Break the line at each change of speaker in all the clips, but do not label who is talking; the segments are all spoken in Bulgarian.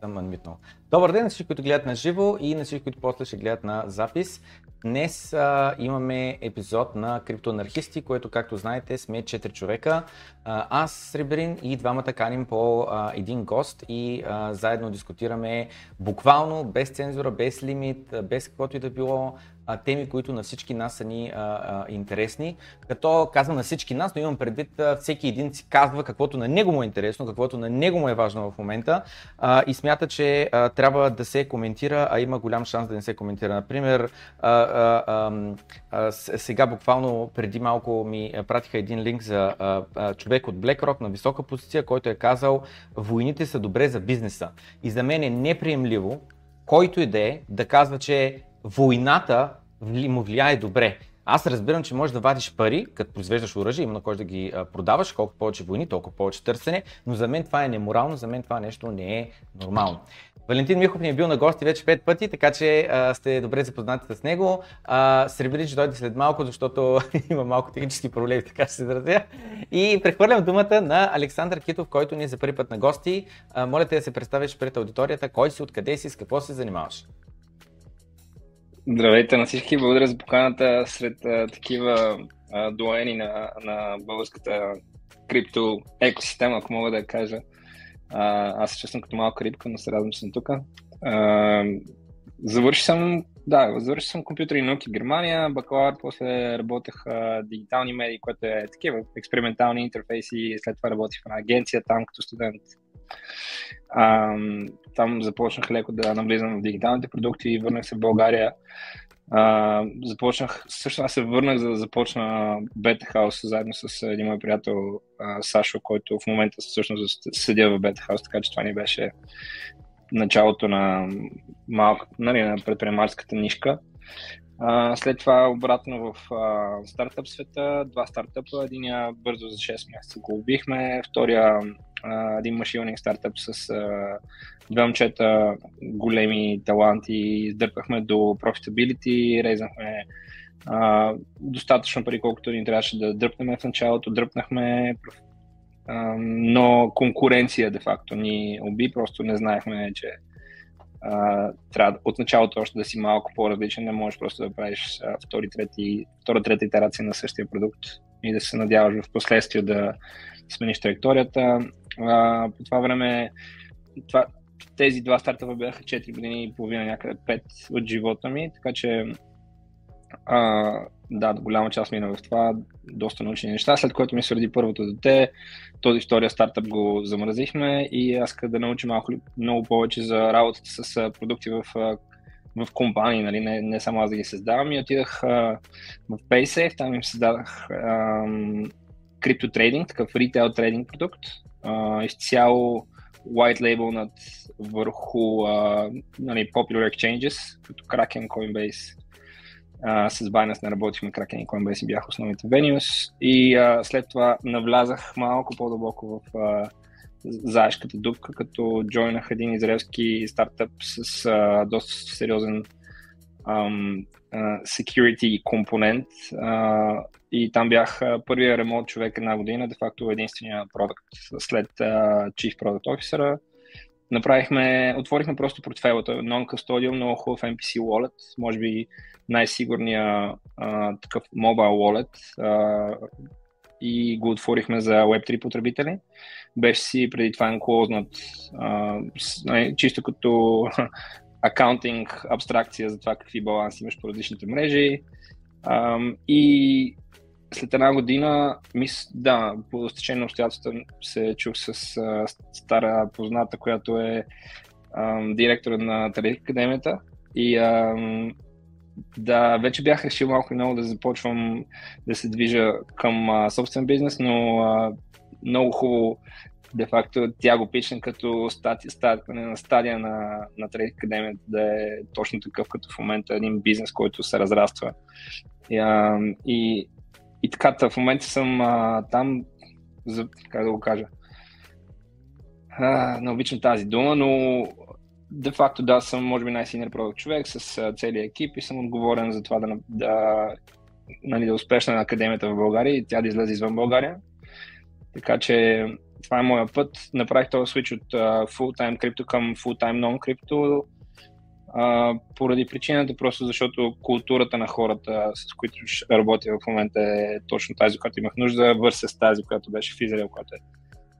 съм анмитнал. Добър ден на всички, които гледат на живо и на всички, които после ще гледат на запис. Днес а, имаме епизод на Криптоанархисти, което, както знаете, сме 4 човека. А, аз, Сребрин и двамата каним по а, един гост и а, заедно дискутираме буквално, без цензура, без лимит, без каквото и да било, а, теми, които на всички нас са ни а, а, интересни. Като казвам на всички нас, но имам предвид, а, всеки един си казва каквото на него му е интересно, каквото на него му е важно в момента а, и смята, че а, трябва да се коментира, а има голям шанс да не се коментира. Например, а, а, а, а, сега буквално преди малко ми пратиха един линк за а, а, човек от BlackRock на висока позиция, който е казал, войните са добре за бизнеса. И за мен е неприемливо, който и да е, да казва, че войната му влияе добре. Аз разбирам, че можеш да вадиш пари, като произвеждаш оръжие, именно кой да ги продаваш, колко повече войни, толкова повече търсене, но за мен това е неморално, за мен това нещо не е нормално. Валентин Михов ни е бил на гости вече пет пъти, така че а, сте добре запознати с него. А, Сребрин ще дойде след малко, защото има малко технически проблеми, така ще се изразя. И прехвърлям думата на Александър Китов, който ни е за първи път на гости. А, моля те да се представиш пред аудиторията, кой си, откъде си, с какво се занимаваш.
Здравейте на всички, благодаря за поканата сред а, такива а, дуени на, на българската крипто екосистема, ако мога да кажа. А, аз се чувствам като малка рибка, но се радвам, че съм тук. Завършил съм, да, завършил съм компютри науки в Германия, бакалавър, после работех а, дигитални медии, което е такива експериментални интерфейси, след това работих една агенция там като студент. А, там започнах леко да навлизам в дигиталните продукти и върнах се в България. А, започнах, също аз се върнах за да започна Beta House заедно с един мой приятел а, Сашо, който в момента всъщност седя в Beta House, така че това ни беше началото на, малка, нали, на предприемаческата нишка. А, след това обратно в а, стартъп света, два стартъпа, единия бързо за 6 месеца го убихме, втория един машининг стартъп с а, две момчета, големи таланти, издърпахме до profitability, резахме а, достатъчно пари, колкото ни трябваше да дръпнем в началото, дръпнахме, а, но конкуренция де-факто ни уби, просто не знаехме, че а, трябва от началото още да си малко по-различен, не можеш просто да правиш втори, трети, втора, трета итерация на същия продукт и да се надяваш в последствие да смениш траекторията. А, по това време това, тези два стартапа бяха 4 години и половина, някъде 5 от живота ми, така че а, да, голяма част мина в това, доста научни неща, след което ми се първото дете, този втория стартъп го замразихме и аз да науча малко много повече за работата с продукти в, в компании, нали? не, не само аз да ги създавам и отидах а, в PaySafe, там им създадах криптотрейдинг, такъв ритейл трейдинг продукт, а, изцяло white label над върху а, нали, popular exchanges, като Kraken, Coinbase. А, с Binance не работихме, Kraken и Coinbase бяха основните venues. И а, след това навлязах малко по-дълбоко в а, заешката дупка, като джойнах един израелски стартъп с а, доста сериозен um, uh, security компонент uh, и там бях първия ремонт човек една година, де факто единствения продукт след uh, Chief Product Officer. Направихме, отворихме просто портфелата, non-custodial, много хубав MPC wallet, може би най-сигурния uh, такъв mobile wallet uh, и го отворихме за Web3 потребители. Беше си преди това енклознат, чисто като акаунтинг, абстракция за това какви баланси имаш по различните мрежи. Ам, и след една година, мис, да, по стечение на обстоятелствата се чух с а, стара позната, която е ам, директора на Тарих Академията. И ам, да, вече бях решил малко и много да започвам да се движа към а, собствен бизнес, но а, много хубаво де факто тя го пична като стати, стати, на стадия на, на Трейд Академия да е точно такъв като в момента един бизнес, който се разраства. И, а, и, и така, в момента съм а, там, за, как да го кажа, а, не обичам тази дума, но де факто да, съм може би най-синер продукт човек с а, целият екип и съм отговорен за това да, да, нали, да успешна на академията в България и тя да излезе извън България. Така че това е моя път. Направих този switch от uh, full-time крипто към full-time non-крипто uh, поради причината просто защото културата на хората, с които работя в момента е точно тази, която имах нужда, върса тази, която беше в Израел, която е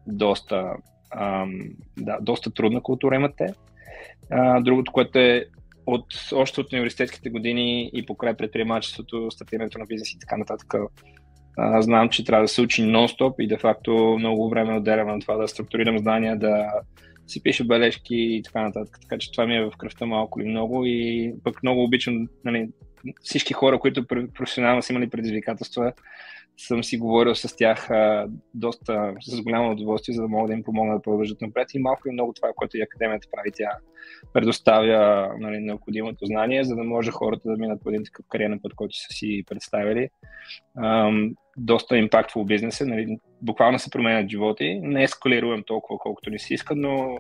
доста, um, да, доста трудна култура имате. Uh, другото, което е от, още от университетските години и покрай предприемачеството, стартирането на бизнес и така нататък, а, знам, че трябва да се учи нон-стоп и де-факто много време отделям на това да структурирам знания, да си пиша бележки и така нататък. Така че това ми е в кръвта малко или много и пък много обичам нали, всички хора, които професионално са имали предизвикателства, съм си говорил с тях а, доста с голямо удоволствие, за да мога да им помогна да продължат напред. И малко и много това, което и академията прави, тя предоставя нали, необходимото знание, за да може хората да минат по един такъв кариерен път, който са си представили. Ам, доста импактфул бизнес е, нали, буквално се променят животи. Не ескалируем толкова, колкото ни си искат, но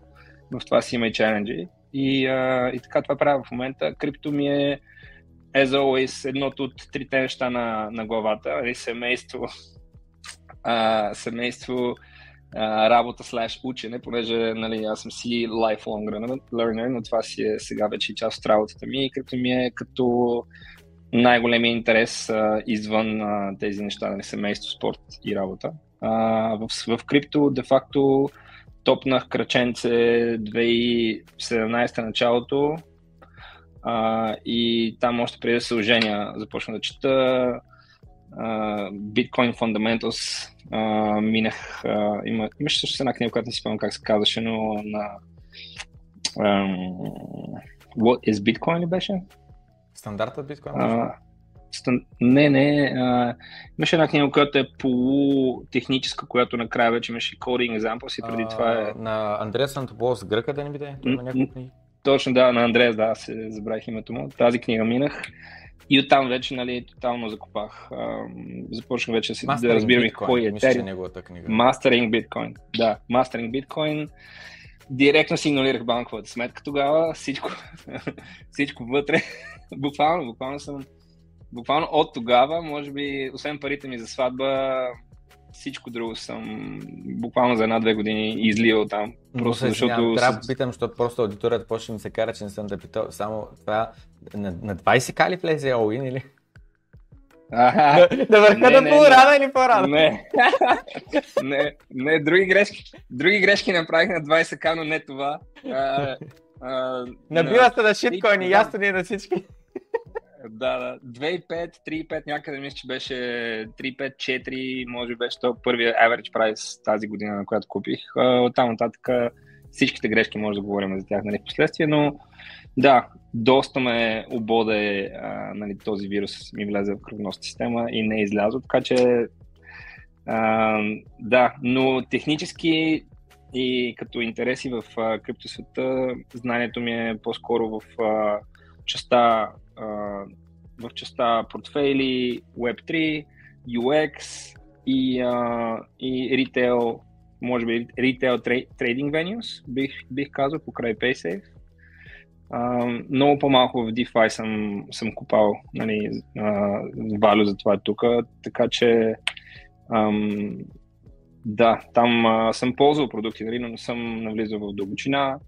в това си има и чаленджи. И, а, и така това правя в момента. Крипто ми е as always, едното от трите неща на, на главата, нали, семейство, а, семейство, а, работа слеш учене, понеже нали, аз съм си lifelong learner, но това си е сега вече част от работата ми, като ми е като най-големия интерес а, извън а, тези неща, нали, семейство, спорт и работа. А, в, в крипто, де-факто, топнах краченце 2017 началото, а, и там още преди да се оженя започна да чета uh, Bitcoin Fundamentals. Uh, минах, uh, има, имаше също една книга, която не си спомням как се казваше, но на um, What is Bitcoin ли беше?
Стандартът биткоин? Uh,
стан... Не, не. Uh, имаше една книга, която е полутехническа, която накрая вече имаше coding examples и преди uh, това е...
На Андрея Сантополос Гръка да не биде? Някакви книги.
Точно да, на Андреас, да, се забравих името му. Тази книга минах. И оттам вече, нали, тотално закопах. започнах вече си, да разбирам кой е
Мисля, неговата книга.
Mastering Bitcoin. Да, Mastering Bitcoin. Директно си игнорирах банковата сметка тогава. Всичко, всичко вътре. буквално, буквално съм буквално от тогава, може би, освен парите ми за сватба, всичко друго съм буквално за една-две години изливал там.
Просто Но, защото... Няма, трябва да попитам, защото просто аудиторията почне ми се кара, че не съм да питал. Само това на, на 20 кали влезе Оуин или? Да, върха да по-рано или по-рано?
Не. не, не, други грешки. Други грешки направих на 20к, но не това. А,
а, Набива се на шиткоини, ясно ни е на всички.
Да, да. 2,5, 3,5 някъде мисля, че беше 3,5, 4, може би беше то първия average price тази година, на която купих. Оттам нататък всичките грешки може да говорим за тях нали, в последствие, но да, доста ме ободе а, нали, този вирус ми влезе в кръвността система и не е излязъл, така че а, да, но технически и като интереси в криптосвета, знанието ми е по-скоро в а, частта в частта портфейли, Web3, UX и, а, и ритейл, може би ритейл трейдинг venues, бих, бих казал, покрай PaySafe. Uh, много по-малко в DeFi съм, съм купал нали, uh, валю за това тук, така че um, да, там uh, съм ползвал продукти, нали, но не съм навлизал в дълбочина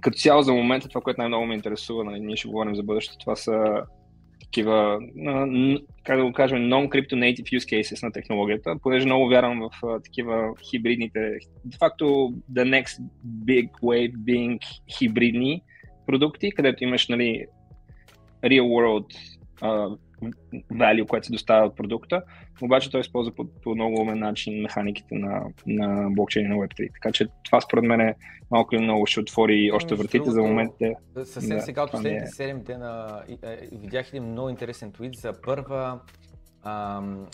като цяло за момента това, което най-много ме интересува, нали, ние ще говорим за бъдещето, това са такива, как да го кажем, non-crypto native use cases на технологията, понеже много вярвам в такива хибридните, de facto the next big wave being хибридни продукти, където имаш нали, real world value, което се доставя от продукта, обаче той използва по, по много умен начин механиките на, на блокчейн на Web3. Така че това според мен е малко или много ще отвори още вратите за момента.
Съвсем да, сега от последните е... 7 дена видях един много интересен твит за първа ам,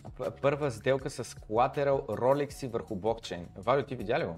първа сделка с колатерал Rolex върху блокчейн. Валю, ти видя ли го?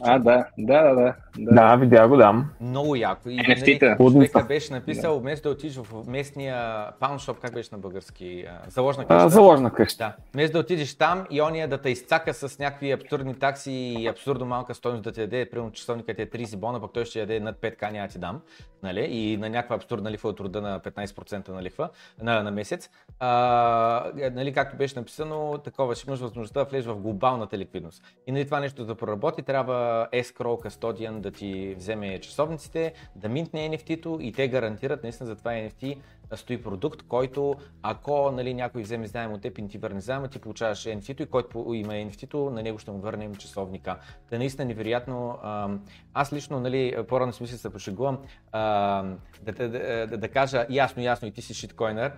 А, да, да, да, да.
Да, видя го, да.
Много яко.
И, NFT-та.
Нали, човека беше написал, да. вместо да отидеш в местния пауншоп, как беше на български, заложна къща.
А, заложна къща.
Да. Вместо да отидеш там и ония да те изцака с някакви абсурдни такси и абсурдно малка стойност да ти даде, примерно часовника ти е 30 бона, пък той ще яде над 5к, няма ти дам. Нали? И на някаква абсурдна лихва от рода на 15% на лихва на, на месец. А, нали, както беше написано, такова ще имаш възможността да влезеш в глобалната ликвидност. И нали, това нещо да проработи, трябва escrow custodian да ти вземе часовниците, да минтне NFT-то и те гарантират наистина за това NFT стои продукт, който ако нали, някой вземе заем от теб и ти върне заема, ти получаваш NFT-то и който има NFT-то, на него ще му върнем часовника. Да наистина невероятно. Аз лично, нали, по-рано да се пошегувам, да, да, да, да, кажа ясно, ясно и ти си шиткойнер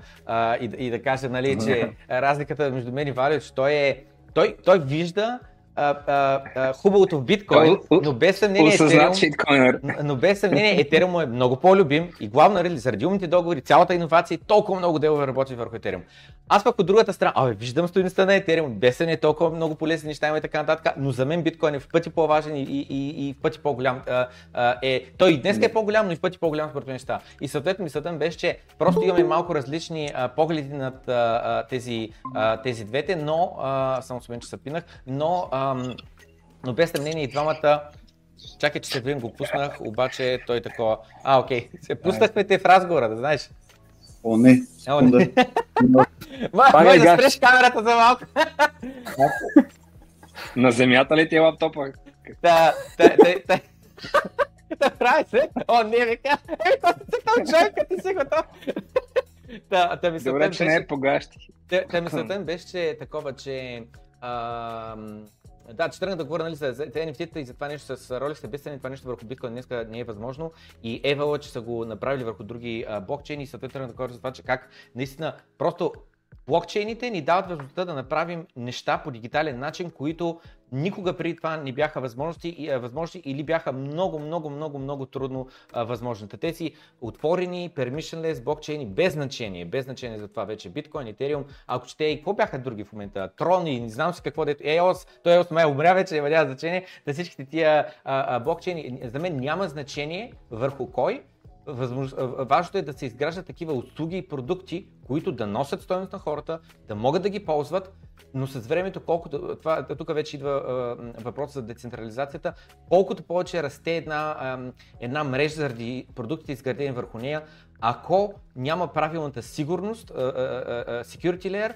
и, и да кажа, нали, че разликата между мен и Валио, че той е той, той вижда а, а, а, хубавото в биткоин, но без съмнение Ethereum, но без съмнение Ethereum е много по-любим и главно нали, заради умните договори, цялата иновация, толкова много делове работи върху Ethereum. Аз пък от другата страна, абе, виждам стоеността на Ethereum, без съмнение толкова много полезни неща има и така нататък, но за мен биткоин е в пъти по-важен и, и, и, и в пъти по-голям. А, а, е, той и днес е по-голям, но и в пъти по-голям според неща. И съответно мисълта беше, че просто имаме малко различни а, погледи над а, тези, а, тези двете, но, а, само се че се пинах, но а, но без съмнение и двамата Чакай, че се вин го пуснах, обаче той такова. А, окей. Се пуснахме те в разговора, да знаеш.
О, не. О, не.
Май да спреш камерата за малко.
На земята ли ти е лаптопа?
Да, да, да, да. Да прави се. О, не, вика. Еми, то се там човека, ти си готов.
Да, та Добре, че не е погащи.
Та мисълта беше, че такова, че да, че тръгна да говоря нали, за, за NFT-та и за това нещо с ролите безценни, това нещо върху биткоин днес не е възможно. И Евала, че са го направили върху други блокчейни и съответно тръгна да говоря за това, че как наистина просто Блокчейните ни дават възможността да направим неща по дигитален начин, които никога преди това не бяха възможности, възможности или бяха много, много, много, много трудно а, възможни. Те си отворени, permissionless блокчейни, без значение, без значение за това вече Bitcoin, Ethereum, ако чете и какво бяха други в момента, Tron и не знам си какво, дето EOS, той EOS май умря вече, няма значение, да всичките тия а, а, блокчейни, за мен няма значение върху кой, Възмож... Важното е да се изграждат такива услуги и продукти, които да носят стоеност на хората, да могат да ги ползват, но с времето, колкото, това, тук вече идва е, въпросът за децентрализацията, колкото повече расте една, е, една мрежа заради продуктите изградени върху нея, ако няма правилната сигурност, е, е, security layer,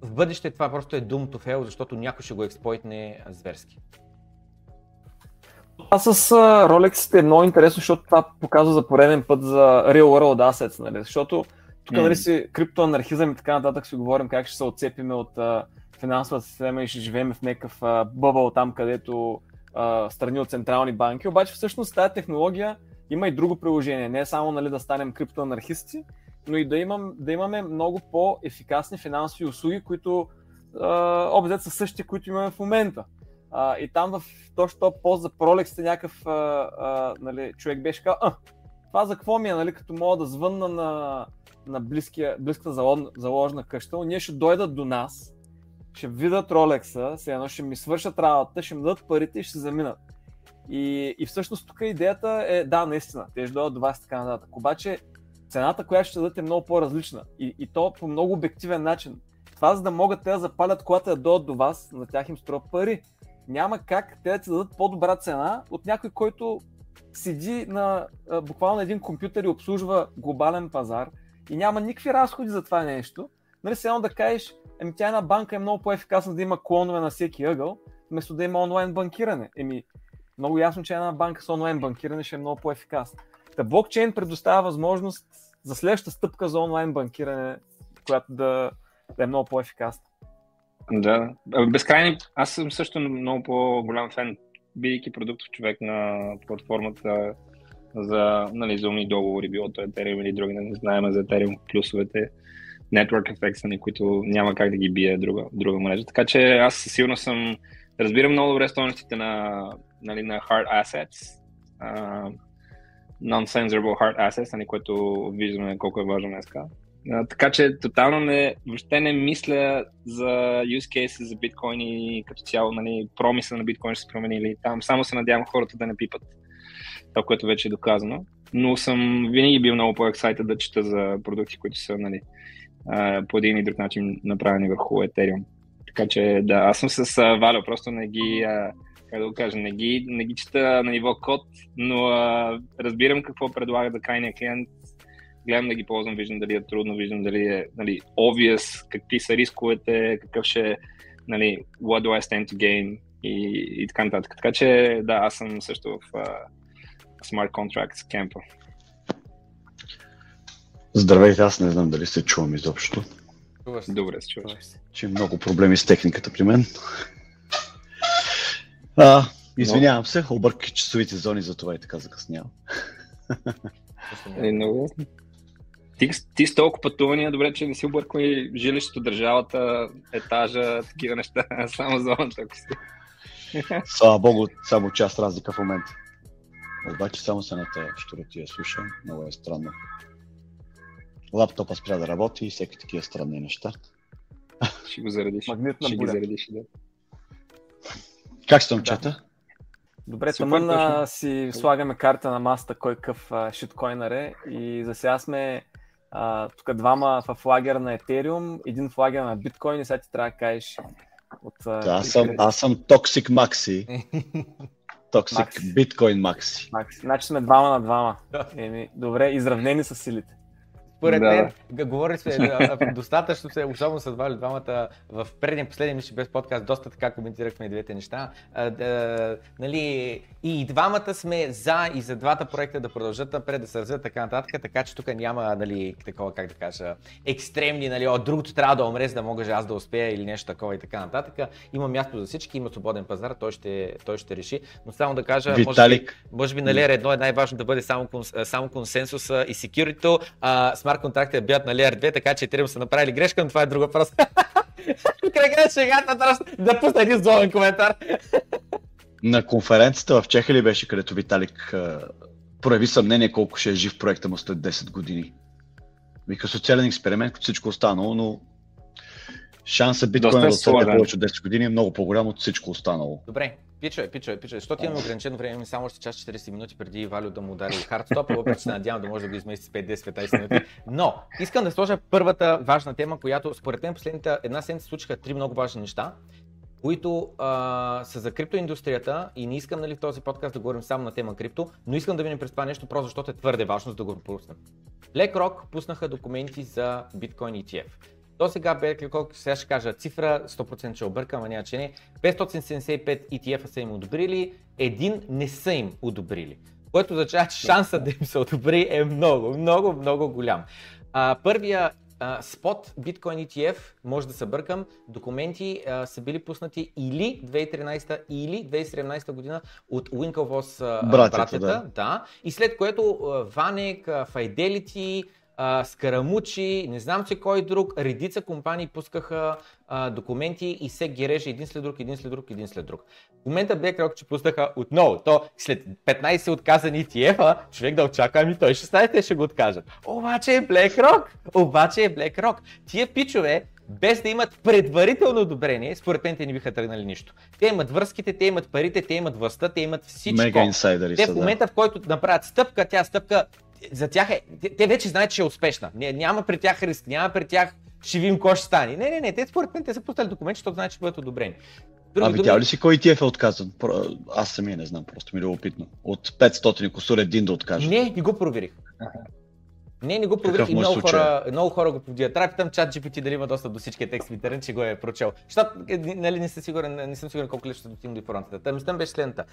в бъдеще това просто е doom to fail, защото някой ще го експлойтне зверски.
Това с Rolex е много интересно, защото това показва за пореден път за Real World Assets, нали? защото тук mm. нали си криптоанархизъм и така нататък си говорим как ще се отцепиме от а, финансовата система и ще живеем в някакъв а, бъбъл там, където а, страни от централни банки. Обаче всъщност тази технология има и друго приложение. Не е само нали, да станем криптоанархисти, но и да, имам, да имаме много по-ефикасни финансови услуги, които обзет са същите, които имаме в момента. А, и там в точно този пост за Пролекс някакъв а, а, нали, човек беше казал, а, това за какво ми е, нали, като мога да звънна на, на близкия, близката заложна къща, ние ще дойдат до нас, ще видят Ролекса, сега едно ще ми свършат работата, ще ми дадат парите и ще заминат. И, и всъщност тук идеята е, да, наистина, те ще дойдат до вас така нататък. Обаче цената, която ще дадат е много по-различна. И, и то по много обективен начин. Това за да могат те да запалят колата да дойдат до вас, на тях им струва пари няма как те да ти дадат по-добра цена от някой, който седи на а, буквално един компютър и обслужва глобален пазар и няма никакви разходи за това нещо. Нали, сега да кажеш, еми тя една банка е много по-ефикасна да има клонове на всеки ъгъл, вместо да има онлайн банкиране. Еми, много ясно, че една банка с онлайн банкиране ще е много по-ефикасна. Та блокчейн предоставя възможност за следващата стъпка за онлайн банкиране, която да, да е много по-ефикасна.
Да, безкрайни. Аз съм също много по-голям фен, бидейки продуктов човек на платформата за, нали, за умни договори, било то Ethereum или други, не знаем за Ethereum плюсовете, network effects, нали, които няма как да ги бие друга, друга мрежа. Така че аз сигурно съм, разбирам много добре стоеностите на, нали, на hard assets, uh, non-sensible hard assets, нали, което виждаме колко е важно днес. Така че тотално не, въобще не мисля за use case за биткоин и като цяло нали, промисъл на биткоин ще се променили. Там само се надявам хората да не пипат това, което вече е доказано. Но съм винаги бил много по-ексайта да чета за продукти, които са нали, по един или друг начин направени върху Ethereum. Така че да, аз съм с Валя, просто не ги, как да го кажа, не ги, не ги чета на ниво код, но а, разбирам какво предлага за крайния клиент, гледам да ги ползвам, виждам дали е трудно, виждам дали е нали, obvious, какви са рисковете, какъв ще е, нали, what do I stand to gain и, и така нататък. Така че да, аз съм също в uh, Smart Contracts кемпа.
Здравейте, аз не знам дали се чувам изобщо.
Добре се чуваш.
Че много проблеми с техниката при мен. А, извинявам се, обърках часовите зони, за това и така закъснявам.
Е, много ти, ти с толкова пътувания, добре, че не си объркал и жилището, държавата, етажа, такива неща, само зоната, ако си.
Слава Богу, само част разлика в момента. Обаче само се на тая щуротия слуша, много е странно. Лаптопа спря да работи и всеки такива странни неща.
Ще го заредиш.
Магнитна
Ще
буря.
ги заредиш, да.
Как сте, момчета?
Добре,
Супер,
тъмън си слагаме карта на масата кой къв а, шиткоинър е и за сега сме а, тук двама в лагер на Ethereum, един в лагер на биткоин и сега ти трябва да кажеш от...
Да, аз съм, аз съм Toxic Maxi. Toxic
Макси.
Bitcoin Maxi.
Значи сме двама на двама. Еми, добре, изравнени са силите.
Според
Да,
мен, г- говори се а, а, достатъчно се, особено с Вали двамата в предния последния мисля без подкаст, доста така коментирахме двете неща. А, да, нали, и двамата сме за и за двата проекта да продължат напред, да се развиват така нататък, така че тук няма нали, такова, как да кажа, екстремни, нали, о, другото трябва да умре, за да мога аз да успея или нещо такова и така нататък. Има място за всички, има свободен пазар, той ще, той ще реши. Но само да кажа, може би,
Виталик,
може би на Layer 1 е най-важно да бъде само, конс- само консенсуса и а смарт контрактите да бият на Layer 2, така че Ethereum са направили грешка, но това е друг въпрос. Крайна на шегата трябва да пусна един злобен коментар.
на конференцията в Чеха ли беше, където Виталик прояви съмнение колко ще е жив проекта му след 10 години? Вика социален експеримент, като всичко останало, но шанса биткоин да
сложен.
повече от 10 години е много по-голям от всичко останало.
Добре, пичове, пичове, пичове, защото имаме ограничено време, имаме само още час 40 минути преди Валю да му удари хардстоп, въпреки се надявам да може да го измести с 5-10 минути. Но, искам да сложа първата важна тема, която според мен последната една седмица случиха три много важни неща, които а, са за криптоиндустрията и не искам нали, в този подкаст да говорим само на тема крипто, но искам да минем през това нещо, просто защото е твърде важно, за да го пропуснем. BlackRock пуснаха документи за Bitcoin ETF. До сега BlackRock, сега ще кажа цифра, 100% ще объркам, а няма че не, 575 ETF са им одобрили, един не са им одобрили. Което означава, че шансът да им се одобри е много, много, много голям. А, първия спот Bitcoin ETF, може да се бъркам, документи а, са били пуснати или 2013 или 2017 година от Winklevoss
Братята, да.
да. И след което а, Ванек, а, Fidelity, а, Скарамучи, не знам си кой друг, редица компании пускаха а, документи и се ги реже един след друг, един след друг, един след друг. В момента BlackRock, че пуснаха отново, то след 15 отказани ETF-а, човек да очаква, ами той 16 те ще го откажат. Обаче е BlackRock, обаче е BlackRock. Тия пичове, без да имат предварително одобрение, според мен те не биха тръгнали нищо. Те имат връзките, те имат парите, те имат властта, те имат всичко.
Мега инсайдери
Те в момента, в който направят стъпка, тя стъпка за тях е, те, те вече знаят, че е успешна. Не, няма при тях риск, няма при тях ще видим какво ще стане. Не, не, не, те според мен те са пуснали документи, защото знаят, че бъдат одобрени.
А видял ли си кой ETF е отказан? Аз самия не знам, просто ми е любопитно. От 500 и косур един да откаже.
Не, не го проверих. Не, не го проверих и
е
много хора, много хора го повдигат. Трябва питам чат GPT дали има достъп до всичкия текст в интернет, че го е прочел. Защото е, нали, не, съм сигурен, не съм сигурен колко лесно ще достигна до информацията. Та мислята беше следната.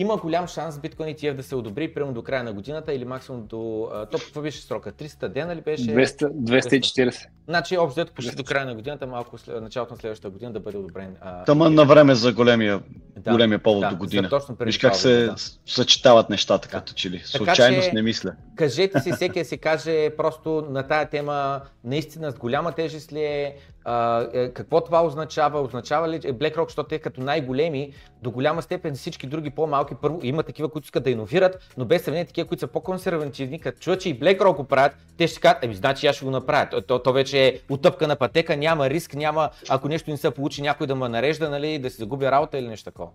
Има голям шанс Bitcoin ETF да се одобри примерно до края на годината или максимум до... а, То какво беше срока? 300 дена ли беше?
200, 240.
Значи общо взето почти до края на годината, малко след, началото на следващата година да бъде одобрен.
Тама на време за големия,
Да,
големия повод
да,
до
за
година.
точно преди
Виж как се
да.
съчетават нещата като че ли. Случайност
че-
не мисля.
Кажете си, всеки да си каже просто на тая тема, наистина с голяма тежест ли е, А, е, какво това означава? Означава ли е, BlackRock, защото те като най-големи, до голяма степен всички други по-малки, първо има такива, които искат да иновират, но без сравнение такива, които са по-консервативни, като чуят, че и BlackRock го правят, те ще кажат, ами значи аз ще го направя. То, то, то вече е отъпка на пътека, няма риск, няма, ако нещо не се получи, някой да ме нарежда, нали, да си загуби работа или нещо такова.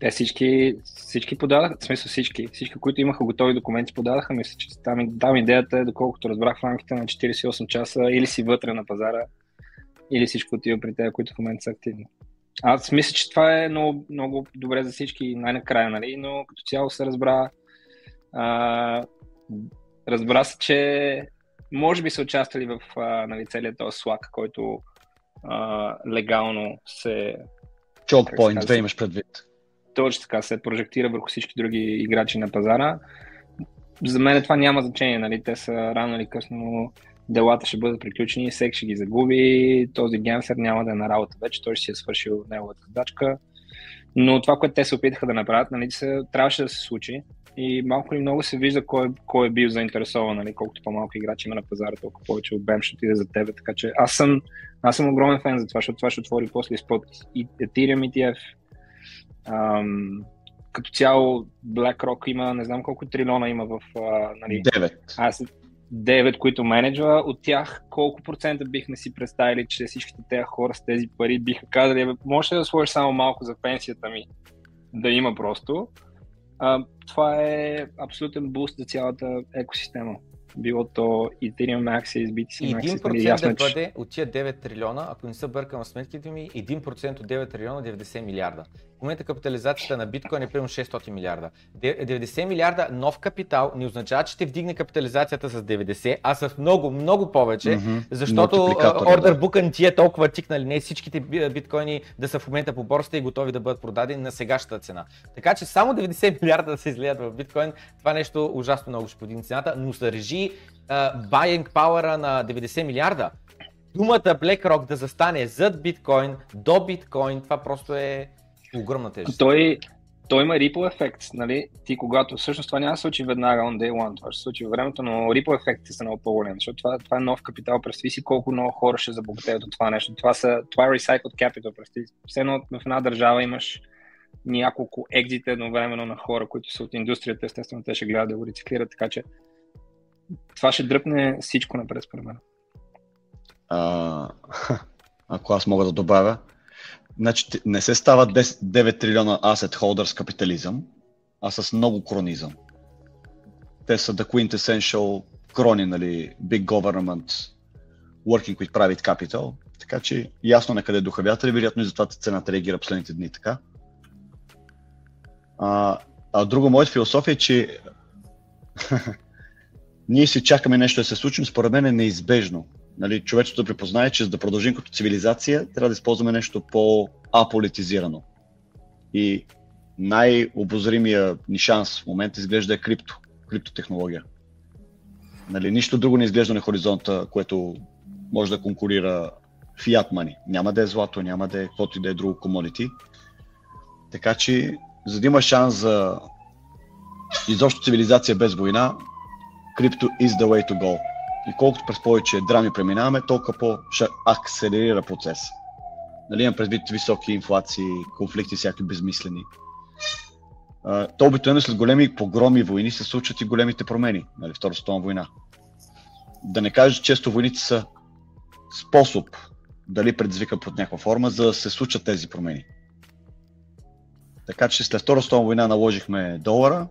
Те всички, всички подадаха, в смисъл всички, всички, които имаха готови документи, подадаха. Мисля, че там, там идеята е, доколкото разбрах в рамките на 48 часа, или си вътре на пазара, или всичко отива при тези, които в момента са активни. Аз мисля, че това е много, много добре за всички най-накрая, нали? но като цяло се разбра, а, разбра се, че може би са участвали в а, нали, целият този слак, който а, легално се...
Choke point, две имаш предвид.
Точно така се прожектира върху всички други играчи на пазара. За мен това няма значение, нали? те са рано или късно делата ще бъдат приключени, всеки ще ги загуби, този генсер няма да е на работа вече, той ще си е свършил неговата задачка. Но това, което те се опитаха да направят, нали, се, трябваше да се случи. И малко или много се вижда кой, кой е бил заинтересован, нали, колкото по-малко играчи има на пазара, толкова повече обем ще отиде за тебе. Така че аз съм, аз съм огромен фен за това, защото това ще отвори после спот и Ethereum ETF. Ам, като цяло BlackRock има, не знам колко трилиона има в... А, нали,
9.
Аз 9, които менеджва, от тях колко процента бихме си представили, че всичките тези хора с тези пари биха казали, може да сложиш само малко за пенсията ми, да има просто. А, това е абсолютен буст за цялата екосистема било то Ethereum Maxis, BTC Maxis.
1% нали, да бъде от тия 9 трилиона, ако не се бъркам сметките ми, 1% от 9 трилиона 90 милиарда. В момента капитализацията на биткоин е примерно 600 милиарда. 90 милиарда нов капитал не означава, че ще вдигне капитализацията с 90, а с много, много повече, mm-hmm. защото ордер бука не ти е толкова тикнали. Не всичките биткоини да са в момента по борста и готови да бъдат продадени на сегашната цена. Така че само 90 милиарда да се излият в биткоин, това нещо ужасно много ще подигне цената, но се режи buying power на 90 милиарда. Думата BlackRock да застане зад биткоин, до биткоин, това просто е огромна тежест.
Той, той има ripple ефект, нали? Ти когато, всъщност това няма да се случи веднага on day one, това ще се случи във времето, но ripple ефектите са много по-големи, защото това, това е нов капитал, представи си колко много хора ще забогатеят от това нещо. Това, са, това е recycled capital, представи все едно в една държава имаш няколко екзита едновременно на хора, които са от индустрията, естествено те ще гледат да го рециклират, така че това ще дръпне всичко напред според мен.
А, ако аз мога да добавя, значи не се става 10, 9 трилиона asset holders капитализъм, а с много кронизъм. Те са the quintessential крони, нали, big government working with private capital, така че ясно на къде духа вятър и вероятно и затова цената реагира последните дни така. А, а друга моята философия е, че ние си чакаме нещо да се случи, но според мен е неизбежно. Нали, човечеството да припознае, че за да продължим като цивилизация, трябва да използваме нещо по-аполитизирано. И най-обозримия ни шанс в момента изглежда е крипто, криптотехнология. Нали, нищо друго не изглежда на хоризонта, което може да конкурира fiat money. Няма да е злато, няма да е каквото и да е друго комодити. Така че, за да има шанс за изобщо цивилизация без война, Crypto is the way to go. И колкото през повече драми преминаваме, толкова по ще акселерира процес. Нали, имам предвид високи инфлации, конфликти, всякакви безмислени. Uh, то обикновено след големи погроми войни се случват и големите промени, нали, Втора световна война. Да не кажа, че често войните са способ дали предизвика под някаква форма, за да се случат тези промени. Така че след Втора световна война наложихме долара,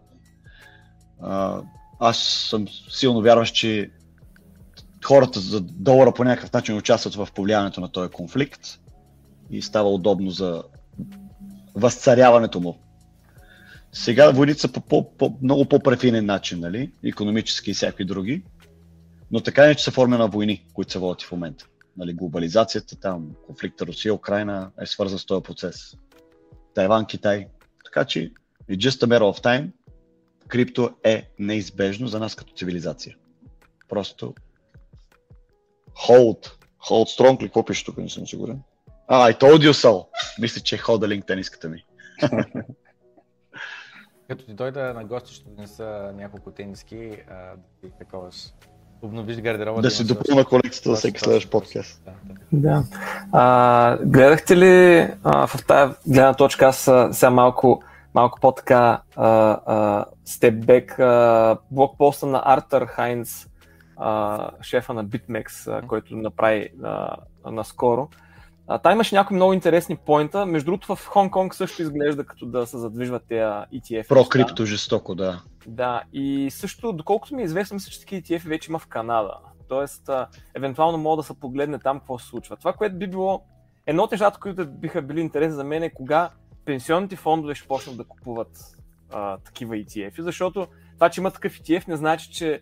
аз съм силно вярващ, че хората за долара по някакъв начин участват в повлияването на този конфликт и става удобно за възцаряването му. Сега войните са по, по, по много по-префинен начин, нали? економически и всякакви други, но така не, че са форми на войни, които се водят в момента. Нали, глобализацията, там, конфликта Русия-Украина е свързан с този процес. Тайван, Китай. Така че, it's just a matter of time крипто е неизбежно за нас като цивилизация. Просто hold, hold strong ли, какво пише тук, не съм сигурен. А, I told you so. Мисля, че е hold тениската ми.
Като ти дойда на гости, ще донеса няколко тениски, да ти таковаш обновиш гардероба.
Да си допълна колекцията за всеки следващ подкаст.
Да, да.
Да. А, гледахте ли а, в тази гледна точка, аз а, сега малко, малко по-така степбек, блокпоста на Артър Хайнц, а, шефа на BitMEX, а, който направи а, наскоро. А, там имаше някои много интересни поинта. Между другото в Хонг-Конг също изглежда като да се задвижват тези ETF.
Про крипто жестоко, да.
Да, и също, доколкото ми е известно, мисля, че такива ETF вече има в Канада. Тоест, а, евентуално мога да се погледне там какво се случва. Това, което би било едно от нещата, които биха били интересни за мен е кога пенсионните фондове ще почнат да купуват а, такива ETF, защото това, че има такъв ETF, не значи, че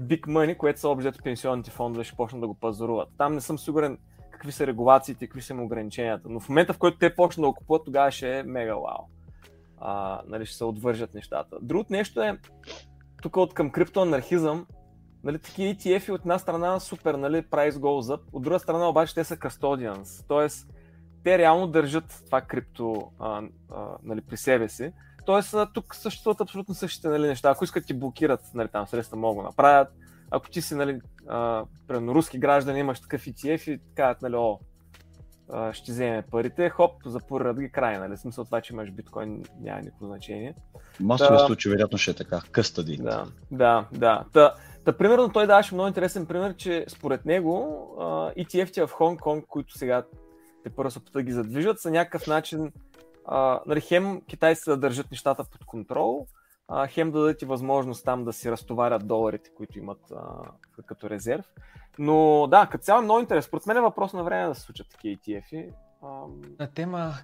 Big Money, което са обжето пенсионните фондове, ще почнат да го пазаруват. Там не съм сигурен какви са регулациите, какви са им ограниченията, но в момента, в който те почнат да го купуват, тогава ще е мега вау. А, нали, ще се отвържат нещата. Другото нещо е, тук от към криптоанархизъм, нали, такива ETF от една страна супер, нали, price goes up, от друга страна обаче те са custodians, т.е. те реално държат това крипто а, а, нали, при себе си. Тоест, тук съществуват абсолютно същите нали, неща. Ако искат ти блокират нали, там средства, могат да направят. Ако ти си нали, а, примерно, руски граждан, имаш такъв ETF и казват, нали, о, а, ще вземе парите, хоп, запорят ги край, нали? Смисъл това, че имаш биткоин, няма никакво значение.
Масови да, случаи, вероятно ще е така. Къстади.
Да, да, да. Та, та, примерно той даваше много интересен пример, че според него ETF-те в Хонг-Конг, които сега те първо се да ги задвижат, са някакъв начин а, нали, хем китайците да държат нещата под контрол, а, хем да и възможност там да си разтоварят доларите, които имат а, като резерв. Но да, като цяло е много интересно. Според мен е въпрос на време да се случат такива ETF-и.
На тема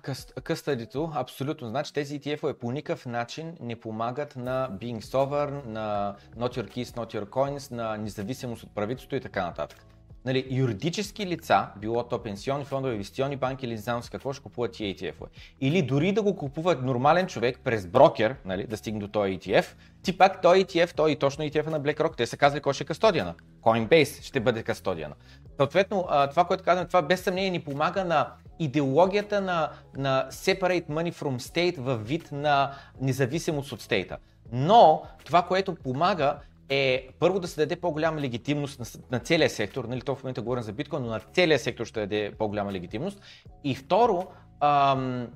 къстадито, абсолютно. Значи тези ETF-ове по никакъв начин не помагат на being sovereign, на not your keys, not your coins, на независимост от правителството и така нататък нали, юридически лица, било то пенсионни фондове, инвестиционни банки или не знам с какво ще купуват тия ETF-ове. Или дори да го купуват нормален човек през брокер, нали, да стигне до този ETF, ти пак той ETF, той и точно ETF на BlackRock, те са казали кой ще е кастодиана. Coinbase ще бъде кастодиана. Съответно, това, което казвам, това без съмнение ни помага на идеологията на, на separate money from state във вид на независимост от стейта. Но това, което помага е първо да се даде по-голяма легитимност на, на целия сектор, нали, то в момента говорим за биткоин, но на целия сектор ще даде по-голяма легитимност. И второ, ам,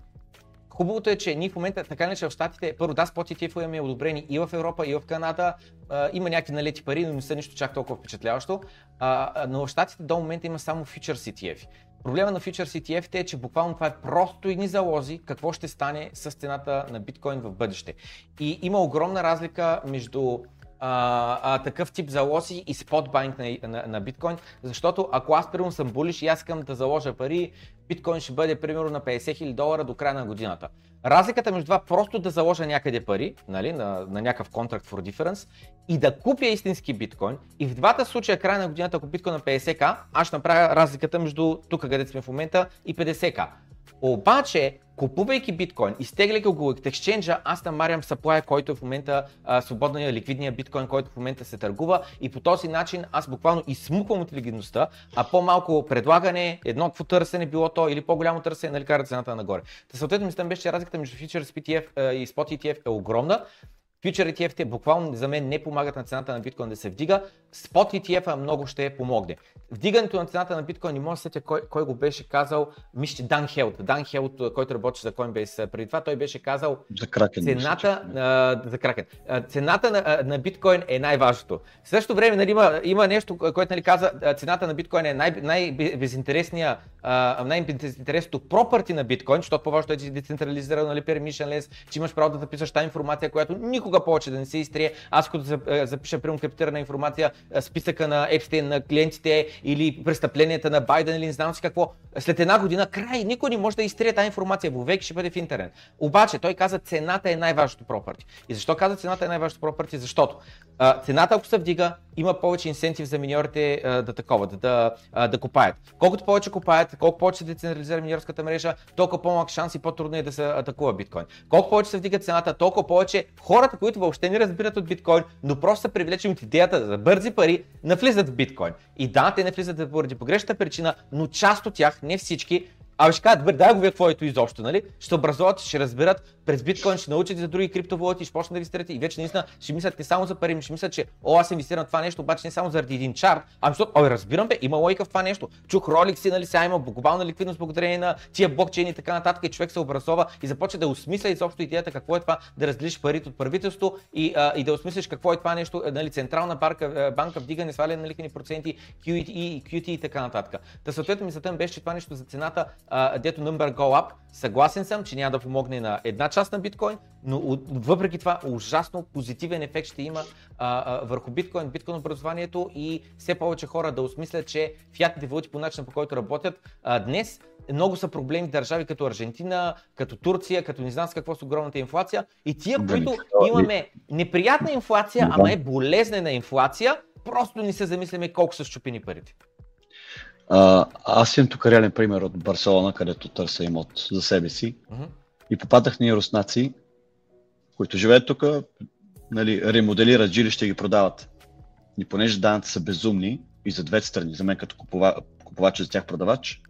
Хубавото е, че ние в момента, така не че в Штатите, първо да, спот ETF имаме одобрени и в Европа, и в Канада. А, има някакви налети пари, но не са нищо чак толкова впечатляващо. А, но в Штатите до момента има само Futures ETF. Проблема на Futures ETF е, че буквално това е просто едни залози какво ще стане с цената на биткоин в бъдеще. И има огромна разлика между а, а, такъв тип залози и спот байнг на, на, на биткоин, защото ако аз примерно съм булиш и аз искам да заложа пари, биткоин ще бъде примерно на 50 000 долара до края на годината. Разликата между това просто да заложа някъде пари, нали, на, на някакъв contract for difference и да купя истински биткоин и в двата случая края на годината, ако биткоин на 50к, аз ще направя разликата между тук, където сме в момента и 50к. Обаче, купувайки биткоин, изтегляйки го от екшенджа, аз намарям supply, който е в момента а, свободния ликвидния биткоин, който в момента се търгува и по този начин аз буквално измуквам от ликвидността, а по-малко предлагане, едно търсене било то или по-голямо търсене, нали кара цената нагоре. Та съответно мислям беше, че разликата между PTF и Spot ETF е огромна. Future ETF-те буквално за мен не помагат на цената на биткоин да се вдига. Spot ETF-а много ще помогне. Вдигането на цената на биткоин не може да сетя кой, кой го беше казал. Мисля, Дан Хелт. Дан Хелт, който работи за Coinbase преди това, той беше казал
за Кракен,
цената, а, за Кракен. А, цената на, на биткоин е най-важното. В същото време нали, има, има нещо, което нали, каза, цената на биткоин е най- най-безинтересния най-интересното пропърти на биткоин, защото по-важното е, че е децентрализирано, нали, permissionless, че имаш право да записваш тази информация, която никога повече да не се изтрие. Аз като запиша прямо криптирана информация, списъка на Епстейн на клиентите или престъпленията на Байден или не знам си какво, след една година край, никой не може да изтрие тази информация, вовек ще бъде в интернет. Обаче той каза цената е най-важното пропърти. И защо каза цената е най-важното пропърти? Защото цената ако се вдига, има повече инсентив за миньорите да такова, да, да, да копаят. Колкото повече копаят, колко повече се децентрализира миньорската мрежа, толкова по-малък шанс и по-трудно е да се атакува биткоин. Колко повече се вдига цената, толкова повече хората, които въобще не разбират от биткоин, но просто са привлечени от идеята за бързи пари, навлизат в биткоин. И да, те не влизат поради погрешната причина, но част от тях, не всички, Абе ще кажат, добре, дай го вие твоето изобщо, нали? Ще образуват, ще разберат, през биткоин ще научат за други криптовалути, ще почнат да инвестирате и вече наистина ще мислят не само за пари, ще мислят, че о, аз инвестирам това нещо, обаче не само заради един чарт, ами защото, ой, разбирам бе, има логика в това нещо. Чух роликси, нали, сега има глобална ликвидност благодарение на тия блокчейни и така нататък и човек се образова и започва да осмисля изобщо идеята какво е това да разделиш парите от правителство и, а, и да осмислиш какво е това нещо, нали, централна банка, банка вдигане, сваляне на лихвени проценти, QT, QT и така нататък. Та съответно мисълта ми беше, че това нещо за цената, а, дето number go up, съгласен съм, че няма да помогне на една част на биткоин, но въпреки това ужасно позитивен ефект ще има а, а, върху биткоин, биткоин образованието и все повече хора да осмислят, че фиатните валути по начина по който работят а, днес много са проблеми държави като Аржентина, като Турция, като не знам с какво с огромната инфлация. И тия, да, които имаме неприятна инфлация, ама е болезнена инфлация, просто не се замисляме колко са щупени парите.
А, аз имам тук реален пример от Барселона, където търся имот за себе си. Uh-huh. И попадах на руснаци, които живеят тук, нали, ремоделират жилища и ги продават. И понеже данъците са безумни и за двете страни, за мен като купува, купувач за тях продавач,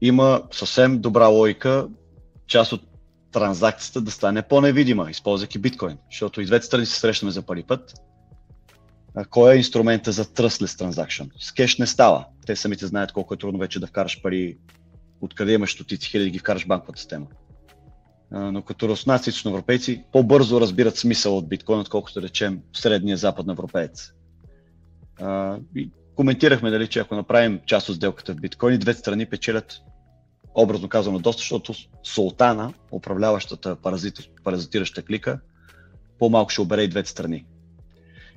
има съвсем добра логика част от транзакцията да стане по-невидима, използвайки биткоин. Защото и двете страни се срещаме за първи път. Кой е инструмента за trustless transaction? С кеш не става. Те самите знаят колко е трудно вече да вкараш пари, откъде имаш стотици хиляди ги вкараш в банковата система. но като руснаци и европейци по-бързо разбират смисъл от биткоин, отколкото да речем средния западен европеец. и коментирахме дали, че ако направим част от сделката в биткоин, двете страни печелят образно казано доста, защото султана, управляващата паразитираща клика, по-малко ще обере и двете страни.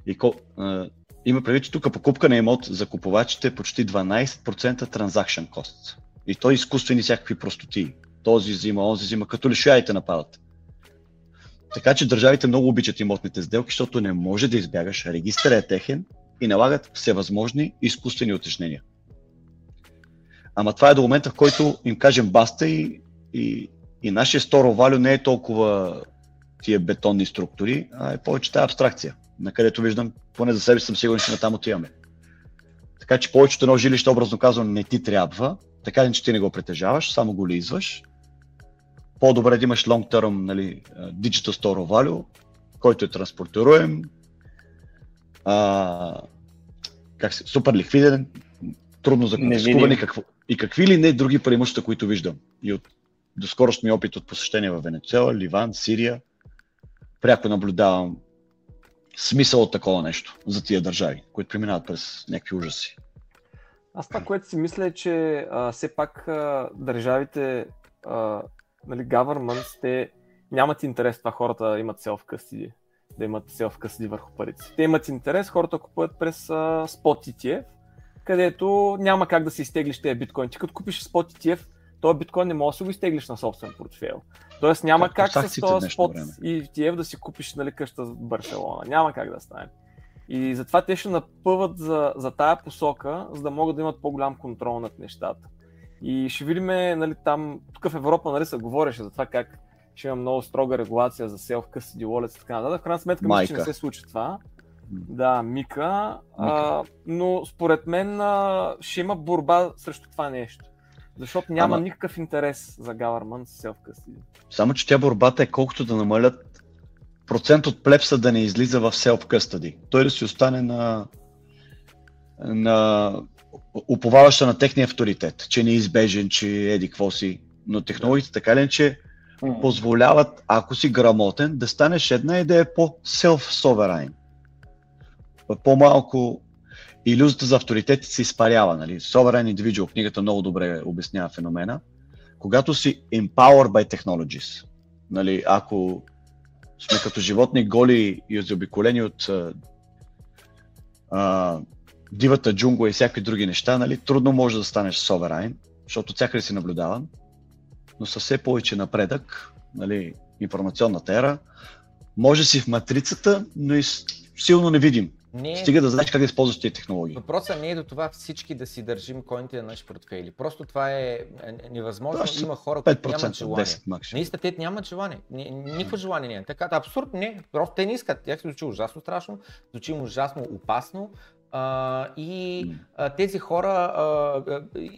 И ко, а, има предвид, че тук покупка на имот за купувачите е почти 12% транзакшн кост. И то изкуствени всякакви простоти. Този взима, онзи взима, като ли шуяите нападат. Така че държавите много обичат имотните сделки, защото не може да избягаш. Регистър е техен и налагат всевъзможни изкуствени утешнения. Ама това е до момента, в който им кажем баста и, и, и нашия сторо валю не е толкова тия бетонни структури, а е повече тази абстракция, на където виждам, поне за себе съм сигурен, че на там отиваме. Така че повечето едно жилище, образно казвам, не ти трябва, така че ти не го притежаваш, само го лизваш. По-добре да имаш long term нали, digital store value, който е транспортируем, а, как се, супер ликвиден, трудно за конфискуване какво, и какви ли не други преимущества, които виждам. И от доскорошния опит от посещение в Венецуела, Ливан, Сирия, пряко наблюдавам смисъл от такова нещо за тия държави, които преминават през някакви ужаси.
Аз това, което си мисля е, че а, все пак а, държавите, а, нали, governments, те нямат интерес това хората имат self custody, да имат self custody върху парите. Те имат интерес хората купуват през а, spot ETF, където няма как да се изтеглиш тези биткоин. Ти като купиш спот ETF, този биткоин не може да го изтеглиш на собствен портфейл. Тоест няма как, как с този спот и ETF да си купиш нали, къща в Барселона. Няма как да стане. И затова те ще напъват за, за тая посока, за да могат да имат по-голям контрол над нещата. И ще видим, нали, там, тук в Европа нали, се говореше за това как ще има много строга регулация за self-custody wallets и така нататък. В крайна сметка, мисля, че не се случи това. Да, Мика. Мика. А, но според мен а, ще има борба срещу това нещо. Защото няма Ама... никакъв интерес за Галърман с custody.
Само, че тя борбата е колкото да намалят процент от плепса да не излиза в custody. Той да си остане на, на уповаваща на техния авторитет, че е неизбежен, че еди какво си. Но технологиите така ли, че позволяват, ако си грамотен, да станеш една и да е по-self-sovereign по-малко иллюзията за авторитет се изпарява. Нали? Sovereign Individual, книгата много добре обяснява феномена. Когато си empowered by technologies, нали, ако сме като животни голи и заобиколени от а, дивата джунгла и всякакви други неща, нали, трудно може да станеш sovereign, защото всякъде си наблюдаван, но със все повече напредък, нали, информационната ера, може си в матрицата, но и силно невидим. Не... Стига да знаеш как да използваш тези технологии.
Въпросът не е до това всички да си държим коините на наши портфейли. Просто това е, е невъзможно. Да, Има хора, които нямат желание. 10 Наистина, те нямат желание. Никакво желание не е. Така, абсурд не. Просто те не искат. Тях се звучи ужасно страшно, звучи ужасно опасно. И а, тези хора, а,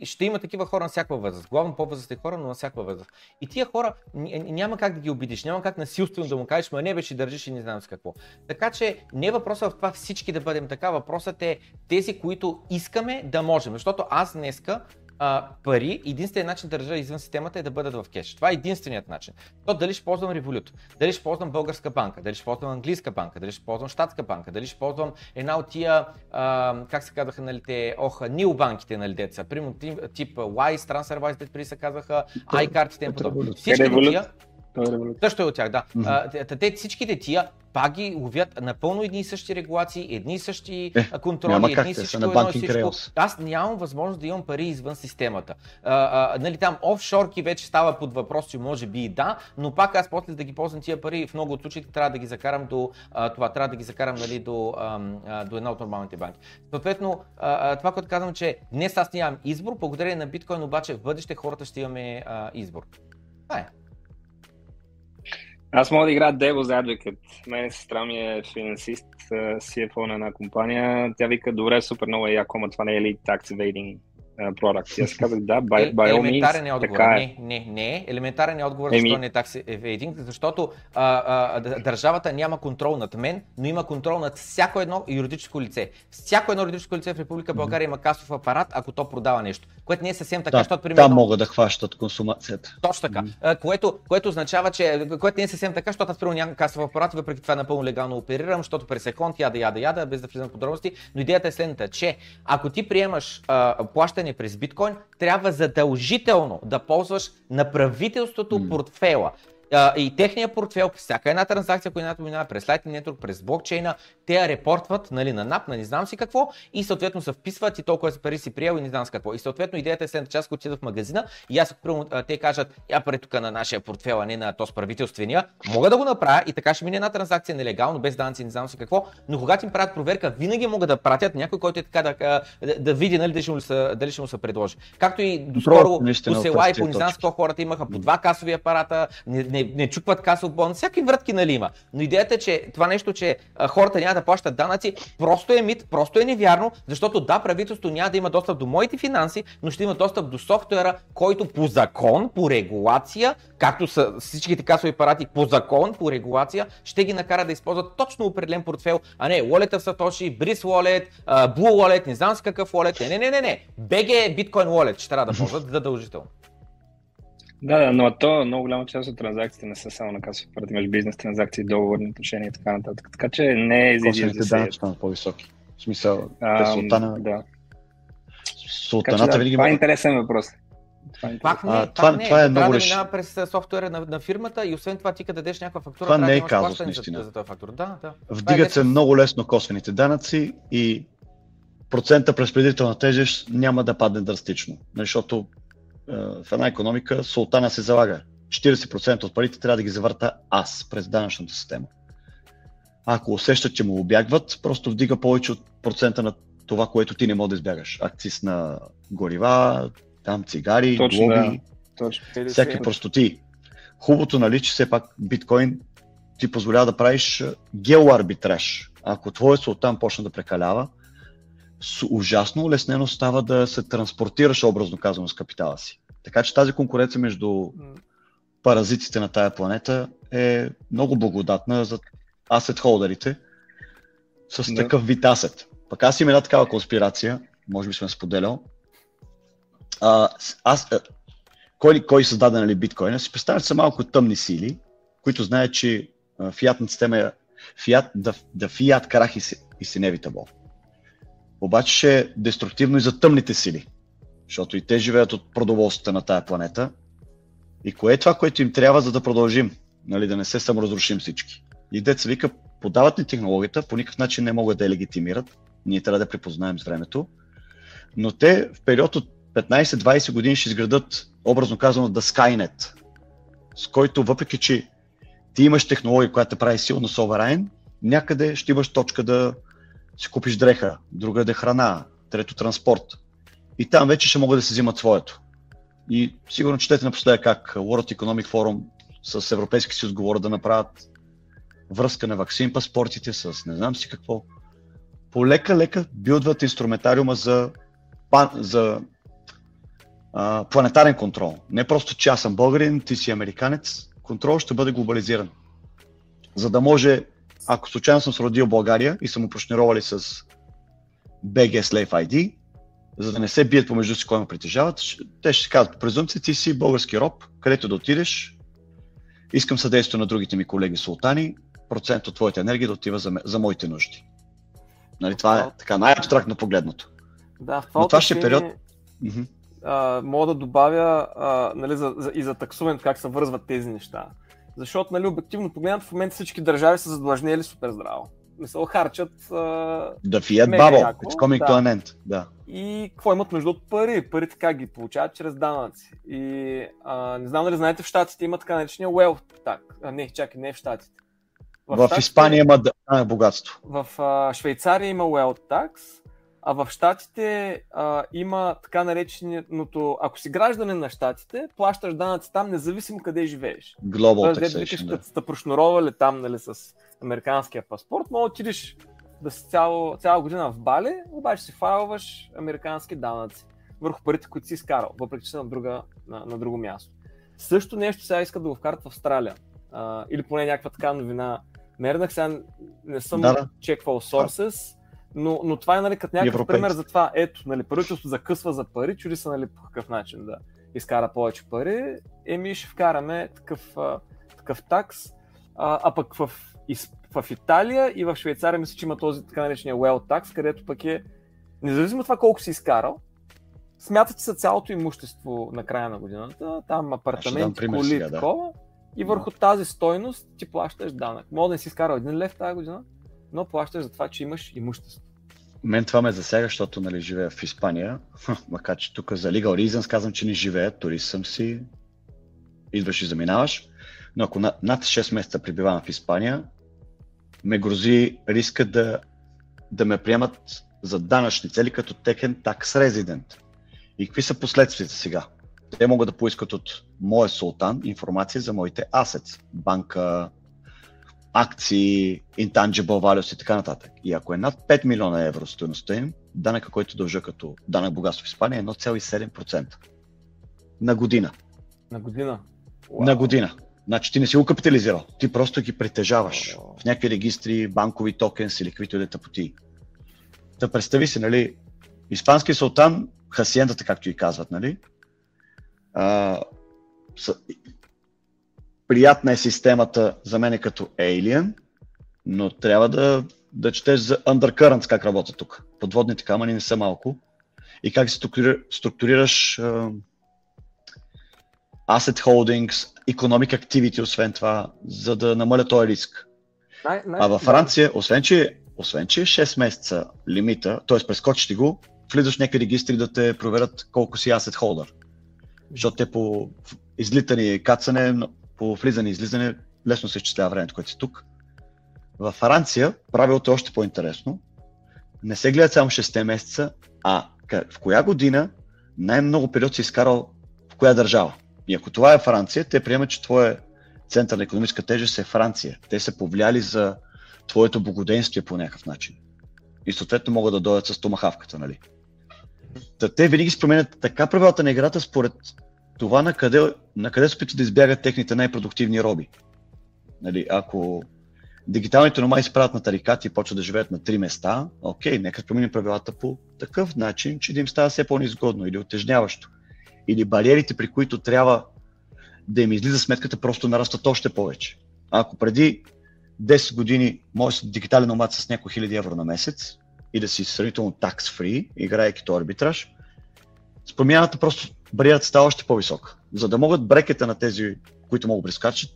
ще има такива хора на всяка възраст, главно по-възрастни хора, но на всяка възраст. И тия хора няма как да ги обидиш, няма как насилствено да му кажеш, ма не беше държиш и не знам с какво. Така че не е въпросът в това всички да бъдем така, въпросът е тези, които искаме да можем. Защото аз днеска а, пари, единственият начин да държа извън системата е да бъдат в кеш. Това е единственият начин. То дали ще ползвам Revolut, дали ще ползвам българска банка, дали ще ползвам английска банка, дали ще ползвам щатска банка, дали ще ползвам една от тия, а, как се казаха, нали, те, оха, нил банките, нали, деца, примерно тип Wise, TransferWise, те преди се казаха, iCard и т.н. Всички тия, също е от тях, да. Mm-hmm. те, всичките тия пак ги ловят напълно едни и същи регулации, едни и същи е, контроли, едни и същи едно и всичко. Аз нямам възможност да имам пари извън системата. А, а, нали, там офшорки вече става под въпрос, че може би и да, но пак аз после да ги ползвам тия пари, в много от случаите трябва да ги закарам до а, това, трябва да ги закарам нали, до, а, а, до една от нормалните банки. Съответно, а, това, което казвам, че днес аз нямам избор, благодарение на биткоин, обаче в бъдеще хората ще имаме а, избор. Това е.
Аз мога да играя Devil's Advocate. Мене сестра ми е финансист, CFO на една компания. Тя вика, добре, супер много е яко, но това не е ли tax продукт. аз казах да, by, by all means,
е отговор. Така е. Не, не, не. Елементарен е отговор, Еми... защо не е такси евейдинг, защото а, а, държавата няма контрол над мен, но има контрол над всяко едно юридическо лице. Всяко едно юридическо лице в Република България има касов апарат, ако то продава нещо. Което не е съвсем така,
да,
защото
примерно... Там могат да хващат консумацията.
Точно така. Mm-hmm. Което, което означава, че което не е съвсем така, защото аз примерно нямам касов апарат, въпреки това напълно легално оперирам, защото през секунд яда, яда, яда, без да влизам в подробности. Но идеята е следната, че ако ти приемаш а, плащане през биткоин, трябва задължително да ползваш на правителството mm. И техния портфел, всяка една транзакция, която минава през Lightning Network, през блокчейна, те я репортват нали, на NAP, на не знам си какво и съответно се вписват и толкова с пари си приел и не знам с какво. И съответно идеята е следната част, отида в магазина и аз ако те кажат, я пари тук на нашия портфел, а не на този правителствения, мога да го направя и така ще мине една транзакция нелегално, без данци, не знам си какво, но когато им правят проверка, винаги могат да пратят някой, който е така да, да, да види нали, дали, ще му се, дали ще му се предложи. Както и доскоро села и по не знам какво хората имаха по два касови апарата, не, не, не чукват касов бон, всякакви вратки нали има. Но идеята е, че това нещо, че хората няма да плащат данъци, просто е мит, просто е невярно, защото да, правителството няма да има достъп до моите финанси, но ще има достъп до софтуера, който по закон, по регулация, както са всичките касови апарати по закон, по регулация, ще ги накара да използват точно определен портфел, а не Wallet в Satoshi, Breeze Wallet, Blue Wallet, не знам с какъв Wallet, не, не, не, не, не, BG Bitcoin Wallet ще трябва да ползват задължително.
Да, да, но то много голяма част от транзакциите не са само на касов апарат, имаш бизнес транзакции, договорни отношения и така нататък. Така че не е
за да се... данъчно по-високи. В смисъл,
а, те султана... Да.
Султаната
да, винаги... Това е интересен въпрос.
Това, е пак не, а, това, пак не, това е много да минава през софтуера на, на, фирмата и освен това ти като дадеш някаква фактура,
това
не
е казус, наистина.
За, за този фактор. Да, да.
Вдигат е се много лесно косвените данъци и процента разпределителна тежест няма да падне драстично, защото в една економика султана се залага. 40% от парите трябва да ги завърта аз през данъчната система. Ако усещат, че му обягват, просто вдига повече от процента на това, което ти не можеш да избягаш. Акцис на горива, там цигари, Точно, глоби, да. Точно. всяки простоти. Хубавото, нали, че все пак биткоин ти позволява да правиш геоарбитраж. Ако твоят султан почне да прекалява, ужасно улеснено става да се транспортираш, образно казано, с капитала си. Така че тази конкуренция между паразитите на тая планета е много благодатна за асет холдерите с да. такъв вид асет. Пък аз имам една такава конспирация, може би сме споделял. А, аз, а, кой, кой създаде нали, биткоина? Си представят са малко тъмни сили, които знаят, че фиатната система е фиат, да, да фиат крах и, и inevitable обаче ще е деструктивно и за тъмните сили, защото и те живеят от продоволствата на тая планета. И кое е това, което им трябва, за да продължим, нали, да не се саморазрушим всички? И деца вика, подават ни технологията, по никакъв начин не могат да я легитимират, ние трябва да припознаем с времето, но те в период от 15-20 години ще изградат, образно казано, да Skynet, с който въпреки, че ти имаш технология, която прави силно соверайн, някъде ще имаш точка да си купиш дреха, друга е храна, трето транспорт. И там вече ще могат да се взимат своето. И сигурно четете напоследък как World Economic Forum с Европейски съюз говорят да направят връзка на вакцин паспортите с не знам си какво. полека-лека билдват инструментариума за, за а, планетарен контрол. Не просто, че аз съм българин, ти си американец, контрол ще бъде глобализиран. За да може, ако случайно съм се родил в България и съм упрошнировали с BG Slave ID, за да не се бият помежду си кой ме притежават, те ще по презумпция, ти си български роб, където да отидеш, искам съдействие на другите ми колеги султани, процент от твоята енергия да отива за, за моите нужди. Нали, това е така най-абстрактно погледното.
Да, в това, Но това ще е период. А, мога да добавя а, нали, за, за, и за таксуването как се вързват тези неща. Защото, нали, обективно погледнато, в момента всички държави са задлъжнели супер здраво. Се харчат.
Да фият бабо, it's coming да. to an end. Да.
И какво имат нужда от пари? Парите как ги получават? Чрез данъци. И а, не знам дали знаете, в Штатите има така наречения wealth tax. А, не, чакай, не в Штатите.
В, в Штатите, Испания има да, богатство.
В а, Швейцария има wealth tax, а в Штатите а, има така нареченото, ако си гражданин на Штатите, плащаш данъци там, независимо къде живееш.
Global taxation,
да. Като сте прошнуровали там, нали, с американския паспорт, да отидеш да си цяло, цяла година в Бали, обаче си файлваш американски данъци върху парите, които си изкарал, въпреки че са на, друга, на, на друго място. Също нещо сега искат да го вкарат в Австралия. А, или поне някаква така новина. Мернах, сега не съм да, да. чеквал sources, но, но това е нали, като някакъв Европейци. пример за това. Ето, нали, правителството закъсва за пари, чуди се нали, по какъв начин да изкара повече пари. Еми ще вкараме такъв, такъв такс. А, а пък в, в Италия и в Швейцария мисля, че има този така наречения well tax, където пък е, независимо от това колко си изкарал, смятат се цялото имущество на края на годината, там апартаменти, коли, сега, да. такова, и върху тази стойност ти плащаш данък. Мога да не си изкарал един лев тази година, но плащаш за това, че имаш имущество.
Мен това ме засяга, защото нали, живея в Испания, макар че тук за Legal Reasons казвам, че не живея, турист съм си, идваш и заминаваш, но ако над 6 месеца прибивавам в Испания, ме грози риска да, да ме приемат за данъчни цели като текен такс резидент. И какви са последствията сега? Те могат да поискат от моя султан информация за моите асец, банка, акции, intangible values и така нататък. И ако е над 5 милиона евро стоеността им, данъка, който дължа като данък богатство в Испания е 1,7% на година.
На година?
Wow. На година. Значи ти не си го капитализирал, ти просто ги притежаваш wow. в някакви регистри, банкови токенс или каквито и да тъпоти. Да представи си, нали, испански султан, хасиендата, както и казват, нали, а, приятна е системата за мен е като Alien, но трябва да, да четеш за Undercurrents как работя тук. Подводните камъни не са малко. И как структурира, структурираш uh, asset holdings, economic activity, освен това, за да намаля този риск. Най- най- а във Франция, освен че, освен че е 6 месеца лимита, т.е. прескочиш ти го, влизаш някакви регистри да те проверят колко си asset holder. Защото те по излитане и кацане по влизане и излизане лесно се изчислява времето, което си тук. Във Франция правилото е още по-интересно. Не се гледат само 6 месеца, а в коя година най-много период си изкарал в коя държава. И ако това е Франция, те приемат, че твоя център на економическа тежест е Франция. Те са повлияли за твоето благоденствие по някакъв начин. И съответно могат да дойдат с томахавката, нали? Та те винаги се променят така правилата на играта според това на къде, на къде се да избягат техните най-продуктивни роби. Нали, ако дигиталните номади се правят на тарикати и почват да живеят на три места, окей, нека променим правилата по такъв начин, че да им става все по-низгодно или отежняващо. Или бариерите, при които трябва да им излиза сметката, просто нарастват още повече. Ако преди 10 години може да дигитален номад с няколко хиляди евро на месец и да си сравнително tax-free, играейки то арбитраж, с промяната просто бариерата става още по-висока. За да могат брекета на тези, които могат да прескачат,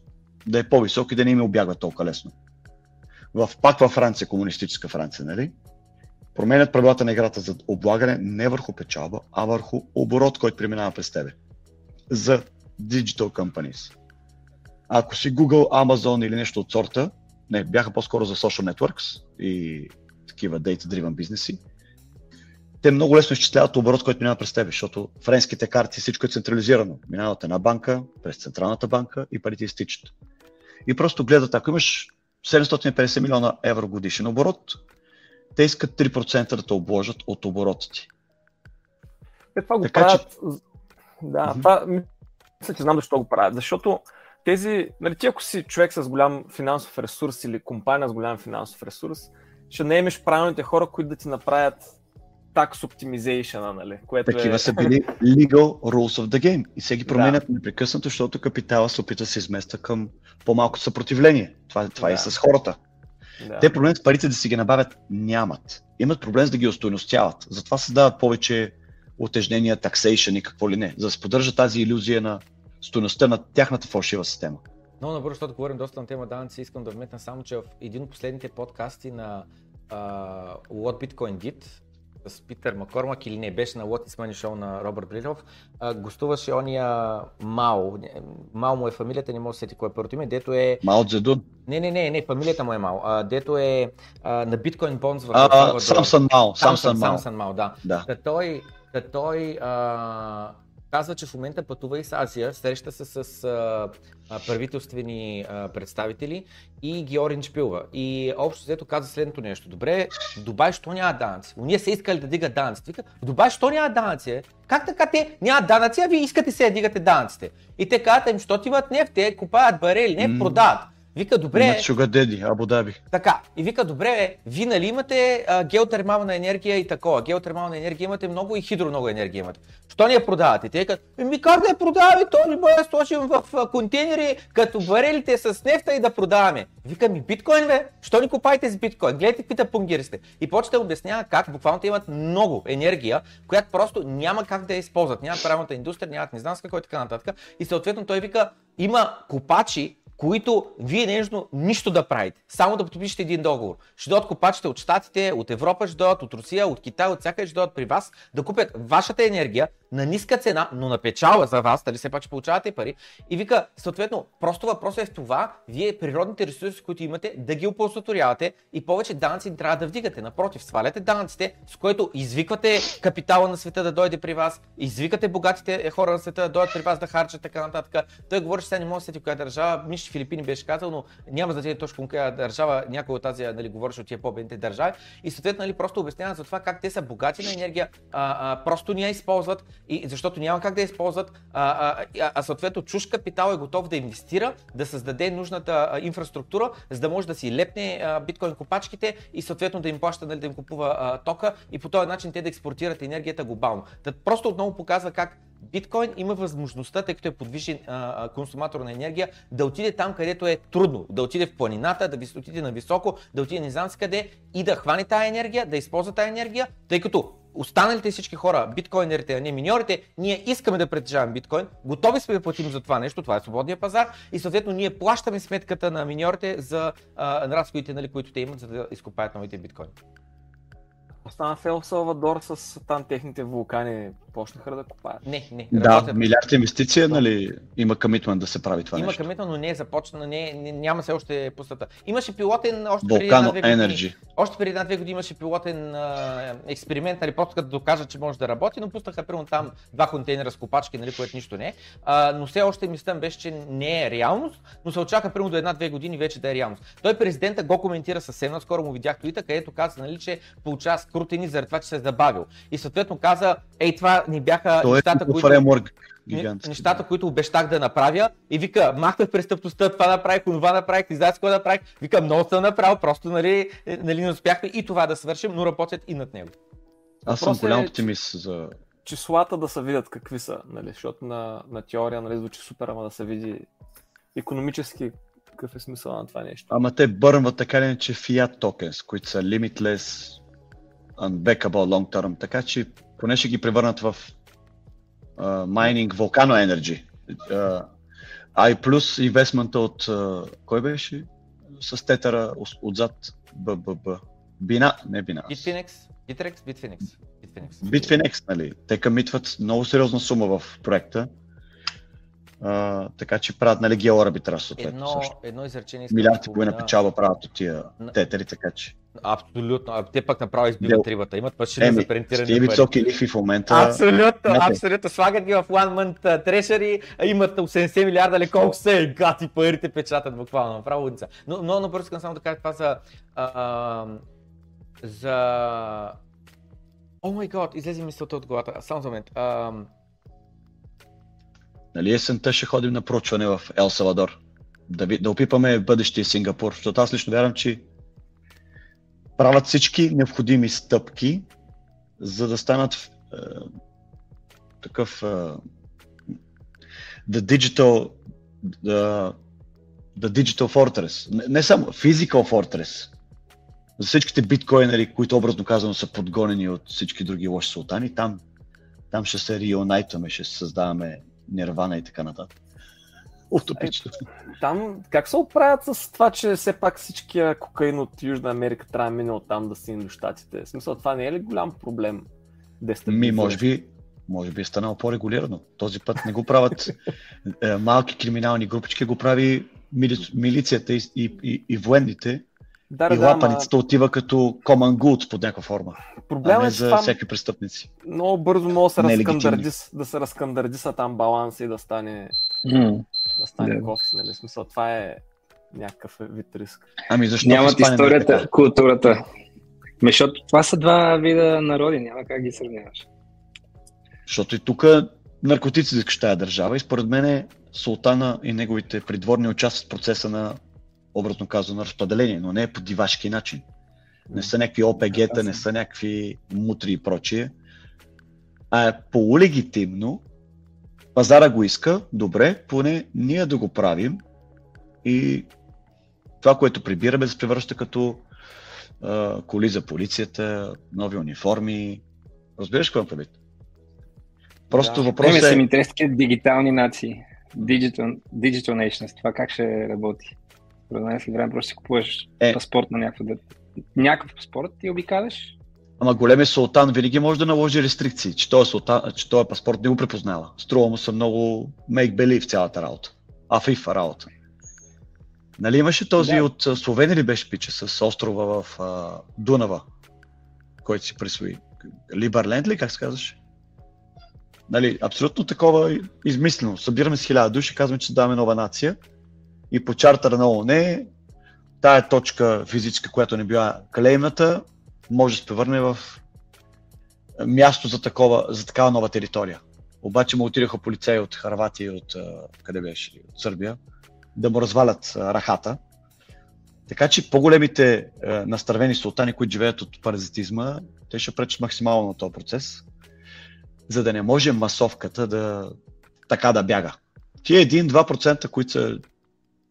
да е по-висок и да не им обягва толкова лесно. В, пак във Франция, комунистическа Франция, нали? Променят правилата на играта за облагане не върху печалба, а върху оборот, който преминава през тебе. За digital companies. Ако си Google, Amazon или нещо от сорта, не, бяха по-скоро за social networks и такива data-driven бизнеси, те много лесно изчисляват оборот, който минава през теб, защото френските карти всичко е централизирано. Минават една банка, през централната банка и парите изтичат. И просто гледат, ако имаш 750 милиона евро годишен оборот, те искат 3% да те обложат от оборотите.
Е, това го
Така
правят. Да,
Мгм.
това мисля, че знам защо го правят. Защото тези, нали, ти ако си човек с голям финансов ресурс или компания с голям финансов ресурс, ще наемеш правилните хора, които да ти направят tax optimization, нали, което
Такива
е...
са били legal rules of the game. И сега ги
Да.
променят непрекъснато, защото капитала се опитва да се измества към по-малко съпротивление. Това, това е и
Да.
с хората.
Да.
Те проблем с парите да си ги набавят нямат. Имат проблем с да ги устойностяват. Затова създават повече отежнения, taxation и какво ли не, за да се поддържа тази иллюзия на стойността на тяхната фалшива система.
Много набързо, защото говорим доста на тема данъци, искам да вметна само, че в един от последните подкасти на uh, What Bitcoin Did с Питър Макормак или не, беше на What is Money Show на Робърт Брилев, а, гостуваше ония Мао, Мао му е фамилията, не мога да се сети кое е първото име, дето е,
Мао Цзедун.
не, не, не, не, фамилията му е Мао, а, дето е а, на биткоин бонз в.
Самсън Мао.
Самсън
Мао.
Самсън Мао, да.
Да.
Та той, та той а, казва, че в момента пътува и с Азия, среща се с а, а, правителствени а, представители и ги оринчпилва. И общо взето каза следното нещо. Добре, в Дубай, що няма данъци? Ние са искали да дига данъци. Вика, в Дубай, що няма данъци? е? Как така те нямат данъци, а вие искате се да дигате данъците? И те казват, им, що ти имат нефт, те купаят барели,
М.
продават. Вика, добре,
Имат Sugar Daddy, Абу Даби.
така, и вика, добре, вие нали имате а, геотермална енергия и такова. Геотермална енергия имате много и хидро много енергия имате. Що ни я продавате? Те казват, ми как да я продаваме, то не да сложим в контейнери, като барелите с нефта и да продаваме. Вика ми, биткоин бе, що ни купаете с биткоин? Гледайте какви тъпунгири сте. И почта обяснява как буквално те имат много енергия, която просто няма как да я използват. Нямат правилната индустрия, нямат не знам с какво и така нататък. И съответно той вика, има купачи, които вие не нужно нищо да правите, само да подпишете един договор. Ще дойдат копачите от Штатите, от Европа, ще дойдат от Русия, от Китай, от всякъде ще дойдат при вас да купят вашата енергия на ниска цена, но на печала за вас, дали все пак ще получавате пари. И вика, съответно, просто въпросът е в това, вие природните ресурси, които имате, да ги оползотворявате и повече данъци не трябва да вдигате. Напротив, сваляте данъците, с което извиквате капитала на света да дойде при вас, извикате богатите хора на света да дойдат при вас да харчат така нататък. Той говори, че сега не може да сети коя държава, Филипини беше казал, но няма значение точно коя държава, някой от тази, нали, говореше от тия по-бедните държави. И съответно, нали, просто обяснява за това как те са богати на енергия, а, а, просто не я използват, и, защото няма как да я използват, а, а, а, а съответно чуж капитал е готов да инвестира, да създаде нужната инфраструктура, за да може да си лепне а, биткоин копачките и съответно да им плаща, нали, да им купува а, тока и по този начин те да експортират енергията глобално. Та просто отново показва как биткоин има възможността, тъй като е подвижен консуматор на енергия, да отиде там, където е трудно, да отиде в планината, да отиде на високо, да отиде не знам си къде и да хване тая енергия, да използва тая енергия, тъй като останалите всички хора, биткоинерите, а не миньорите, ние искаме да притежаваме биткоин, готови сме да платим за това нещо, това е свободния пазар и съответно ние плащаме сметката на миньорите за а, разходите, нали, които те имат, за да изкопаят новите биткоини.
Остана в Ел Салвадор с там техните вулкани, почнаха да копаят.
Не, не.
Да, милиард инвестиция, нали, има комитмент да се прави това
Има
нещо.
къмитно, но не е започна, не, не, няма се още пустота. Имаше пилотен още преди
Volcano
една-две години.
Energy.
Още преди една-две години имаше пилотен а, експеримент, нали, просто като да докажат, че може да работи, но пуснаха примерно там два контейнера с копачки, нали, което нищо не е. А, но все още мислям беше, че не е реалност, но се очаква примерно до една-две години вече да е реалност. Той президента го коментира съвсем наскоро, му видях твита, където каза, нали, че получава скрутени заради това, че се е забавил. И съответно каза, ей това ни бяха
Той е
нещата,
като
които...
фреймворк. Гигантски.
нещата, които обещах да направя и вика, махнах престъпността, това направих, това направих, не знаеш какво направих. Вика, много съм направил, просто нали, е, нали, не успяхме и това да свършим, но работят и над него.
Аз съм
Въпросът
голям
е, че-
оптимист за...
Числата да се видят какви са, нали, защото на, на теория нали, звучи супер, ама да се види економически какъв е смисъл на това нещо.
Ама те бърнват така или иначе fiat tokens, които са limitless, unbackable long term, така че поне ще ги превърнат в uh, mining Volcano Energy. Uh, а и плюс инвестмента от... Uh, кой беше? С тетъра от- отзад. БББ. Бина, не Бина.
Bitfinex, Bitrex, Bitfinex. Bitfinex.
Bitfinex, нали? Те къмитват много сериозна сума в проекта. Uh, така че правят нали, геоарбитраж съответно
Едно,
също.
едно изречение
Милиард и половина печалба правят от тия
На-
тетери, така че.
Абсолютно. А те пък направо избиват
Дел-
рибата. Имат машини
Еми,
за принтиране пари.
високи лихви в момента.
Абсолютно,
Мете.
абсолютно. Слагат ги в One Month а, Treasury, а имат 80 милиарда, ли колко са и гати парите печатат буквално, направо улица. Но много набързо искам само да кажа това за а, а, за... О май гад, излезе мисълта от главата. Само за момент. Ам...
Нали есента ще ходим на проучване в Ел Салвадор. Да, да опипаме бъдещия Сингапур, защото аз лично вярвам, че правят всички необходими стъпки, за да станат е, такъв е, the digital the, the digital fortress. Не, не само physical fortress. За всичките биткоинери, които образно казано са подгонени от всички други лоши султани, там, там ще се реонайтваме, ще създаваме нирвана и така нататък. Утопично.
Е, там как се оправят с това, че все пак всички кокаин от Южна Америка трябва да мине от там да си до щатите? В смисъл, това не е ли голям проблем?
Ми, може би, може би е станало по-регулирано. Този път не го правят е, малки криминални групички, го прави мили, милицията и, и, и, и военните. Да, и да, лапаницата ма... отива като common goods под някаква форма. Проблемът е за това... всеки престъпници.
Много бързо може да се, разкандардис, да се разкандардиса там баланс и да стане, mm. Да стане yeah. кофе. Нали? Смисъл, това е някакъв вид риск.
Ами защо Нямат историята, така? културата. Защото това са два вида народи, няма как ги сравняваш.
Защото и тук наркотици искаш тази държава и според мен султана и неговите придворни участват в процеса на, образно казано, на разпределение, но не е по дивашки начин. Не са някакви ОПГ-та, не са някакви мутри и прочие. А е полулегитимно, пазара го иска, добре, поне ние да го правим и това, което прибираме, се превръща като а, коли за полицията, нови униформи. Разбираш какво правит? Просто да. въпросът
е... са ми интересни дигитални нации. Digital, digital nations. Това как ще работи? Според мен след време просто си купуваш е. паспорт на някакъв, някакъв паспорт и обикаляш.
Ама големия султан винаги може да наложи рестрикции, че този, султан, че този паспорт не го препознава. Струва му се много make believe цялата работа. Афифа работа. Нали имаше този да. от Словения ли беше пича с острова в а, Дунава, който си присвои? Либерленд ли, как се казваше? Нали, абсолютно такова измислено. Събираме с хиляда души, казваме, че даваме нова нация и по чартера на ООН тая точка физическа, която не била клеймната, може да се превърне в място за, такова, за такава нова територия. Обаче му отидеха полицаи от Харватия от, къде беше, от Сърбия, да му развалят рахата. Така че по-големите е, настървени султани, които живеят от паразитизма, те ще пречат максимално на този процес за да не може масовката да така да бяга. Тия 1-2%, които са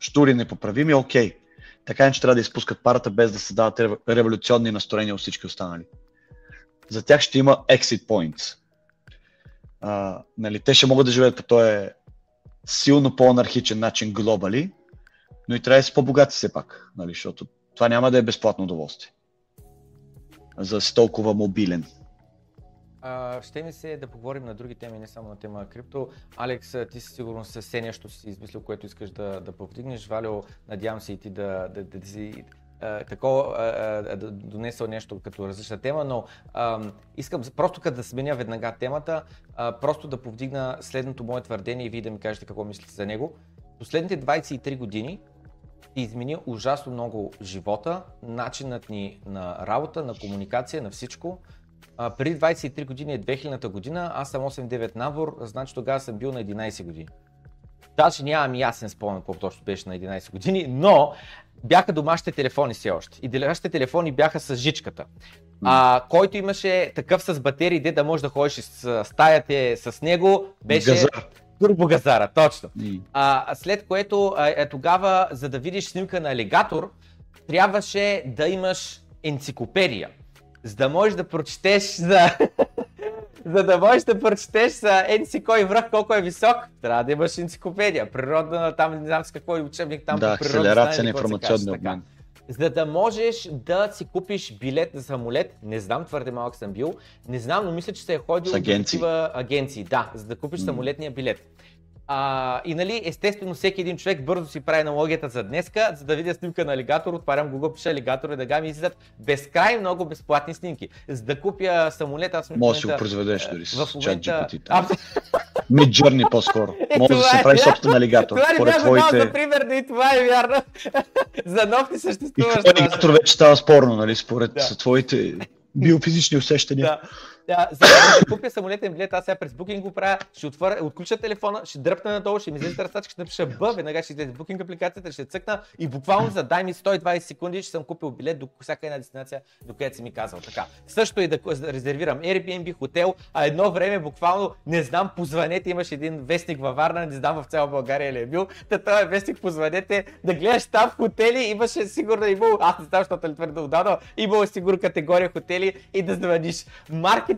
штури непоправими, окей. Така че трябва да изпускат парата без да се дават революционни настроения от всички останали. За тях ще има exit points. А, нали, те ще могат да живеят по този силно по-анархичен начин глобали, но и трябва да са по-богати все пак, нали, защото това няма да е безплатно удоволствие. За да си толкова мобилен.
А, ще ми се да поговорим на други теми, не само на тема крипто. Алекс, ти със сигурност все нещо си измислил, което искаш да, да повдигнеш. Валио, надявам се и ти да, да, да, да си такова донесъл нещо като различна тема, но а, искам просто като да сменя веднага темата, а, просто да повдигна следното мое твърдение и вие да ми кажете какво мислите за него. Последните 23 години ти измени ужасно много живота, начинът ни на работа, на комуникация, на всичко а, преди 23 години е 2000-та година, аз съм 8-9 набор, значи тогава съм бил на 11 години. Даже нямам ясен спомен колко точно беше на 11 години, но бяха домашните телефони все още. И домашните телефони бяха с жичката. А, който имаше такъв с батерии, де да можеш да ходиш с стаята с него, беше...
Газар.
Турбогазара, точно. А, след което а, е, тогава, за да видиш снимка на алигатор, трябваше да имаш енциклопедия за да можеш да прочетеш за... за да можеш да прочетеш за еди си кой връх колко е висок, трябва да имаш енциклопедия, природна, там не знам с какво е учебник, там
да, акселерация на информационния обмен.
За да можеш да си купиш билет за самолет, не знам, твърде малък съм бил, не знам, но мисля, че се е ходил
с агенции.
такива агенции. Да, за да купиш mm. самолетния билет. А, и нали, естествено, всеки един човек бързо си прави аналогията за днеска, за да видя снимка на алигатор, отварям Google, пиша алигатор и да ми излизат безкрай много безплатни снимки. За да купя самолет, аз
Може да си го произведеш дори с
в момента...
Midjourney по-скоро. Може да си
е.
прави собствен алигатор.
Това не
Според
бях твоите... за пример, да и това е вярно. за нов не
И
съществуваш.
какво алигатор вече става спорно, нали? Според твоите биофизични усещания.
Да, за да купя самолетен билет, аз сега през Booking го правя, ще отворя, отключа телефона, ще дръпна надолу, ще ми излезе ръцачка, ще напиша Б, веднага ще излезе Booking апликацията, ще цъкна и буквално за дай ми 120 секунди ще съм купил билет до всяка една дестинация, до която си ми казал. Така. Също и да резервирам Airbnb, хотел, а едно време буквално, не знам, позванете, имаш един вестник във Варна, не знам в цяла България ли е бил, та този вестник позванете, да гледаш там хотели, имаше сигурно имало, аз не знам, защото ли твърде отдавна, имало е сигурно категория хотели и да звъниш.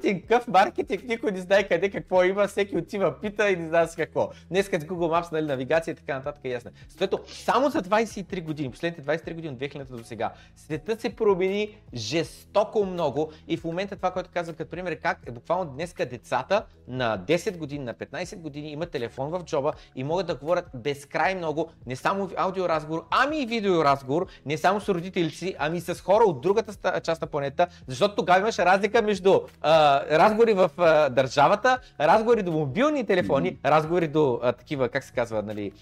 Маркетинг, къв маркетинг, никой не знае къде какво има, всеки отива, пита и не знае с какво. Днес с Google Maps, нали, навигация и така нататък е ясно. Следто, само за 23 години, последните 23 години от 2000 до сега, светът се промени жестоко много и в момента това, което казвам като пример е как е буквално днеска децата на 10 години, на 15 години имат телефон в джоба и могат да говорят безкрай много, не само аудиоразговор, ами и видеоразговор, не само с родителите си, ами с хора от другата част на планета, защото тогава имаше разлика между а, разговори в а, държавата, разговори до мобилни телефони, разговори до а, такива, как се казва, нали,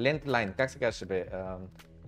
лентлайн, как се казваше бе, а,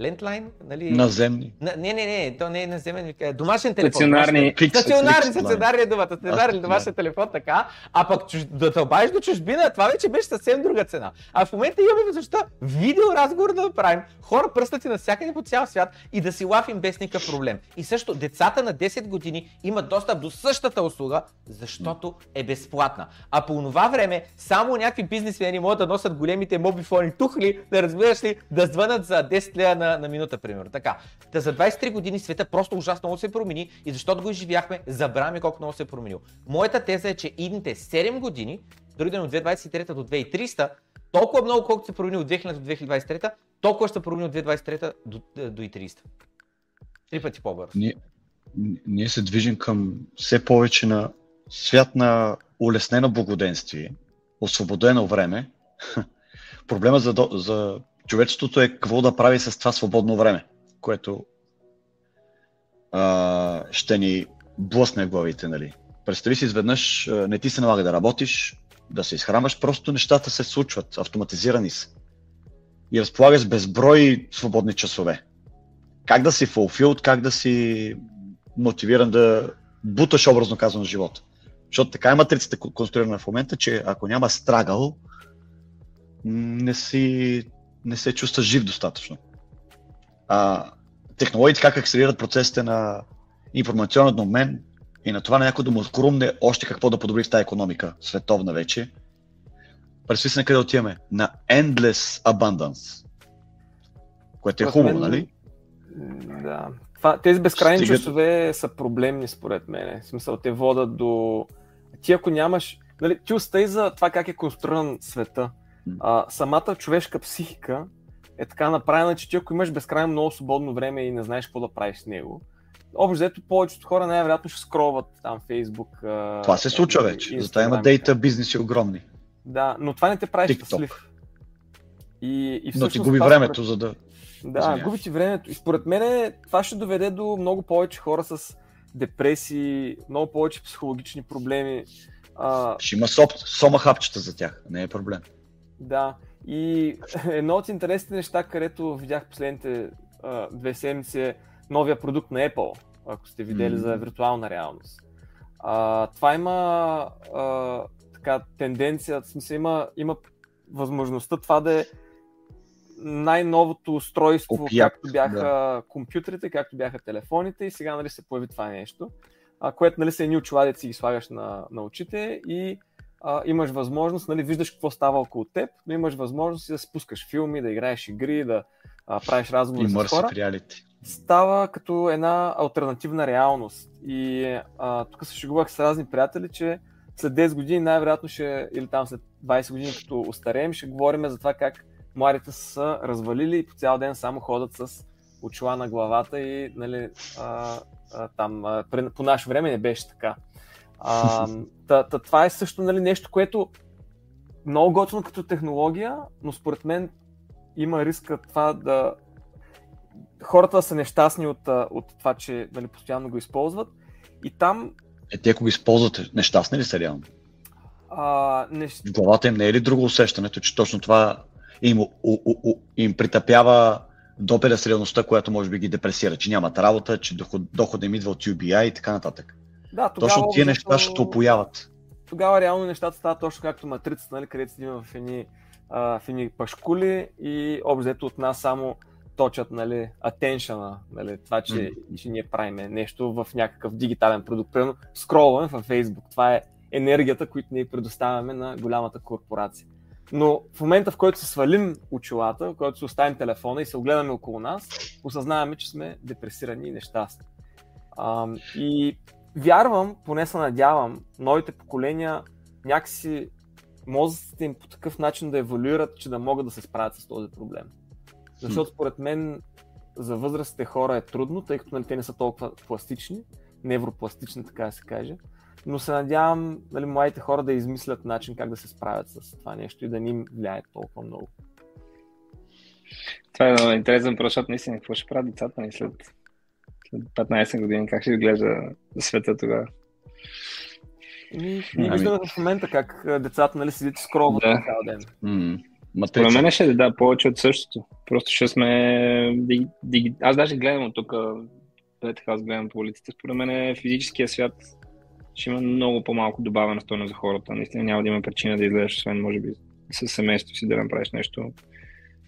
лентлайн, нали?
Наземни.
На, не, не, не, то не е наземен, е домашен телефон.
Стационарни.
Стационарни, стационарни е думата, стационарен
Аз-
домашен телефон, така. А пък чуж... да те обадиш до чужбина, това вече беше съвсем друга цена. А в момента имаме възможността видеоразговор да направим, хора пръстати навсякъде по цял свят и да си лафим без никакъв проблем. И също децата на 10 години имат достъп до същата услуга, защото е безплатна. А по това време само някакви бизнесмени могат да носят големите мобифони тухли, да разбираш ли, да звънат за 10 лева на, на минута, примерно. Така. Та за 23 години света просто ужасно много се промени и защото го изживяхме, забравяме колко много се е променил. Моята теза е, че идните 7 години, дори да е от 2023 до 2300, толкова много колкото се промени от 2000 до 2023, толкова ще се промени от 2023 до, до и 300. Три пъти по-бързо.
Ние, ние се движим към все повече на свят на улеснено благоденствие, освободено време. Проблема за, до- за човечеството е какво да прави с това свободно време, което а, ще ни блъсне главите. Нали. Представи си изведнъж, не ти се налага да работиш, да се изхранваш, просто нещата се случват, автоматизирани са. И разполагаш с безброй свободни часове. Как да си fulfilled, как да си мотивиран да буташ образно казано живота. Защото така е матрицата ко- конструирана в момента, че ако няма страгъл, м, не, си, не се чувстваш жив достатъчно. А, технологиите как акселерират процесите на информационен обмен и на това на някой да му хрумне още какво да подобри в тази економика, световна вече. Представи си на къде отиваме. На endless abundance. Което е хубаво, нали?
Да. Това, тези безкрайни
Стигат-
часове са проблемни според мен. В смисъл, те водат до... Ти ако нямаш... Нали, ти остай за това как е конструиран света. А, самата човешка психика е така направена, че ти ако имаш безкрайно много свободно време и не знаеш какво да правиш с него, общо взето повечето хора най-вероятно ще скролват там Facebook. а,
Това се случва
и-
вече. Затова има дейта бизнеси огромни.
Да, но това не те прави
TikTok.
щастлив. И, и
Но ти
всъщност
губи
това
времето, за да...
Да,
Извинявай.
губи ти времето. И според мен това ще доведе до много повече хора с депресии, много повече психологични проблеми. А,
Ще има соп, сома хапчета за тях. Не е проблем.
Да. И едно от интересните неща, където видях последните а, две седмици е новия продукт на Apple, ако сте видели
Мгм.
за виртуална реалност. А, това има а, така тенденция, в смисъл има, има възможността това да е най-новото устройство,
Опият,
както бяха компютрите, както бяха телефоните и сега нали, се появи това нещо, а, което нали, са едни очила, да си ги слагаш на, на очите и а, имаш възможност, нали, виждаш какво става около теб, но имаш възможност и да спускаш филми, да играеш игри, да а, правиш разговори с хора
reality.
става като една альтернативна реалност. И а, тук се шегувах с разни приятели, че след 10 години най-вероятно ще, или там след 20 години, като устареем, ще говорим за това как младите са развалили и по цял ден само ходят с очила на главата и нали, а, а, там а, по наше време не беше така. А, та, та, това е също нали, нещо, което много готино като технология, но според мен има риска това да хората са нещастни от, от това, че нали, постоянно го използват. И там.
Е, те ако го използват, нещастни ли са реално?
А, нещ...
В главата им не е ли друго усещането, че точно това им, у, у, у, им притъпява допеля с реалността, която може би ги депресира, че нямат работа, че доход, доходът им идва от UBI и така нататък.
Да,
тогава, точно тия неща ще опояват.
Тогава реално нещата стават точно както матрицата, нали, където седим в едни, а, в едни пашкули и обзето от нас само точат нали, attention нали, това, че, mm. че ние правим нещо в някакъв дигитален продукт. Примерно скролваме във Facebook. Това е енергията, която ние предоставяме на голямата корпорация. Но в момента, в който се свалим очилата, в който се оставим телефона и се огледаме около нас, осъзнаваме, че сме депресирани и нещастни. А, и вярвам, поне се надявам, новите поколения някакси мозъците им по такъв начин да еволюират, че да могат да се справят с този проблем. Защото според мен за възрастните хора е трудно, тъй като нали, те не са толкова пластични, невропластични, така да се каже. Но се надявам нали, младите хора да измислят начин как да се справят с това нещо и да ни им влияе толкова много.
Това е много интересен въпрос, защото наистина какво ще правят децата ни след, след 15 години, как ще изглежда света тогава?
Ами, ние ами... виждаме в момента как децата нали, седят и скролват да. цял ден.
Mm.
Според мен ще да повече от същото. Просто ще сме... Диги... Аз даже гледам от тук, така аз гледам по улиците, според мен физическия свят ще има много по-малко добавена стойност за хората. Наистина няма да има причина да излезеш, освен може би с семейството си да направиш нещо.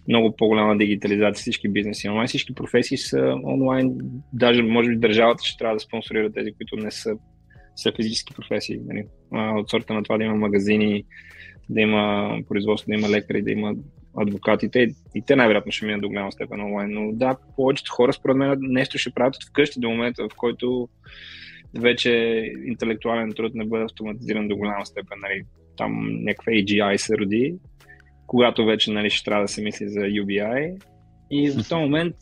Много по-голяма дигитализация всички бизнеси. Онлайн всички професии са онлайн. Даже може би държавата ще трябва да спонсорира тези, които не са, са физически професии. Нали? От сорта на това да има магазини, да има производство, да има лекари, да има адвокатите и те най-вероятно ще минат до голяма степен онлайн. Но да, повечето хора според мен нещо ще правят вкъщи до момента, в който вече интелектуален труд не бъде автоматизиран до голяма степен. Нали, там някаква AGI се роди, когато вече нали, ще трябва да се мисли за UBI. И в този момент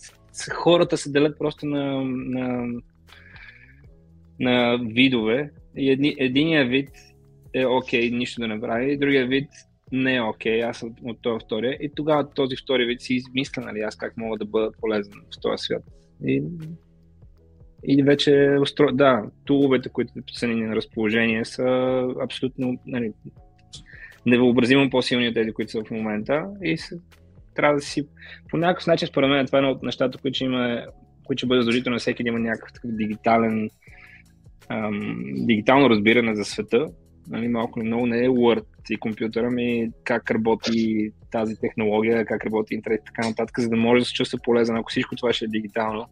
хората се делят просто на, на, на видове. И едни, единия вид е окей, okay, нищо да не прави, другия вид не е окей, okay, аз от, от този втория. И тогава този втори вид си измисля, нали, аз как мога да бъда полезен в този свят. И, и вече, да, туловете, които са ни на разположение, са абсолютно нали, невъобразимо по-силни от тези, които са в момента. И са, трябва да си, по някакъв начин, според мен, това е едно от нещата, които ще има, които ще бъде задължително всеки да има някакъв такъв дигитален, ам, дигитално разбиране за света, нали, малко или много не е Word и компютъра ми, как работи тази технология, как работи интернет и така нататък, за да може да се чувства полезен, ако всичко това ще е дигитално.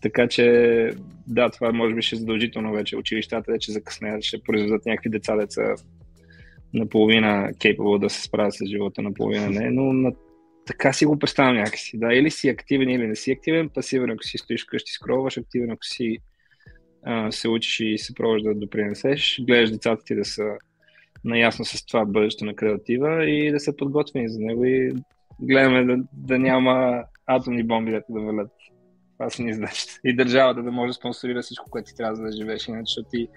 Така че, да, това може би ще е задължително вече. Училищата вече закъснеят, ще произведат някакви деца, деца наполовина capable да се справят с живота, наполовина не, но на... така си го представям някакси. Да, или си активен, или не си активен, пасивен, ако си стоиш вкъщи, скроваш, активен, ако си а, се учиш и се пробваш да допринесеш, гледаш децата ти да са наясно с това бъдеще на креатива и да са подготвени за него и гледаме да, да няма атомни бомби да да валят. Това са ни задачите. И държавата да може да спонсорира всичко, което ти трябва за да живееш, иначе ти,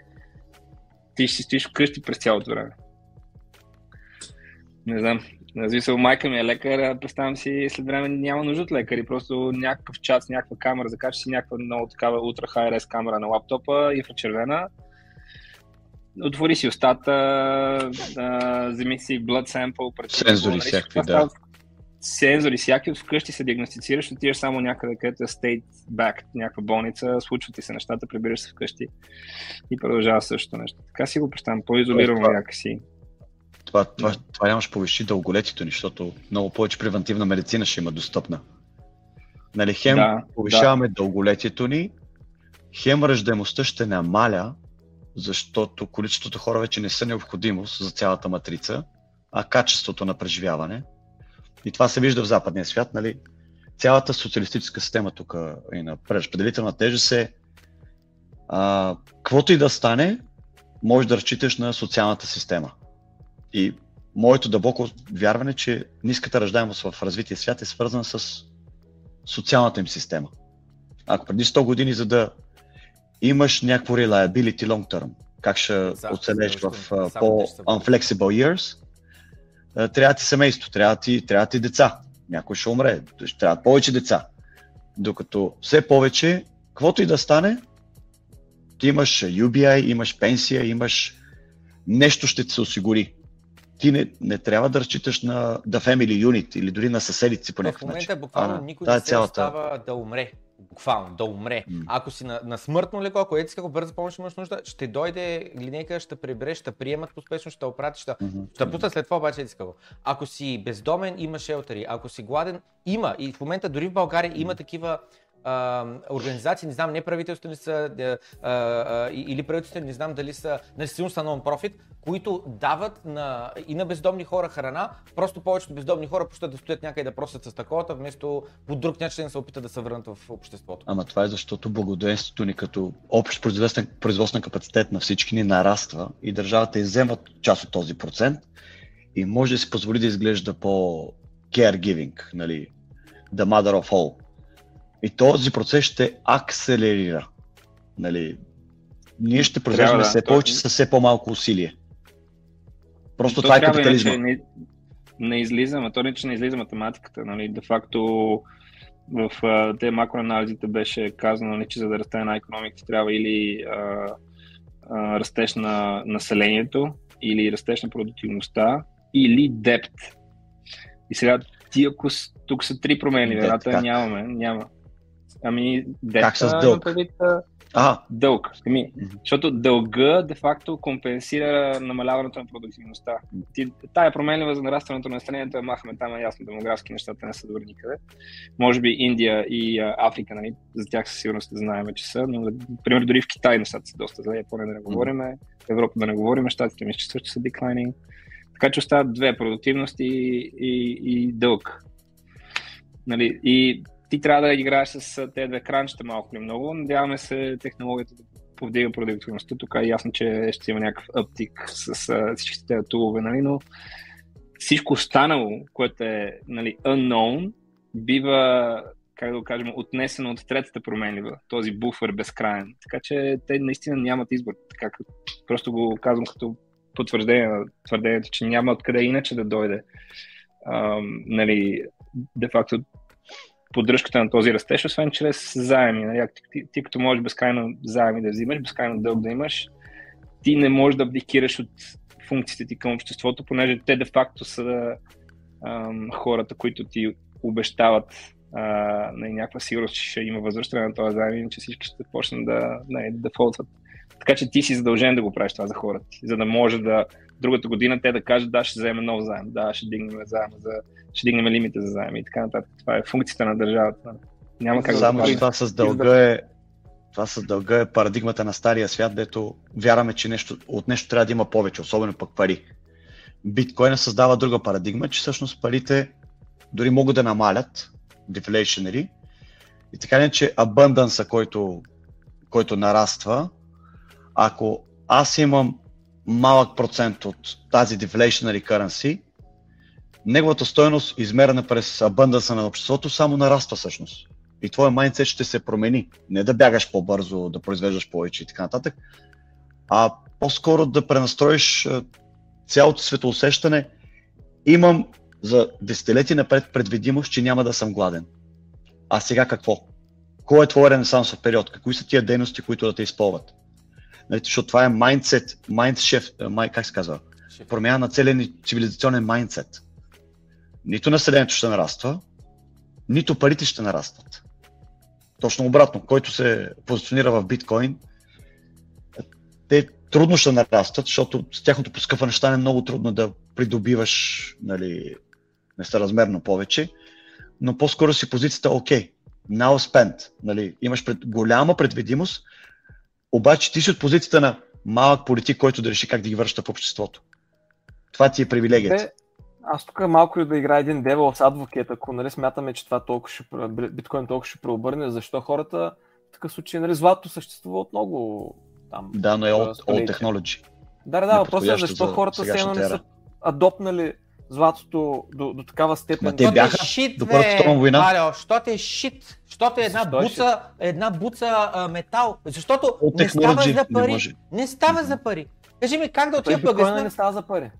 ти ще си стоиш вкъщи през цялото време. Не знам. Зависимо, майка ми е лекар, представям си, след време няма нужда от лекари, просто някакъв час, някаква камера, закачаш си някаква много такава ултра high камера на лаптопа, инфрачервена, отвори си устата, вземи си blood sample.
Сензори всякакви, да.
Сензори всякакви, вкъщи се диагностицираш, отиваш само някъде, където е state back, някаква болница, случват ти се нещата, прибираш се вкъщи и продължава същото нещо. Така си го представям, по-изолирано някакси
това, това, това няма ще повиши дълголетието ни, защото много повече превентивна медицина ще има достъпна. Нали, хем да, повишаваме да. дълголетието ни, хем ръждаемостта ще намаля, защото количеството хора вече не са необходимост за цялата матрица, а качеството на преживяване. И това се вижда в западния свят. Нали? Цялата социалистическа система тук и на преразпределителна тежест е а, каквото и да стане, може да разчиташ на социалната система. И моето дълбоко вярване, че ниската ръждаемост в развития свят е свързана с социалната им система. Ако преди 100 години, за да имаш някакво reliability long term, как ще оцелеш в uh, по-unflexible years, трябва ти семейство, трябва ти, трябва ти деца. Някой ще умре, ще трябва повече деца. Докато все повече, каквото и да стане, ти имаш UBI, имаш пенсия, имаш нещо ще ти се осигури. Ти не, не трябва да разчиташ на The Family Unit или дори на съседите си по някакъв
В момента
начин.
буквално
А,
никой не се
цялата-
остава да умре. Буквално, да умре.
М.
Ако си на, на смъртно леко, ако ети какво бърза помощ имаш нужда, ще дойде линейка, ще прибере, ще приемат успешно, ще опрати, ще,
Мгм.
ще пуснат след това обаче ети какво. Ако си бездомен, има шелтери. Ако си гладен, има. И в момента дори в България има такива а, организации, не знам, неправителствени са а, а, а, или правителствени, не знам дали са, нали, силно са нон-профит, които дават на, и на бездомни хора храна, просто повечето бездомни хора почват да стоят някъде да просят с таковата, вместо по друг начин да се опитат да се върнат в обществото.
Ама това е защото благоденствието ни като общ производствен, производствен капацитет на всички ни нараства и държавата изземва част от този процент и може да си позволи да изглежда по caregiving, нали, the mother of all. И този процес ще акселерира. Нали, ние ще произвеждаме
да,
все
то-
повече с все по-малко усилие. Просто
То
това е капитализма.
Не, не излиза, а то не, че не излиза математиката. Нали? Де факто в те макроанализите беше казано, нали, че за да расте една економика трябва или а, а, растеж на населението, или растеж на продуктивността, или депт. И сега ти ако тук са три промени,
как?
нямаме, няма. Ами, депт,
Как с дълг? А,
Дълг. Ами, защото дълга де-факто компенсира намаляването на продуктивността. Ти, тая променлива за нарастването на населението я махаме, там е ясно, демографски нещата не са добри никъде. Може би Индия и а, Африка, нали, за тях със сигурност знаем, че са, но, например, дори в Китай нещата са доста зле, поне да не говорим, Европа да не говорим, щатите мисля, че също са declining. Така че остават две, продуктивност и, и, и дълг. Нали, и ти трябва да играеш с тези две кранчета малко или много. Надяваме се технологията да повдига продуктивността. Тук е ясно, че ще има някакъв аптик с всичките тези тулове, нали? но всичко останало, което е нали, unknown, бива, как да го кажем, отнесено от третата променлива, този буфер безкрайен. Така че те наистина нямат избор. Така, просто го казвам като потвърждение на твърдението, че няма откъде иначе да дойде ам, нали, де-факто поддръжката на този растеж, освен чрез заеми. Нали? Ти, ти, ти като можеш безкрайно заеми да взимаш, безкрайно дълг да имаш, ти не можеш да абдикираш от функциите ти към обществото, понеже те де-факто са ам, хората, които ти обещават на някаква сигурност, че ще има възвръщане на този заем, че всички ще почнат да, не, да дефолтват. Така че ти си задължен да го правиш това за хората, за да може да другата година те да кажат да, ще вземем нов заем, да, ще дигнем заема, за, ще дигнем лимите за заеми и така нататък. Това е функцията на държавата. Няма как
Само,
да
това с дълга е това с дълга е парадигмата на стария свят, дето вярваме, че нещо, от нещо трябва да има повече, особено пък пари. Биткоина създава друга парадигма, че всъщност парите дори могат да намалят, deflationary, и така не, че абънданса, който, който нараства, ако аз имам малък процент от тази deflationary currency, неговата стоеност, измерена през абънданса на обществото, само нараства всъщност. И твоя майндсет ще се промени. Не да бягаш по-бързо, да произвеждаш повече и така нататък, а по-скоро да пренастроиш цялото светоусещане. Имам за десетилетия напред предвидимост, че няма да съм гладен. А сега какво? Кой е твой ренесансов период? Какви са тия дейности, които да те изпълват? Нали, защото това е майндсет, mindset, май, как се казва? Промяна на целия ни цивилизационен майндсет. Нито населението ще нараства, нито парите ще нарастват. Точно обратно, който се позиционира в биткоин, те трудно ще нарастват, защото с тяхното поскъпване ще стане много трудно да придобиваш нали, несъразмерно повече, но по-скоро си позицията окей, now spent, нали, имаш пред, голяма предвидимост, обаче ти си от позицията на малък политик, който да реши как да ги връща в обществото. Това ти е привилегията.
Аз тук малко да играя един девел с адвокет, ако нали, смятаме, че това толкова ще, биткоин толкова ще преобърне, защо хората в такъв случай, нали, злато съществува от много там.
Да, но е от, от.
Да, да, въпросът е защо
за
хората
сегашната
не са адопнали златото до, до такава степен.
Ма те
ти
бяха
е шит,
до
бе,
Първата световна война.
Алио, що те е шит? Защото е една
Защо е
буца, една буца а, метал. Защото
От
не става за
не
пари.
може.
Не става за пари. Кажи ми как да отида
биткоина
пъгъсна?
не става за пари.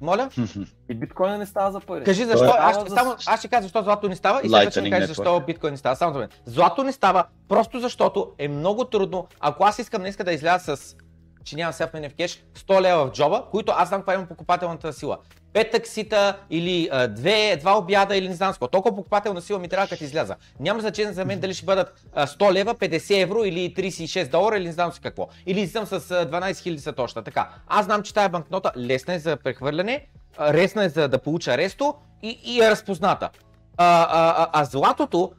Моля?
И биткоина не става за пари.
Кажи защо,
Той
аз, ще, само, аз ще кажа защо злато не става и след ще ми кажеш защо биткоин не става. Само за мен. Злато не става, просто защото е много трудно. Ако аз искам днес да изляза с, че нямам сега в кеш, 100 лева в джоба, които аз знам каква имам покупателната сила. Пет таксита или а, две, два обяда или не знам какво. Толкова покупателна сила ми трябва като изляза. Няма значение за мен дали ще бъдат а, 100 лева, 50 евро или 36 долара или не знам си какво. Или съм с а, 12 000 сатоща. Така. Аз знам, че тая банкнота лесна е за прехвърляне, лесна е за да получа ресто и, и е разпозната. А, а, а, а златото,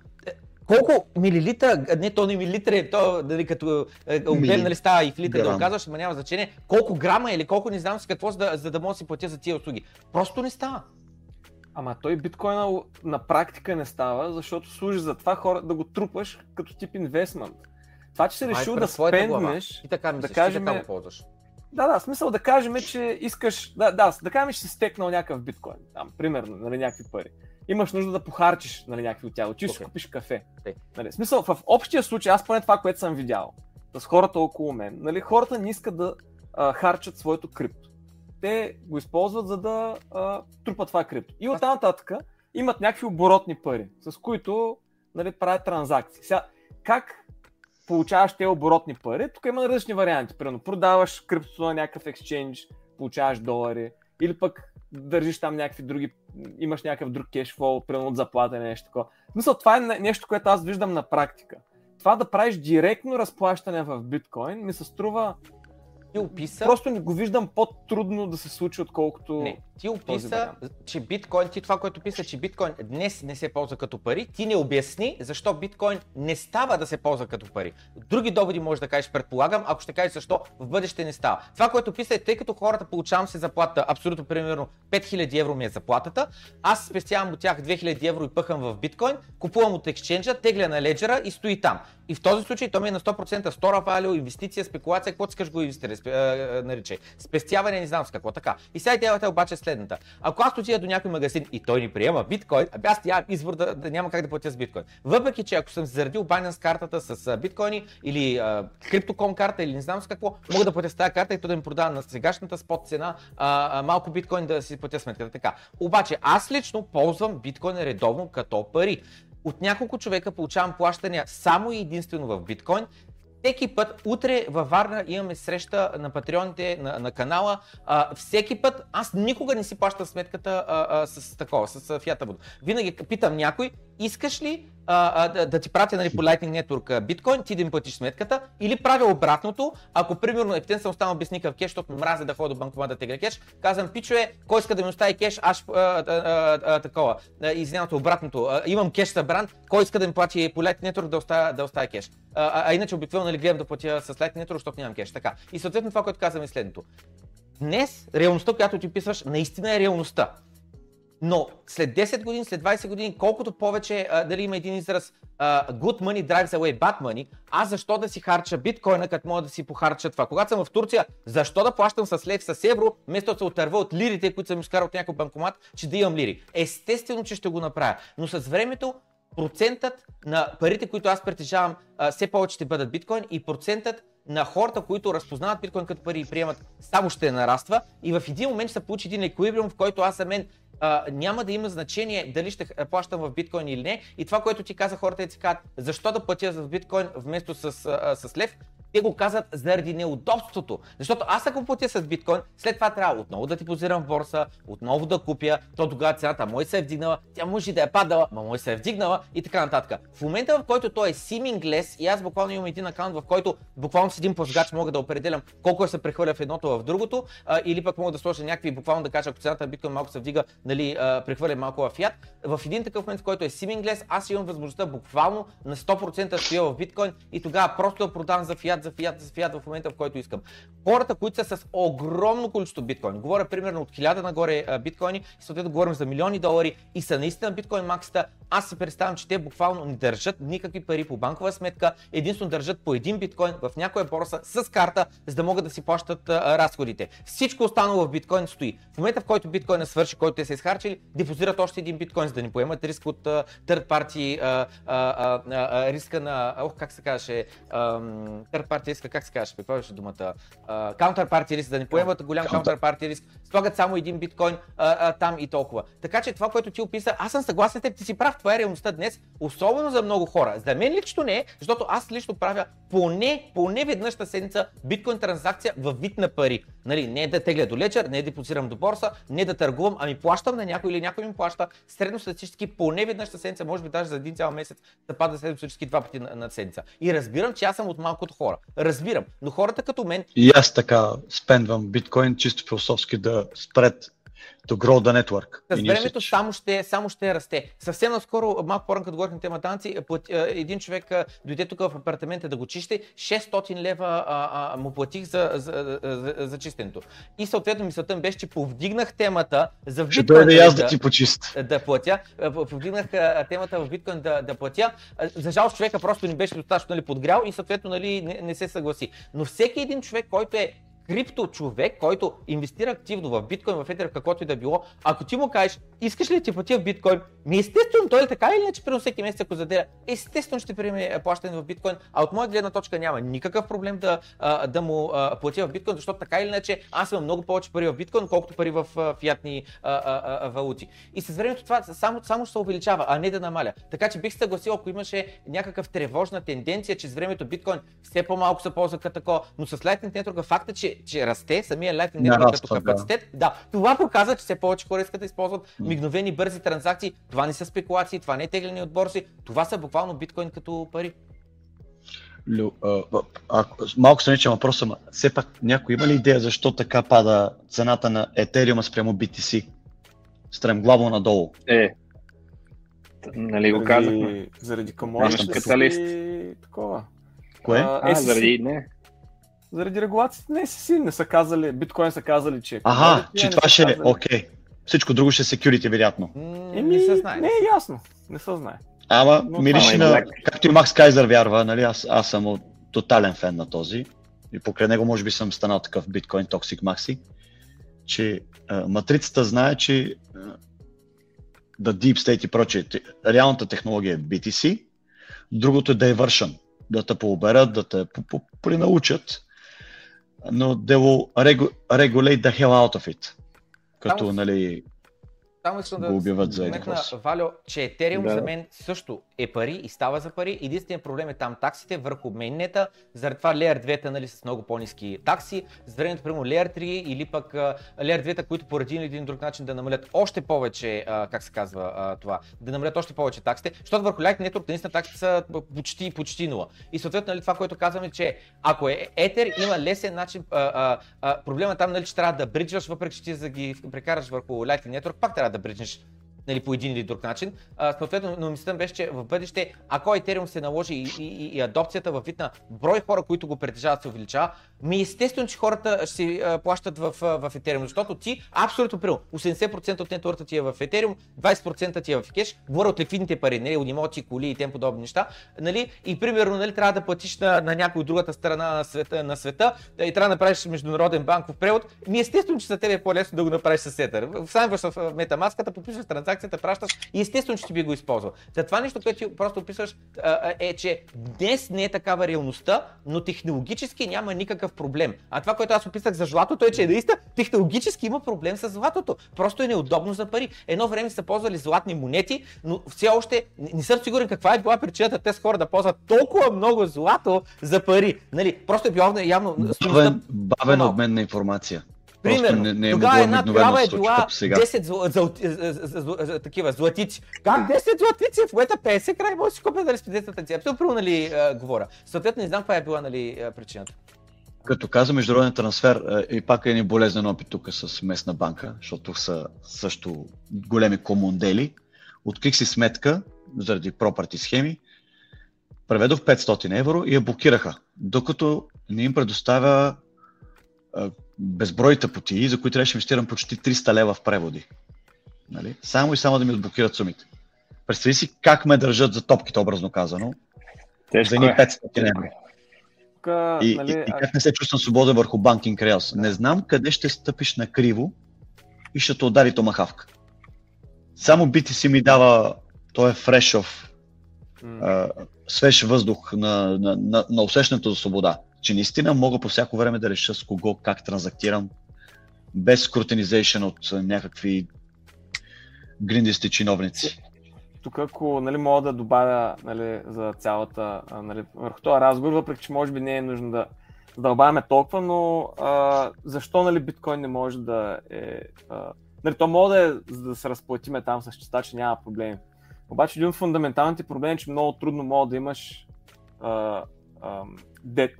колко милилитра, не то не милилитра, то нали, като е, обем
Мили.
нали, става и в литър да го казваш, ама няма значение, колко грама или колко не знам си какво, за да, за да мога да си платя за тия услуги. Просто не става.
Ама той биткоина на практика не става, защото служи за това хора да го трупаш като тип инвестмент. Това, че си
е
решил да спенднеш,
И така
да
мислиш,
кажем-
и така го ползваш.
Да, да, смисъл да кажем, че искаш, да, да, да кажем, че си стекнал някакъв биткоин, там, примерно, нали, някакви пари. Имаш нужда да похарчиш, нали, някакви от тях, отиш okay.
Окей.
купиш кафе. Нали, в смисъл, в общия случай, аз поне това, което съм видял с хората около мен, нали, хората не искат да а, харчат своето крипто. Те го използват, за да а, трупат това крипто. И оттам нататък имат някакви оборотни пари, с които нали, правят транзакции. Сега, как получаваш тези оборотни пари, тук има различни варианти. Примерно, продаваш криптото на някакъв екшенж, получаваш долари, или пък държиш там някакви други, имаш някакъв друг кешфол, примерно от заплата или нещо такова. Смисъл, това е не- нещо, което аз виждам на практика. Това да правиш директно разплащане в биткоин ми се струва,
Ти описа,
просто не го виждам по-трудно да се случи, отколкото...
Не, ти описа, че биткоин, ти това, което писа, че биткоин днес не се ползва като пари, ти не обясни защо биткоин не става да се ползва като пари. Други доводи можеш да кажеш, предполагам, ако ще кажеш защо в бъдеще не става. Това, което писа е, тъй като хората получавам се заплата, абсолютно примерно 5000 евро ми е заплатата, аз спестявам от тях 2000 евро и пъхам в биткоин, купувам от екшенджа, тегля на леджера и стои там. И в този случай то ми е на 100% store value, инвестиция, спекулация, каквото искаш го инвестирай, наричай. Спестяване, не знам с какво така. И сега идеята е обаче следната. Ако аз отида до някой магазин и той ни приема биткоин, ами аз нямам избор да, да няма как да платя с биткоин. Въпреки, че ако съм заредил Binance картата с биткоини или а, криптоком карта или не знам с какво, мога да платя с тази карта и то да ми продава на сегашната спот цена а, а, малко биткоин да си платя сметката. Така. Обаче аз лично ползвам биткоин редовно като пари. От няколко човека получавам плащания само и единствено в биткоин. Всеки път, утре във Варна имаме среща на патреоните на, на канала. А, всеки път, аз никога не си плащам сметката а, а, с такова, с а, фията. Винаги питам някой, искаш ли а, а, да, да ти пратя нали, по Lightning Network биткоин, ти да им платиш сметката, или правя обратното, ако примерно ефтен съм останал без никакъв кеш, защото мразя да ходя до банкомат да тегля кеш, казвам, пичове, кой иска да ми остави кеш, аз а, а, а, а, такова, извинявайте, обратното, а, имам кеш събран, кой иска да ми плати по Lightning Network да оставя, да оставя кеш. А, а, а иначе обикновено нали, гледам да платя с Lightning Network, защото нямам кеш. Така. И съответно това, което казвам е следното. Днес реалността, която ти писваш, наистина е реалността. Но след 10 години, след 20 години, колкото повече, а, дали има един израз, а, good money drives away bad money, аз защо да си харча биткоина, като мога да си похарча това? Когато съм в Турция, защо да плащам с лев, с евро, вместо да се отърва от лирите, които съм изкарал от някой банкомат, че да имам лири? Естествено, че ще го направя. Но с времето процентът на парите, които аз притежавам, а, все повече ще бъдат биткоин и процентът на хората, които разпознават биткоин като пари и приемат, само ще нараства и в един момент ще се получи един еквилибриум, в който аз за мен а, няма да има значение дали ще плащам в биткоин или не. И това, което ти каза хората, си казват, защо да платя в биткоин вместо с, а, с лев, те го казват заради неудобството. Защото аз ако платя с биткоин, след това трябва отново да ти позирам в борса, отново да купя, то тогава цената може се е вдигнала, тя може да е падала, ма може се е вдигнала и така нататък. В момента в който той е seaming и аз буквално имам един акаунт, в който буквално с един плъзгач мога да определям колко се прехвърля в едното в другото, а, или пък мога да сложа някакви, буквално да кажа, ако цената на биткоин малко се вдига, нали, а, прехвърля малко в фиат. В един такъв момент, в който е seaming аз имам възможността буквално на 100% да стоя в биткоин и тогава просто да продам за фиат, за фиат, за фиат в момента, в който искам. Хората, които са с огромно количество биткоин, говоря примерно от 1000 нагоре биткоини, съответно говорим за милиони долари и са наистина биткоин максата, аз си представям, че те буквално не държат никакви пари по банкова сметка, единствено държат по един биткоин в някоя борса с карта, за да могат да си плащат а, разходите. Всичко останало в биткоин стои. В момента, в който биткоина свърши, който те са изхарчили, депозират още един биткоин, за да не поемат риск от third party, а, а, а, риска на, ох, как се казваше, third party риска, как се казваше, каква беше думата, counterparty риск, да не поемат голям counterparty риск, слагат само един биткоин а, а, там и толкова. Така че това, което ти описа, аз съм съгласен с теб, ти си прав, това е реалността днес, особено за много хора. За мен лично не защото аз лично правя поне, поне веднъж на седмица биткоин транзакция в вид на пари. Нали, не да тегля до лечер, не да депозирам до борса, не да търгувам, ами плащам на някой или някой ми плаща средно статистически поне веднъж на седмица, може би даже за един цял месец да пада средно статистически два пъти на, на седмица. И разбирам, че аз съм от малкото хора. Разбирам. Но хората като мен.
И аз така спендвам биткоин чисто философски да спред to grow the network.
С времето само ще, само ще расте. Съвсем наскоро, малко по-рано, като говорих на тема танци, един човек дойде тук в апартамента да го чисти, 600 лева а, а, му платих за, за, за, за чистенето. И съответно мисълта ми беше, че повдигнах темата за
биткоин. Ще дойде аз да ти почист.
Да платя. Повдигнах темата в биткоин да, да платя. За жалост човека просто не беше достатъчно нали, подгрял и съответно нали, не, не се съгласи. Но всеки един човек, който е крипто човек, който инвестира активно в биткоин, в етер, каквото и да било, ако ти му кажеш, искаш ли ти платя в биткоин, ми естествено, той е така или иначе, при всеки месец, ако заделя, естествено ще приеме плащане в биткоин, а от моя гледна точка няма никакъв проблем да, да му платя в биткоин, защото така или иначе аз имам много повече пари в биткоин, колкото пари в фиатни валути. И с времето това само, само ще се увеличава, а не да намаля. Така че бих съгласил, ако имаше някакъв тревожна тенденция, че с времето биткоин все по-малко се ползва като но с Lightning Network факта, че че, расте самия Lightning Network като капацитет. Да. да, това показва, че все повече хора искат да използват мигновени бързи транзакции. Това не са спекулации, това не е тегляни от борси, това са буквално биткоин като пари.
Лю, а, а, малко страничен въпрос, ама все пак някой има ли идея защо така пада цената на Етериума спрямо BTC? Стремглаво надолу.
Е, нали го казахме.
Заради комодите и такова.
Кое?
А, а, заради не
заради регулациите не си не са казали, биткоин са казали, че...
Ага, че това ще е, окей. Всичко друго ще е security, вероятно.
Еми, не се знае. Не е ясно, не се знае.
Ама, мирише на, както и Макс Кайзер вярва, нали, аз, аз съм тотален фен на този. И покрай него може би съм станал такъв биткоин Toxic Maxi, че а, матрицата знае, че да Deep State и прочее, реалната технология е BTC, другото е Diversion, да те пооберат, да те принаучат но they will regulate the hell out of it. Като, Само... нали,
само искам да
обяват за
на Валио, че Етериум да. за мен също е пари и става за пари. Единственият проблем е там таксите върху мейннета, заради това Layer 2 нали, с много по-низки такси, за времето, примерно Layer 3 или пък uh, Layer 2, които поради един друг начин да намалят още повече, uh, как се казва uh, това, да намалят още повече таксите, защото върху Lightning Network наистина таксите са почти, почти нула. И съответно нали, това, което казваме, че ако е Ether, има лесен начин, проблема там, нали, че трябва да бриджваш, въпреки че ти за да ги прекараш върху Lightning Network, пак трябва да бричнеш нали, по един или друг начин. А, съответно, но мислята беше, че в бъдеще, ако Ethereum се наложи и, и, и, адопцията във вид на брой хора, които го притежават, се увеличава, ми естествено, че хората ще си плащат в, в Ethereum, защото ти абсолютно прямо 80% от нетворта ти е в Ethereum, 20% ти е в кеш, говоря от ликвидните пари, нали, от имоти, коли и тем подобни неща, нали, и примерно нали, трябва да платиш на, на някой от другата страна на света, на света и трябва да направиш международен банков превод, ми естествено, че за теб е по-лесно да го направиш с Ether. Сам в метамаската, подписваш транзакцията, пращаш и естествено, че ти би го използвал. За това нещо, което ти просто описваш е, че днес не е такава реалността, но технологически няма никакъв проблем. А това, което аз описах за златото е, че наистина технологически има проблем с златото. Просто е неудобно за пари. Едно време са ползвали златни монети, но все още не съм сигурен каква е била причината те хора да ползват толкова много злато за пари. Нали, просто е било явно...
Бавен, бавен обмен на информация.
Примерно, не, не е тогава една тогава е била 10 зл... зл... такива златици. Как 10 златици? В момента 50 край може да си купя дали с 50 златици. Абсолютно, нали, говоря. Съответно, не знам каква е била, нали, причината.
Като каза международен трансфер, и пак е ни болезнен опит тук с местна банка, защото са също големи комундели. Открих си сметка заради пропарти схеми, преведох 500 евро и я блокираха, докато не им предоставя безброй тъпоти, за които трябваше инвестирам почти 300 лева в преводи. Нали? Само и само да ми отблокират сумите. Представи си как ме държат за топките, образно казано.
Тежко
За ни
е.
500 евро.
Тук,
И,
нали,
и, и как не се чувствам свободен върху банкинг Rails. Не знам къде ще стъпиш на криво и ще те удари томахавка. Само BTC ми дава, той е фрешов, свеж въздух на, на, на, на усещането за свобода. Че наистина мога по всяко време да реша с кого, как транзактирам, без скрутинизейшн от някакви гриндисти чиновници.
тук ако нали, мога да добавя нали, за цялата, нали, върху този разговор, въпреки че може би не е нужно да задълбаваме толкова, но а, защо нали, биткоин не може да е... А, нали, то може да, е, за да се разплатиме там с частта, че няма проблеми. Обаче един от фундаменталните проблеми е, че много трудно мога да имаш debt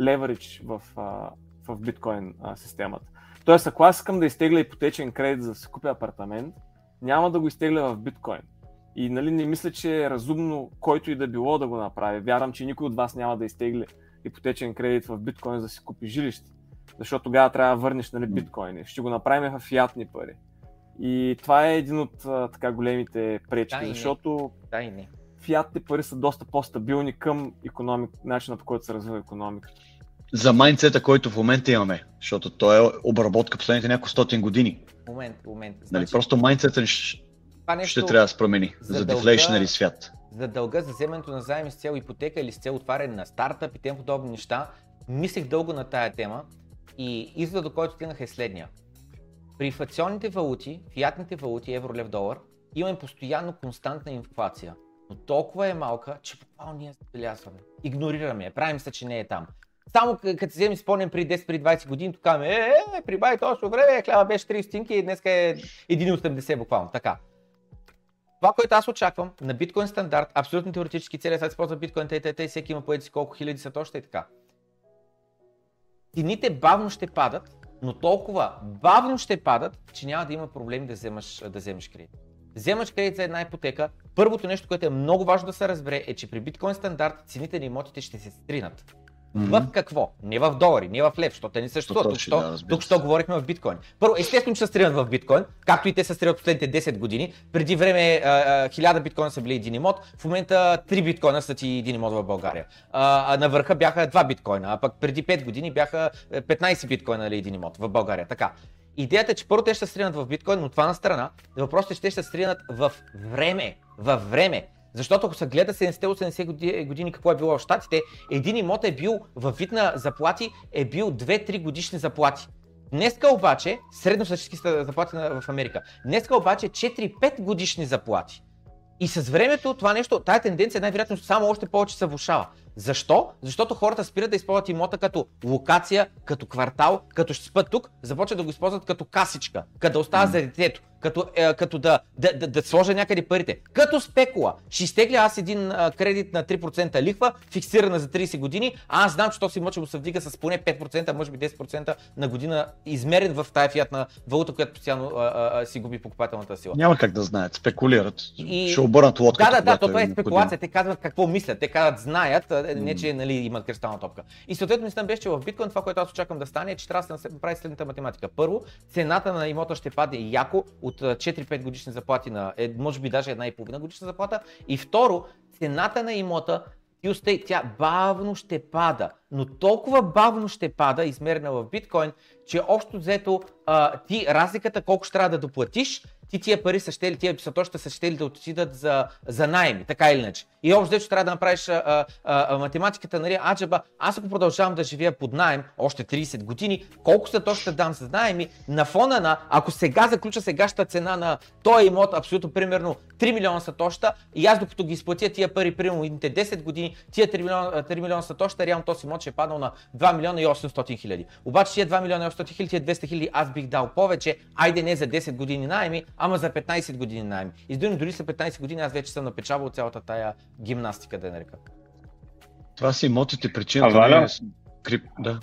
leverage в, а, в биткоин а, системата. Тоест, ако аз искам да изтегля ипотечен кредит за да си купя апартамент, няма да го изтегля в биткоин. И нали, не мисля, че е разумно който и да било да го направи. Вярвам, че никой от вас няма да изтегли ипотечен кредит в биткоин за да си купи жилище. Защото тогава трябва да върнеш нали, биткоини. Ще го направим в фиатни пари. И това е един от а, така големите пречки,
Да,
защото
Да и не.
Фиатните пари са доста по-стабилни към економик, начина по който се развива економиката.
За майндсета, който в момента имаме, защото той е обработка последните няколко стотин години.
Момент, момент.
Нали,
Значи,
просто майндсета ни ще,
нещо,
ще трябва да се промени
за
за свят.
за дълга за вземането на заеми с цел ипотека или с цел отваряне на стартъп и тем подобни неща, мислех дълго на тая тема и извода, до който стигнах е следния. При инфлационните валути, фиатните валути, евро, лев, долар, имаме постоянно константна инфлация. Но толкова е малка, че буквално ние забелязваме. Игнорираме я, правим се, че не е там. Само като си вземем спомнен преди 10 преди 20 години, тук е, е, при бай точно време, хляба беше 30 стинки и днес е 1,80 буквално. Така. Това, което аз очаквам на биткоин стандарт, абсолютно теоретически цели, сега се използва биткоин, тъй, тъй, тъй, всеки има поети си колко хиляди са точно и така. Цените бавно ще падат, но толкова бавно ще падат, че няма да има проблем да вземаш, да вземеш кредит. Вземаш кредит за една ипотека, първото нещо, което е много важно да се разбере е, че при биткоин стандарт цените на имотите ще се стринат. В какво? Не в долари, не в лев, защото те не съществуват. Тук, що,
да,
тук що говорихме в биткоин. Първо, естествено, че се стринат в биткоин, както и те се стринат последните 10 години. Преди време а, а, 1000 биткоина са били един имот, в момента 3 биткоина са ти един имот в България. А, а на върха бяха 2 биткоина, а пък преди 5 години бяха е, 15 биткоина или един имот в България. Така. Идеята е, че първо те ще се стринат в биткоин, но това на страна. Въпросът е, че те ще се стринат в време. Във време. Защото ако се гледа 70-80 годи- години какво е било в Штатите, един имот е бил във вид на заплати, е бил 2-3 годишни заплати. Днеска обаче, средностатистически са заплати в Америка, днеска обаче 4-5 годишни заплати. И с времето това нещо, тая тенденция най-вероятно само още повече се влушава. Защо? Защото хората спират да използват имота като локация, като квартал, като ще спят тук, започват да го използват като касичка, като да оставят за детето, като, е, като да, да, да, да сложа някъде парите. Като спекула. Ще изтегля аз един а, кредит на 3% лихва, фиксирана за 30 години, а аз знам, че то си мъче му се вдига с поне 5%, може би 10% на година, измерен в тая фиатна валута, която постоянно а, а, а, си губи покупателната сила.
Няма как да знаят, спекулират.
И-
Ще обърнат лодката.
Да, да, да, то това е
необходимо.
спекулация. Те казват какво мислят, те казват знаят, не че нали, имат кристална топка. И съответно мислям беше, че в биткоин това, което аз очаквам да стане е, че трябва да се направи следната математика. Първо, цената на имота ще падне яко от а, 4-5 годишни заплати на, е, може би даже една и половина годишна заплата. И второ, цената на имота тя бавно ще пада, но толкова бавно ще пада, измерена в биткоин, че общо взето а, ти разликата колко ще трябва да доплатиш, ти тия пари са щели, тия писатоща са щели да отидат за, за найеми, така или иначе. И общо взето трябва да направиш а, а, математиката, нали, аджаба, аз ако продължавам да живея под найем още 30 години, колко са то ще дам за найеми, на фона на, ако сега заключа сегашната цена на този имот, абсолютно примерно 3 милиона са тоща, и аз докато ги изплатя тия пари, примерно едните 10 години, тия 3 милиона, 3 милиона са тоща, реално този имот ще е паднал на 2 милиона и 800 хиляди. Обаче тия 2 милиона и 800 хиляди, тия 200 хиляди аз бих дал повече, айде не за 10 години найеми, ама за 15 години найеми. И дори са 15 години, аз вече съм напечавал от цялата тая гимнастика, да я нарека.
Това са имотите, причината
А, Валя?
не е крип... Да.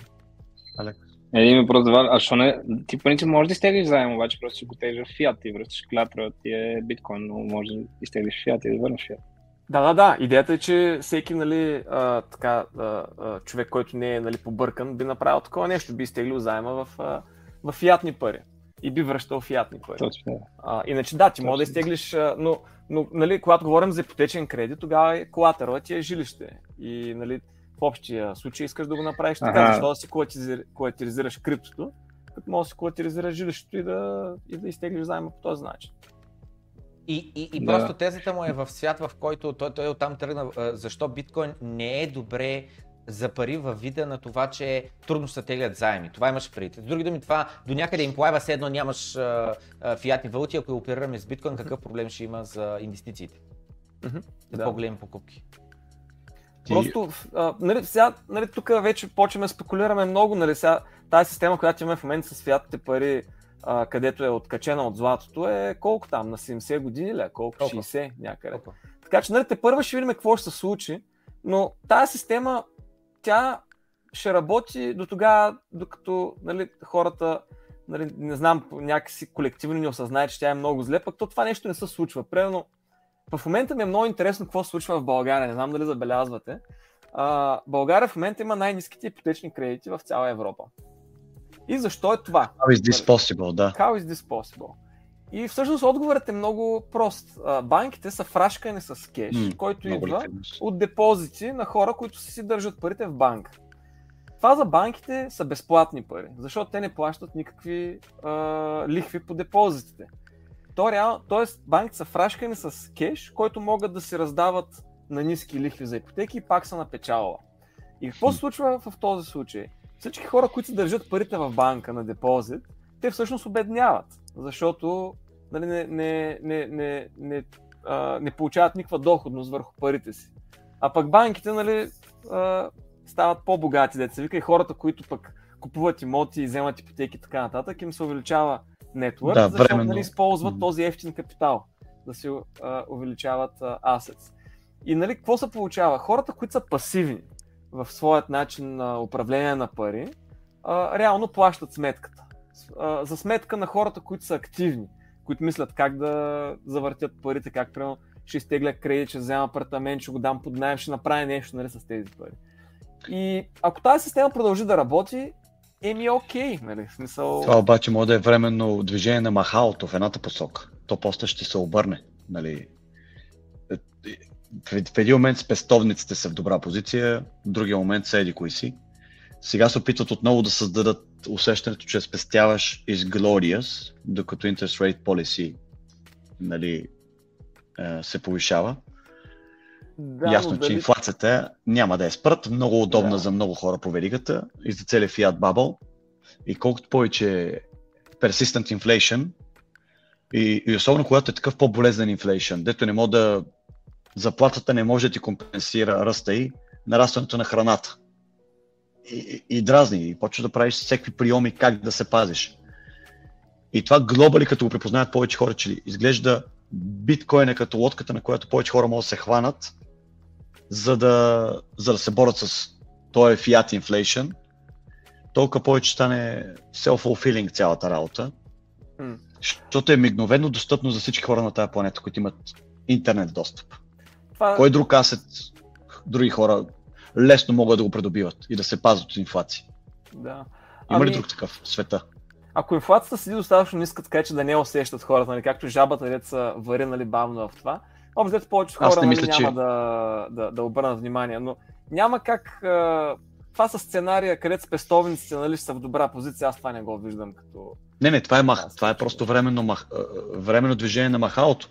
Алек.
Един въпрос за Валя. А що не? Ти принцип можеш да изтеглиш заем, обаче просто ще го теглиш в фиат и връщаш клятра ти е биткоин, но може да изтеглиш фиат и да върнеш фиат.
Да, да, да. Идеята е, че всеки нали, а, така, а, а, човек, който не е нали, побъркан, би направил такова нещо, би изтеглил заема в, а, в фиатни пари. и би връщал фиатни пари.
Точно.
А, иначе да, ти може да изтеглиш, но, но нали, когато говорим за ипотечен кредит, тогава е колатърът ти е жилище. И нали, в общия случай искаш да го направиш така,
Ага.
защо да си колатиризираш криптото, като можеш да си колатиризираш жилището и да, и да изтеглиш заема по този начин.
И, и, и
Да.
просто тезата му е в свят, в който той, той оттам тръгна, защо биткоин не е добре за пари във вида на това, че трудно се теглят заеми. Това имаш предвид. С други думи, това до някъде им плава, все едно нямаш а, а, фиатни валути, ако оперираме с биткоин, какъв проблем ще има за инвестициите?
Мгм,
За
да.
по-големи покупки.
Ти-
Просто, а, нали, сега, нали, тук вече почваме да спекулираме много, нали, сега, тази система, която имаме в момента с фиатните пари, а, където е откачена от златото, е колко там, на 70 години ли, е? колко,
Толкова.
60 някъде.
Толкова.
Така че, нали, те първо ще видим какво ще се случи, но тази система, тя ще работи до тогава, докато нали, хората, нали, не знам, някакси колективно не осъзнае, че тя е много зле, пък то това нещо не се случва. Примерно, в момента ми е много интересно какво се случва в България, не знам дали забелязвате. А, България в момента има най-низките ипотечни кредити в цяла Европа. И защо е това?
How is this possible, да.
How is this possible? И всъщност отговорът е много прост. Банките са фрашкани с кеш,
М,
който идва от депозити на хора, които си държат парите в банка. Това за банките са безплатни пари, защото те не плащат никакви а, лихви по депозитите. То реално, тоест банките са фрашкани с кеш, който могат да се раздават на ниски лихви за ипотеки и пак са на печалба. И какво се случва в този случай? Всички хора, които си държат парите в банка на депозит, те всъщност обедняват, защото нали, не, не, не, не, не, а, не получават никаква доходност върху парите си. А пък банките нали, а, стават по-богати, деца вика, и хората, които пък купуват имоти и вземат ипотеки и така нататък, им се увеличава нетворк,
Да,
защото
временно.
нали, използват този ефтин капитал да се а, увеличават асец. И нали, какво се получава? Хората, които са пасивни в своят начин на управление на пари, а, реално плащат сметката. А, за сметка на хората, които са активни, които мислят как да завъртят парите, как примерно ще изтегля кредит, ще взема апартамент, ще го дам под найем, ще направя нещо нали, с тези пари. И ако тази система продължи да работи, еми окей, нали, смисъл...
Това обаче може да е временно движение на махалото в едната посока. То после ще се обърне. Нали. В един момент спестовниците са в добра позиция, в другия момент са еди кои си. Сега се опитват отново да създадат усещането, че спестяваш is glorious, докато interest rate policy нали, е, се повишава.
да,
Ясно,
но
че
дали-
инфлацията няма да е спрат, много удобна
Да.
за много хора по веригата и за целия фиат бабъл. И колкото повече persistent inflation, и, и особено когато е такъв по-болезнен инфлейшн, дето не може да заплатата не може да ти компенсира ръста и нарастването на храната. И, и, дразни, и почва да правиш всеки приеми как да се пазиш. И това глобали, като го припознаят повече хора, че изглежда биткоин е като лодката, на която повече хора могат да се хванат, за да, за да се борят с този fiat inflation, толкова повече стане self-fulfilling цялата работа. Защото е мигновено достъпно за всички хора на тази планета, които имат интернет достъп.
Това,
Кой друг асет други хора лесно могат да го придобиват и да се пазят от инфлация?
да.
Има ли
Ами,
друг такъв в света?
Ако инфлацията седи достатъчно ниска, така че да не усещат хората, нали, както жабата деца вари нали, бавно в това, общо взето повечето
Аз
хора нали,
мисля, че-
няма да, да, да обърнат внимание, но няма как... Това са сценария, където спестовниците нали, са в добра позиция, аз това не го виждам като...
Не, не, това е, мах, това е просто временно, мах, временно движение на махалото.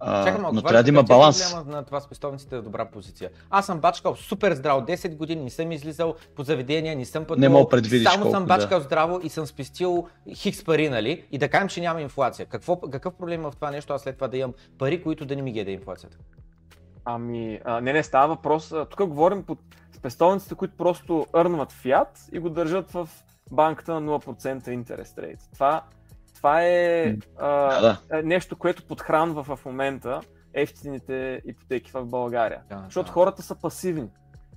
А,
Чакай
но трябва да има
е
баланс.
проблема на това спестовниците в добра позиция. Аз съм бачкал супер здраво 10 години, не съм излизал по заведения, не съм пътувал.
Не мога предвидиш
Само съм
колко,
бачкал здраво и съм спестил хикс пари, нали? И да кажем, че няма инфлация. Какво, какъв проблем има в това нещо, аз след това да имам пари, които да не ми геда инфлацията?
Ами, а, не, не, става въпрос. Тук говорим под спестовниците, които простоърнват фиат и го държат в банката на 0% интерес рейт. Това, това е а,
Да, да.
е нещо, което подхранва в момента ефтините ипотеки в България.
Да,
Защото
да.
хората са пасивни.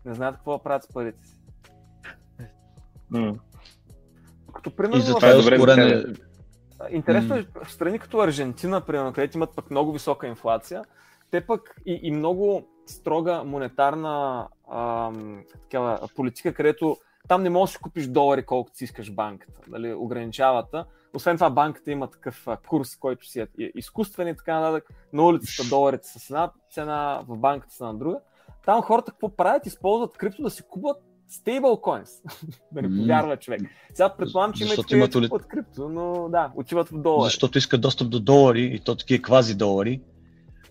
Не знаят какво да правят с парите си. Като
И
примерно
затова
в-
е
добре
ускорен.
да кажа.
Интересно е, в страни като Аржентина, примерно, където имат пък много висока инфлация, те пък и, и много строга монетарна ам, такава политика, където там не можеш да си купиш долари колкото си искаш банката, нали, ограничавата. Освен това, банката има такъв курс, който си е изкуствен и така нататък. На улицата доларите са с една цена, в банката са на друга. Там хората какво правят? Използват крипто да си купат coins. да не повярва човек. Сега предполагам, че
Защото
имат
имат
от крипто, но да, отиват в долари.
Защото искат достъп до долари и то такива квази долари,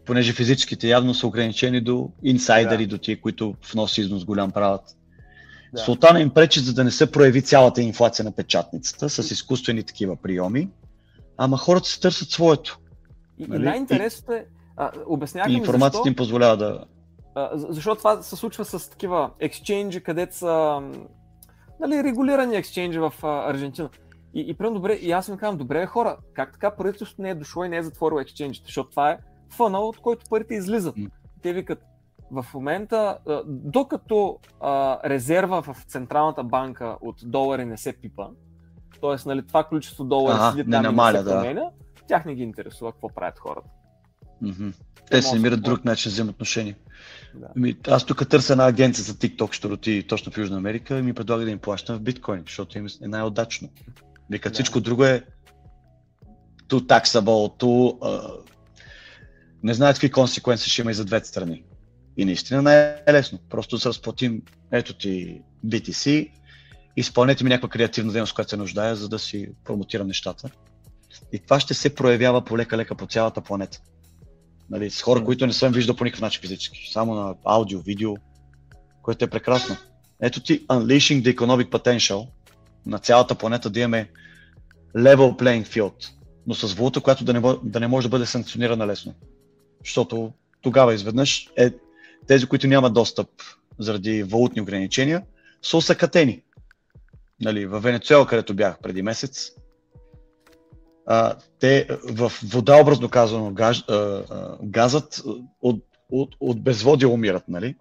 понеже физическите явно са ограничени до инсайдери,
Да.
до тия, които внос и износ голям правят.
Да.
Султана им пречи, за да не се прояви цялата инфлация на печатницата с изкуствени такива приеми, ама хората се търсят своето.
И, и
Нали?
най-интересното е,
И
ми
информацията
защо,
им позволява да...
а, за- защото това се случва с такива ексченджи, където са нали, регулирани ексченджи в а, Аржентина. И, и прям добре, и аз им казвам, добре хора, как така правителството не е дошло и не е затворило ексченджите, защото това е фънал, от който парите излизат. Те викат, в момента, докато а, резерва в Централната банка от долари не се пипа, т.е. Нали, това количество долари
Ага,
седи
не
там
намаля,
не се
да.
променя, тях не ги интересува какво правят хората.
Мгм. Те се
може
намират
да-
друг начин да вземат отношение.
Да.
Ами, аз тук търся една агенция за TikTok, ще роти точно в Южна Америка и ми предлага да им плащам в биткоин, защото им е най-удачно. Вика,
Да.
всичко друго е ту taxable, ту... а, не знаят какви консеквенции ще има и за двете страни. И наистина не е лесно. Просто да се разплатим, ето ти BTC, изпълнете ми някаква креативна дейност, която се нуждае, за да си промотирам нещата. И това ще се проявява полека-лека по цялата планета. Нали, с хора, които не съм виждал по никакъв начин физически. Само на аудио, видео, което е прекрасно. Ето ти Unleashing the Economic Potential на цялата планета да имаме level playing field, но с валута, която да не, да не може да бъде санкционирана лесно. Защото тогава изведнъж е, тези, които нямат достъп заради валутни ограничения, са усъкатени. Нали, в Венецуела, където бях преди месец, а, те в вода, образно казано, газ, а, а, газът от, от, от безводие умират, нали?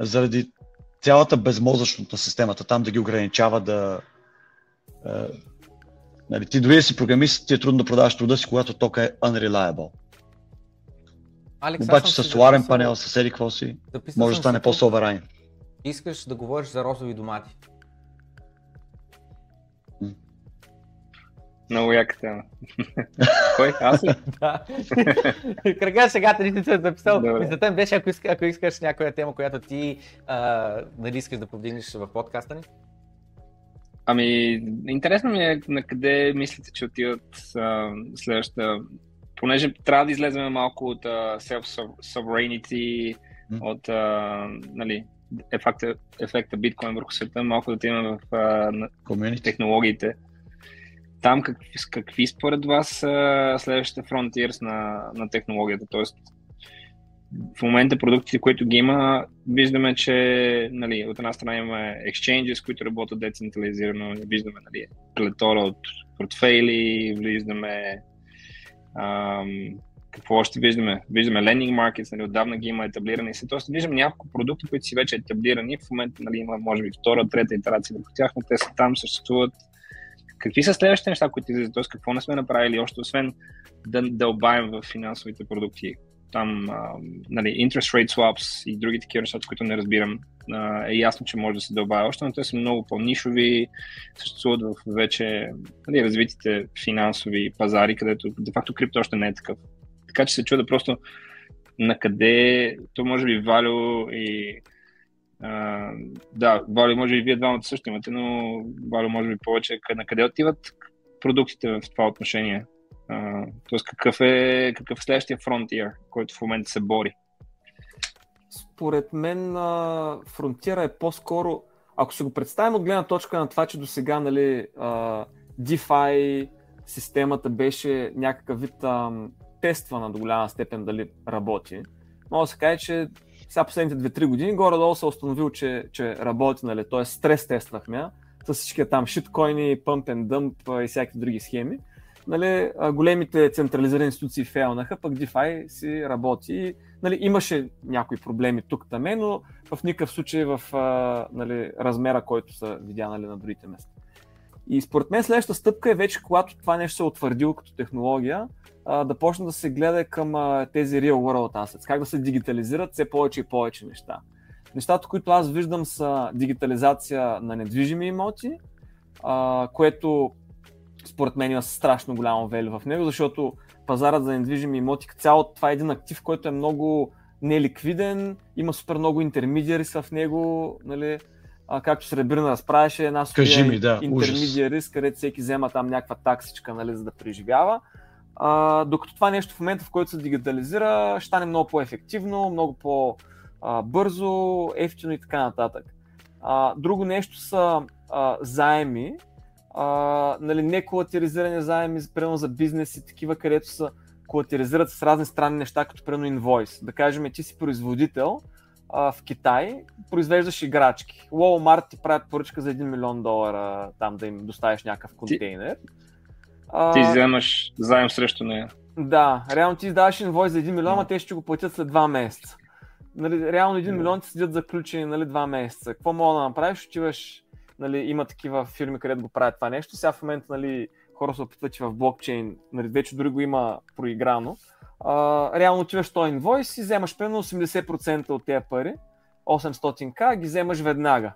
Заради цялата безмозъчност на системата, там да ги ограничава да... А, нали, ти дори да си програмист, ти е трудно да продаваш труда си, когато тока е unreliable.
Алекс,
Обаче с соларен
записал-
панел, с еди какво си,
записал
може да стане по-соверайн.
Искаш да говориш за розови домати.
Много яка тема. Кой? Аз ли?
Да. Кръга сега ти се е записал.
Добре.
Мисълта ми беше, ако, иска, ако искаш някоя тема, която ти а, нали искаш да повдигнеш в подкаста ни.
Ами, интересно ми е на къде мислите, че отиват а, следващата. Понеже трябва да излезем малко от а, self-sovereignty,
М.
от а, нали, ефекта, ефекта биткоин върху света, малко да отидем в
Community.
технологиите. Там какви, какви според вас са следващите frontiers на, на технологията? Тоест, в момента продуктите, които ги има, виждаме, че нали, от една страна имаме exchanges, които работят децентрализирано, виждаме нали, плетора от портфейли, виждаме какво още виждаме? Виждаме lending markets, нали, отдавна ги има етаблирани. се. Тоест, виждаме няколко продукти, които си вече етаблирани. В момента нали, има, може би, втора, трета итерация върху тях, но те са там, съществуват. Какви са следващите неща, които излизат? Тоест, какво не сме направили още, освен да дълбаем в финансовите продукти? Там, а, нали, interest rate swaps и други такива неща, които не разбирам. А, е ясно, че може да се дълбае още, но те са много по-нишови, съществуват в вече нали, развитите финансови пазари, където де-факто крипто още не е такъв. Така че се чуда просто на къде, то може би Валю и а, да, Валю може би вие двамата също имате, но Валю може би повече на къде отиват продуктите в това отношение. Тоест какъв е, какъв е следващия фронтир, който в момента се бори?
Според мен фронтира е по-скоро, ако се го представим от гледна точка на това, че до сега нали, DeFi системата беше някакъв вид а, тествана до голяма степен дали работи. Мога да се каже, че сега последните 2-3 години горе-долу се е установил, че, че работи, нали, т.е. стрес тествахме с всички там шиткоини, pump and dump и всякакви други схеми. Нали, големите централизирани институции фейлнаха, пък DeFi си работи. Нали, имаше някои проблеми тук таме, но в никакъв случай в нали, размера, който са видя нали, на другите места. И според мен следващата стъпка е вече, когато това нещо се е утвърдило като технология, да почне да се гледа към тези real world assets, как да се дигитализират все повече и повече неща. Нещата, които аз виждам са дигитализация на недвижими имоти, което според мен има страшно голямо велю в него, защото пазарът за недвижими имоти, цяло това е един актив, който е много неликвиден, има супер много интермедиари в него, нали, а, както Сребрина разправяше, една
Кажи ми, да,
интермедиарис, където всеки взема там някаква таксичка, нали, за да преживява. А, докато това нещо в момента, в който се дигитализира, ще стане много по-ефективно, много по-бързо, ефтино и така нататък. А, друго нещо са а, заеми, а, нали, не колатеризирани заеми, примерно за бизнес и такива, където са колатеризират с разни странни неща, като примерно инвойс. Да кажем, ти си производител а, в Китай, произвеждаш играчки. Walmart ти правят поръчка за 1 милион долара там да им доставиш някакъв контейнер. Ти,
а, ти вземаш заем срещу нея.
Да, реално ти издаваш инвойс за 1 милион, а те ще го платят след 2 месеца. Нали, реално 1 милион ти седят заключени нали, 2 месеца. Какво мога да направиш? Отиваш, нали, има такива фирми, където го правят това нещо. Сега в момента нали, хора се опитват, че в блокчейн, нали, вече дори го има проиграно. А, реално отиваш този инвойс и вземаш примерно 80% от тези пари, 800к, ги вземаш веднага.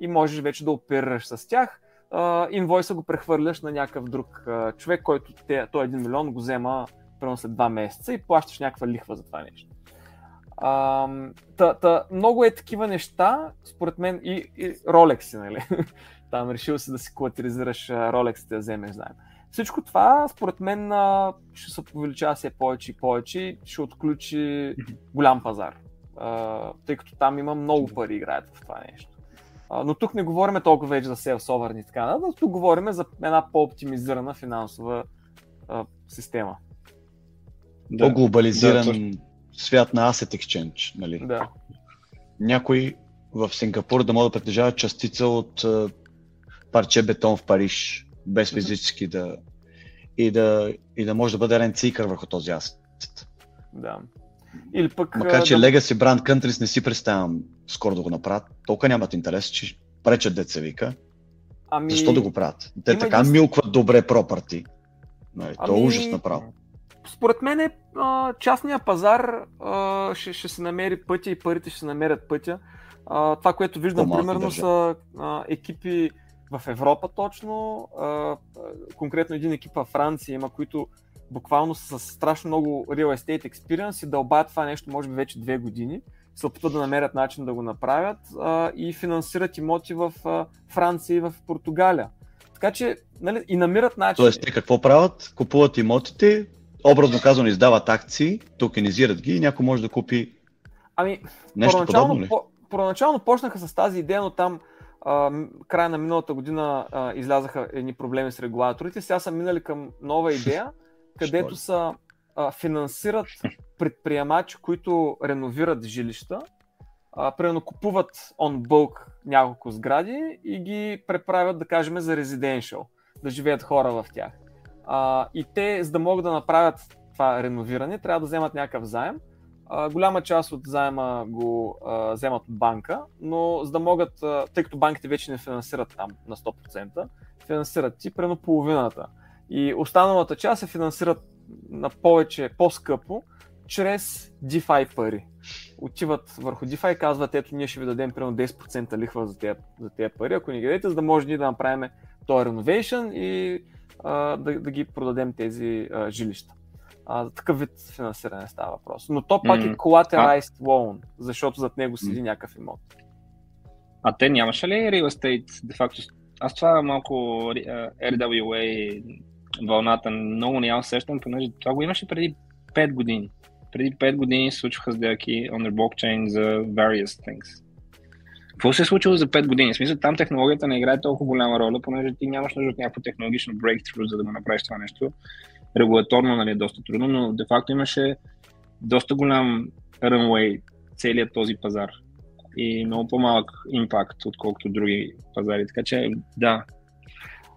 И можеш вече да оперираш с тях. А, инвойса го прехвърляш на някакъв друг а, човек, който те, той 1 милион го взема примерно след 2 месеца и плащаш някаква лихва за това нещо. А, та, та, много е такива неща, според мен, и, и Rolex, нали? Там решил си да си колатеризираш Rolex, да вземеш заем. Всичко това, според мен, ще се увеличава все повече и повече и ще отключи голям пазар. Тъй като там има много пари играят в това нещо. Но тук не говорим толкова вече за селф-соверни и така нататък, тук говорим за една по-оптимизирана финансова система.
Да. По-глобализиран да, свят на Asset Exchange. Нали?
Да.
Някой в Сингапур да може да притежава частица от парче бетон в Париж, без физически да и да, и да може да бъде ренцикър върху този асет.
Да. Или пък,
Макар, че да... Legacy Brand Countries не си представям скоро да го направят, толкова нямат интерес, че пречат деца вика. Ами... Защо да го правят? Те Има така един... милкват добре пропарти. Нали, ами... То е ами, ужас направо.
Според мен е, частния пазар ще, ще се намери пътя и парите ще се намерят пътя. Това, което виждам, примерно, държа. са екипи в Европа точно. А, конкретно един екип във Франция има, които буквално са с страшно много real estate experience и дълбаят това нещо, може би вече две години. Се опитват да намерят начин да го направят а, и финансират имоти в а, Франция и в Португалия. Така че нали, и намират начин.
Тоест, те какво правят? Купуват имотите, образно казано издават акции, токенизират ги и някой може да купи
ами, нещо подобно ли? По, първоначално почнаха с тази идея, но там а, края на миналата година а, излязаха едни проблеми с регулаторите. Сега са минали към нова идея, където са а, финансират предприемачи, които реновират жилища, а, примерно купуват on bulk няколко сгради и ги преправят, да кажем, за резиденшъл, да живеят хора в тях. А, и те, за да могат да направят това реновиране, трябва да вземат някакъв заем а, голяма част от заема го а, вземат от банка, но за да могат, а, тъй като банките вече не финансират там на 100%, финансират ти прено половината. И останалата част се финансират на повече, по-скъпо, чрез DeFi пари. Отиват върху DeFi и казват, ето ние ще ви дадем примерно 10% лихва за тези, за пари, ако ни ги дадете, за да може ние да направим този renovation и а, да, да ги продадем тези а, жилища а, за такъв вид финансиране става въпрос. Но то пак mm. е collateralized loan, защото зад него седи mm. някакъв имот.
А те нямаше ли real estate, де факто? Аз това малко uh, RWA вълната много не я усещам, понеже това го имаше преди 5 години. Преди 5 години случваха сделки on the blockchain за various things. Какво се е случило за 5 години? В смисъл, там технологията не играе толкова голяма роля, понеже ти нямаш нужда от някакво технологично breakthrough, за да го направиш това нещо регулаторно нали, е доста трудно, но де факто имаше доста голям runway целият този пазар и много по-малък импакт, отколкото други пазари. Така че да,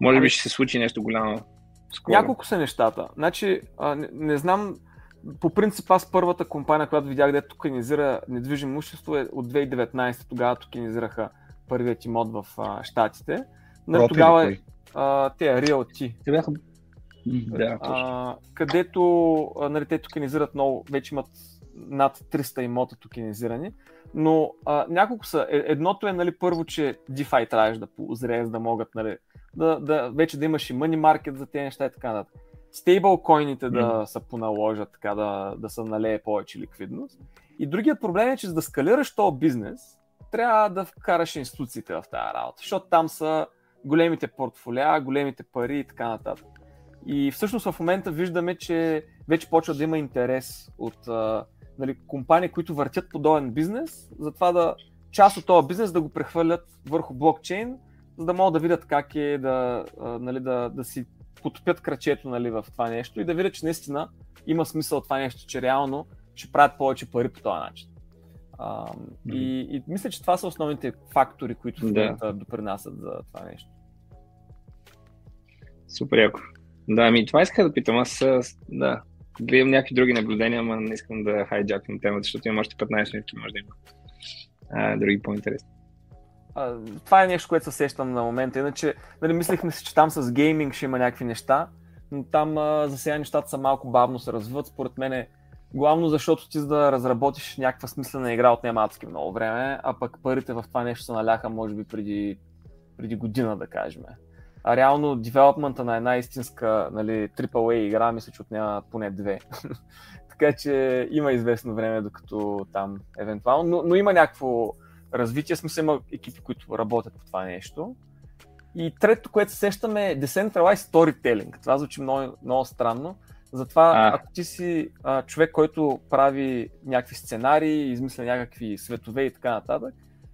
може би ами- ще се случи нещо голямо. Скоро.
Няколко са нещата. Значи, а, не, не знам, по принцип аз първата компания, която видях, дето токенизира недвижимо имущество е от 2019. Тогава токенизираха първият имот в а, Штатите. Нали, тогава а, те Realty.
Те бяха
да, а, където нали, те токенизират много, вече имат над 300 имота токенизирани, но а, няколко са. Е, едното е нали, първо, че DeFi трябваше да позрее, за да могат нали, да, да, вече да имаш и money market за тези неща и така нататък. Стейбл койните да mm. са поналожат, така да, да се налее повече ликвидност. И другият проблем е, че за да скалираш този бизнес, трябва да вкараш институциите в тази работа, защото там са големите портфолиа, големите пари и така нататък. И всъщност в момента виждаме, че вече почва да има интерес от а, нали, компании, които въртят подобен бизнес, затова да част от този бизнес да го прехвърлят върху блокчейн, за да могат да видят как е да, а, нали, да, да си потопят крачето нали, в това нещо и да видят, че наистина има смисъл това нещо, че реално ще правят повече пари по този начин. А, mm-hmm. и, и мисля, че това са основните фактори, които в момента да. допринасят за това нещо.
Супер яко. Да, ами това исках да питам. Аз да, гледам някакви други наблюдения, но не искам да хайджаквам темата, защото имам още 15 минути, може да има а, други по-интересни.
Това е нещо, което се сещам на момента. Иначе, нали, мислихме си, че там с гейминг ще има някакви неща, но там а, за сега нещата са малко бавно се развиват. Според мен е главно защото ти за да разработиш някаква смислена игра отнема адски много време, а пък парите в това нещо се наляха може би преди, преди година, да кажем. А реално девелопмента на една истинска нали, AAA игра мисля, че отнема поне две. така че има известно време, докато там евентуално, но, но има някакво развитие, смисъл има екипи, които работят по това нещо. И трето, което се сещаме е Decentralized Storytelling. Това звучи много, много странно. Затова, а. ако ти си а, човек, който прави някакви сценарии, измисля някакви светове и така нататък,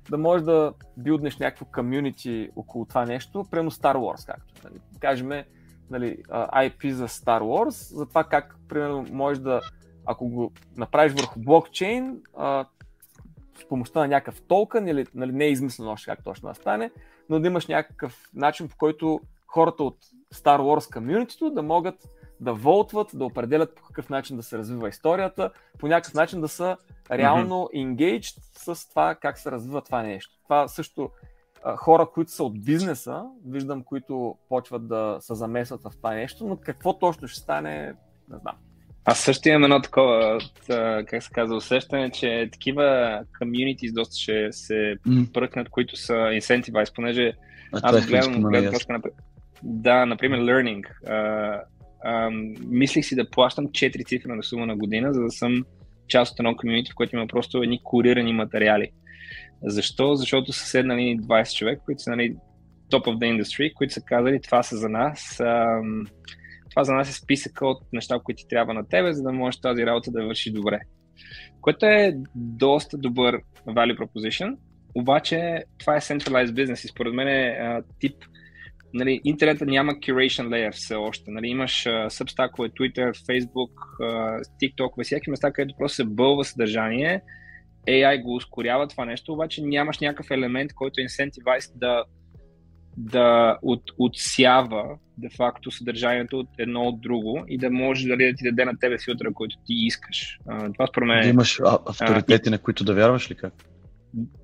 да можеш да билднеш някакво комюнити около това нещо, прено Star Wars, както. Нали. Кажем, нали, IP за Star Wars, за това как, примерно, можеш да, ако го направиш върху блокчейн, а, с помощта на някакъв токен, или нали, не е измислено още как точно да стане, но да имаш някакъв начин, по който хората от Star Wars комьюнитито да могат да волтват, да определят по какъв начин да се развива историята, по някакъв начин да са реално engaged с това как се развива това нещо. Това също хора, които са от бизнеса, виждам, които почват да се замесват в това нещо, но какво точно ще стане, не знам.
Аз също имам едно такова, как се казва, усещане, че такива комьюнити доста ще се mm. пръкнат, които са incentivized, понеже а, аз е гледам, гледам точка на... Да, например, learning. Uh, uh, мислих си да плащам 4 цифри на сума на година, за да съм част от едно комьюнити, в което има просто едни курирани материали. Защо? Защото са седнали 20 човека, които са нали, top of the industry, които са казали това са за нас. Uh, това за нас е списъка от неща, които ти трябва на тебе, за да можеш тази работа да върши добре. Което е доста добър value proposition, обаче това е centralized business и според мен е а, тип нали, интернета няма curation layer все още. Нали, имаш сабстакове, Twitter, Facebook, TikTok, всяки места, където просто се бълва съдържание, AI го ускорява това нещо, обаче нямаш някакъв елемент, който е incentivized да да от, отсява де-факто съдържанието от едно от друго и да може дали да ти даде на тебе филтъра, който ти искаш. А, това според мен
Да имаш авторитети, а, на които да вярваш ли как?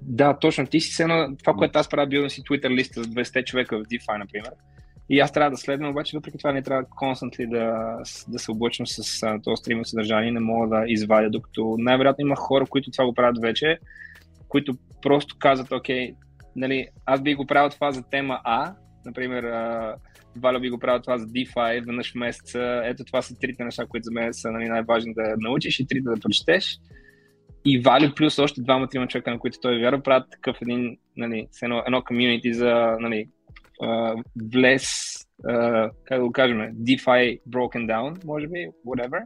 Да, точно. Ти си едно, това, което аз правя, бил си Twitter листа за 200 човека в DeFi, например. И аз трябва да следвам, обаче въпреки това не трябва константли да, да се облъчвам с а, този стрим съдържание, не мога да извадя, докато най-вероятно има хора, които това го правят вече, които просто казват, окей, нали, аз би го правил това за тема А, например, Валя би го правил това за DeFi веднъж в месеца. Ето това са трите неща, които за мен са нали, най-важни да научиш и трите да прочетеш. И Вали плюс още двама-трима човека, на които той вярва, правят такъв един, нали, едно, едно комьюнити за нали, uh, влез, uh, как да го кажем, DeFi broken down, може би, whatever.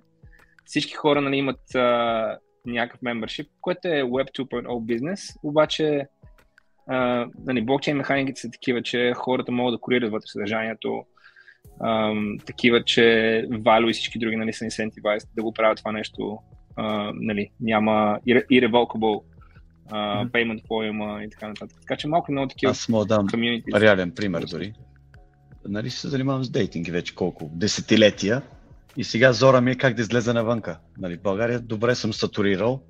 Всички хора нали, имат uh, някакъв membership, което е Web 2.0 бизнес, обаче а, нали, блокчейн механиките са такива, че хората могат да курират вътре съдържанието, а, такива, че Value и всички други нали, са incentivized да го правят това нещо. А, нали, няма irrevocable uh, payment има и така нататък. Така че малко много такива
Аз мога да дам реален пример дори. Нали се занимавам с дейтинги вече колко? Десетилетия. И сега зора ми е как да излезе навънка. Нали, в България добре съм сатурирал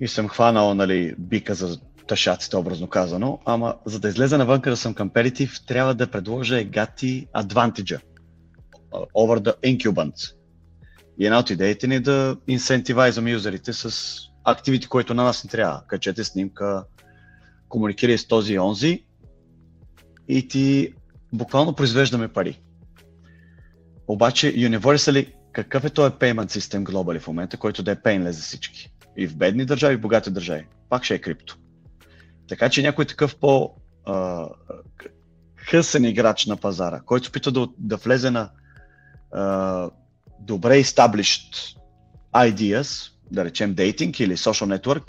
и съм хванал нали, бика за тъшаците, образно казано, ама за да излезе навънка да съм компетитив, трябва да предложа егати advantage over the incumbents. И една от идеите ни е да инсентивайзваме юзерите с активити, които на нас не трябва. Качете снимка, комуникирай с този и онзи и ти буквално произвеждаме пари. Обаче Universally, какъв е този payment system глобали в момента, който да е painless за всички? И в бедни държави, и в богати държави. Пак ще е крипто. Така че някой такъв по хъсен играч на пазара, който се опитва да, да влезе на добре established ideas, да речем дейтинг или social network,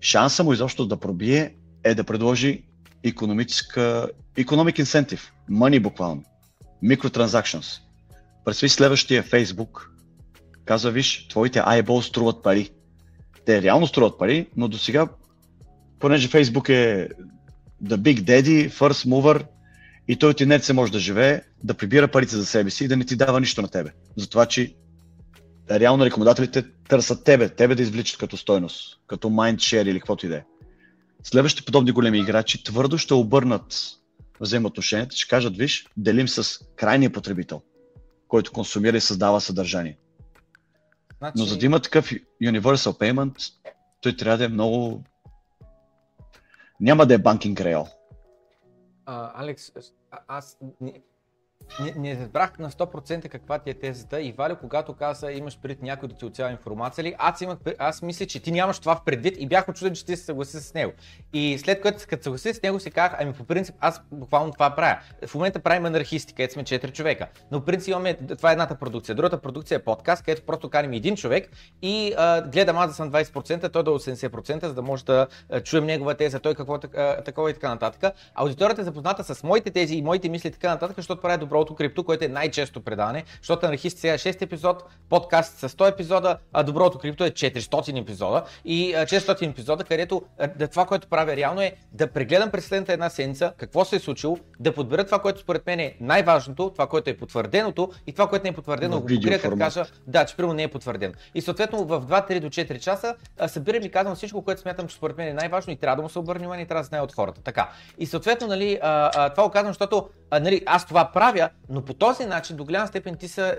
шанса му изобщо да пробие е да предложи економическа, economic incentive, money буквално, microtransactions. Представи следващия Facebook, казва, виж, твоите eyeballs струват пари. Те реално струват пари, но до сега, понеже Facebook е the big daddy, first mover, и той от инерция може да живее, да прибира парите за себе си и да не ти дава нищо на тебе. Затова, че реално рекомендателите търсят тебе, тебе да извличат като стойност, като mindshare или каквото и да е. Следващите подобни големи играчи твърдо ще обърнат взаимоотношенията, ще кажат, виж, делим с крайния потребител, който консумира и създава съдържание. Значи... Но за да има такъв Universal Payment, той трябва да е много... Няма да е банкинг реал.
Алекс, аз не, не разбрах на 100% каква ти е тезата и Валю, когато каза имаш пред някой да ти отсява информация ли, аз, имах, аз мисля, че ти нямаш това в предвид и бях очуден, че ти се съгласи с него. И след което като съгласи с него си казах, ами по принцип аз буквално това правя. В момента правим анархисти, където сме 4 човека. Но в принцип имаме, това е едната продукция. Другата продукция е подкаст, където просто каним един човек и а, гледам аз да съм 20%, той да е 80%, за да може да чуем негова теза, той какво такова и така нататък. Аудиторията е запозната с моите тези и моите мисли и така нататък, защото прави добро Доброто крипто, което е най-често предаване, защото анархист сега е 6 епизод, подкаст с 100 епизода, а Доброто крипто е 400 епизода и 400 епизода, където това, което правя реално е да прегледам през следната една седмица какво се е случило, да подбера това, което според мен е най-важното, това, което е потвърденото и това, което не е потвърдено, го покрия, като кажа, да, че прямо не е потвърдено. И съответно в 2-3 до 4 часа събирам и казвам всичко, което смятам, че според мен е най-важно и трябва да му се обърне внимание и трябва да знае от хората. Така. И съответно, нали, това го казвам, защото нали, аз това правя, но по този начин до голяма степен ти се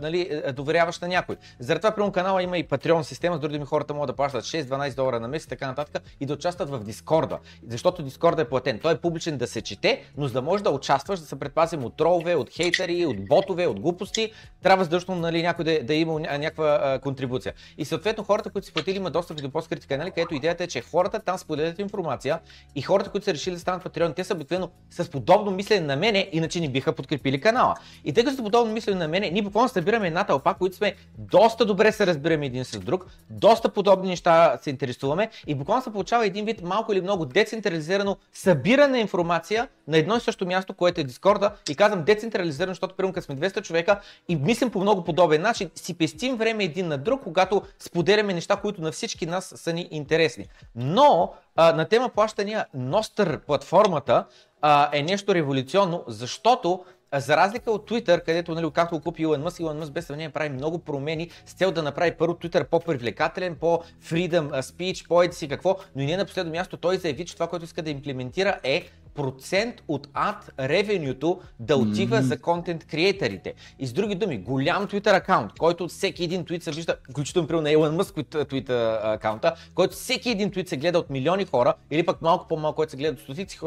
нали, доверяваш на някой. Заради това, примерно, канала има и Patreon система, с други ми хората могат да плащат 6-12 долара на месец и така нататък и да участват в Дискорда. Защото Дискорда е платен. Той е публичен да се чете, но за да можеш да участваш, да се предпазим от тролове, от хейтери, от ботове, от глупости, трябва задължително нали, някой да, да има някаква контрибуция. И съответно хората, които си платили, имат достъп до по-скрити канали, където идеята е, че хората там споделят информация и хората, които са решили да станат Patreon, те са обикновено с подобно мислене на мене, иначе не биха подкрепили канала. И тъй като подобно мисли на мене, ние буквално събираме една тълпа, които сме доста добре се разбираме един с друг, доста подобни неща се интересуваме и буквално се получава един вид малко или много децентрализирано събиране информация на едно и също място, което е Дискорда. И казвам децентрализирано, защото примерно като сме 200 човека и мислим по много подобен начин, си пестим време един на друг, когато споделяме неща, които на всички нас са ни интересни. Но а, на тема плащания Ностър платформата а, е нещо революционно, защото за разлика от Twitter, където, нали, както го купи Илон Мъск, Илон Мъск без сравнение прави много промени с цел да направи първо Twitter по-привлекателен, по-freedom speech, по-еди си какво, но и не на последно място той заяви, че това, което иска да имплементира е процент от ад ревенюто да отива mm-hmm. за контент креаторите. И с други думи, голям Twitter акаунт, който всеки един твит се вижда, включително при на Elon Musk Twitter акаунта, който всеки един твит се гледа от милиони хора, или пък малко по-малко, който се гледа от стотици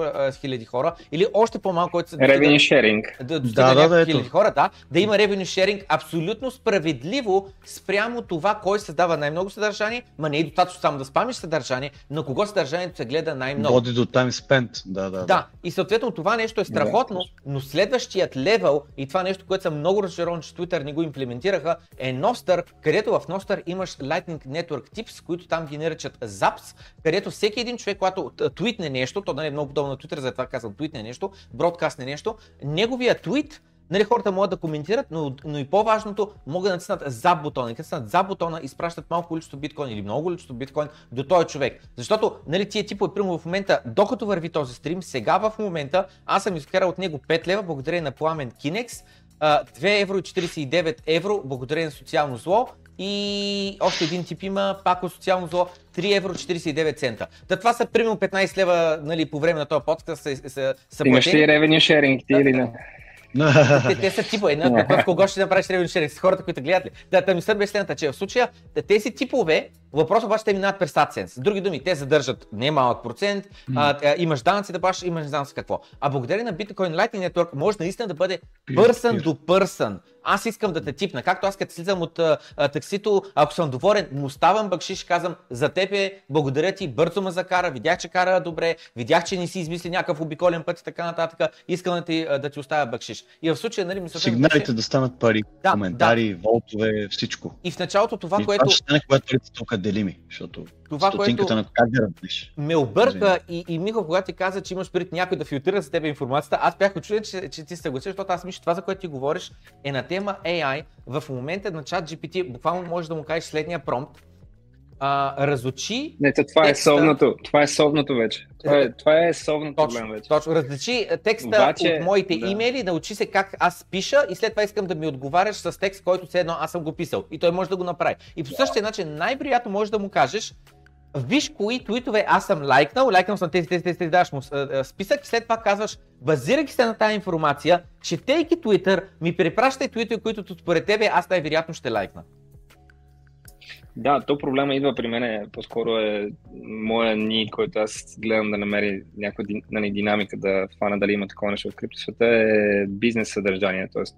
хиляди хора, или още по-малко, който се
Revenue sharing.
Да, да, да, да, хиляди хора, да, да има revenue sharing абсолютно справедливо спрямо това, кой създава най-много съдържание, ма не е достатъчно само да спамиш съдържание, на кого съдържанието се гледа най-много.
Води до time spent, да, да.
Да, и съответно това нещо е страхотно, но следващият левел и това нещо, което съм много разочарован, че Twitter не го имплементираха, е Nostr, където в Nostr имаш Lightning Network Tips, които там ги наричат Zaps, където всеки един човек, когато твитне нещо, то нали, е много подобно на Twitter, затова казвам твитне нещо, бродкастне нещо, неговия твит Нали, хората могат да коментират, но, но и по-важното, могат да натиснат за бутона. И натиснат за бутона, изпращат малко количество биткоин или много количество биткоин до този човек. Защото нали, тия типове, примерно в момента, докато върви този стрим, сега в момента аз съм изкарал от него 5 лева, благодарение на Пламен Кинекс, 2 евро и 49 евро, благодарение на социално зло и още един тип има, пак от социално зло, 3 евро 49 цента. Та това са примерно 15 лева нали, по време на този подкаст са, са,
са Имаш ли revenue sharing ти или не?
Те, те са типове. В кого ще направиш ревен? С хората, които гледат ли? Да, та мисълта беше следната, че в случая тези типове Въпросът обаче те минават през AdSense. С други думи, те задържат немалък процент, а, а, имаш данъци да плащаш, имаш данъци какво. А благодарение на Bitcoin Lightning Network може наистина да бъде пърсън до пърсън. Аз искам да те типна. Както аз като слизам от а, а, таксито, ако съм доволен, му ставам бакшиш, казвам за теб е, благодаря ти, бързо ме закара, видях, че кара добре, видях, че не си измисли някакъв обиколен път и така нататък. Искам да ти, да ти оставя бакшиш. И в случая, нали, мисля,
Сигналите беше... да станат пари, да, коментари, да. волтове, всичко.
И в началото това,
и
което. Това
ще стане, когато тук делими, защото това, което на как да
ме обърка и, и Михо, когато ти каза, че имаш пред някой да филтрира за теб информацията, аз бях очуден, че, че ти се съгласиш, защото аз мисля, това, за което ти говориш, е на тема AI. В момента на чат GPT буквално можеш да му кажеш следния промпт, а, разучи.
Не, това е текста... е совното. Това е совното вече. Това е, това е совното точно, проблем вече.
Точно. Различи текста Обаче, от моите да. имейли, научи се как аз пиша и след това искам да ми отговаряш с текст, който все едно аз съм го писал. И той може да го направи. И по същия начин най-приятно може да му кажеш, виж кои твитове аз съм лайкнал, лайкнал съм тези, тези, тези, тези даваш му списък и след това казваш, базирайки се на тази информация, четейки Twitter, ми препращай твитове, които според тебе аз най-вероятно ще лайкна.
Да, то проблема идва при мен, по-скоро е моя ни, който аз гледам да намери някаква нали, динамика да фана дали има такова нещо в криптосвета, е бизнес съдържание. Тоест,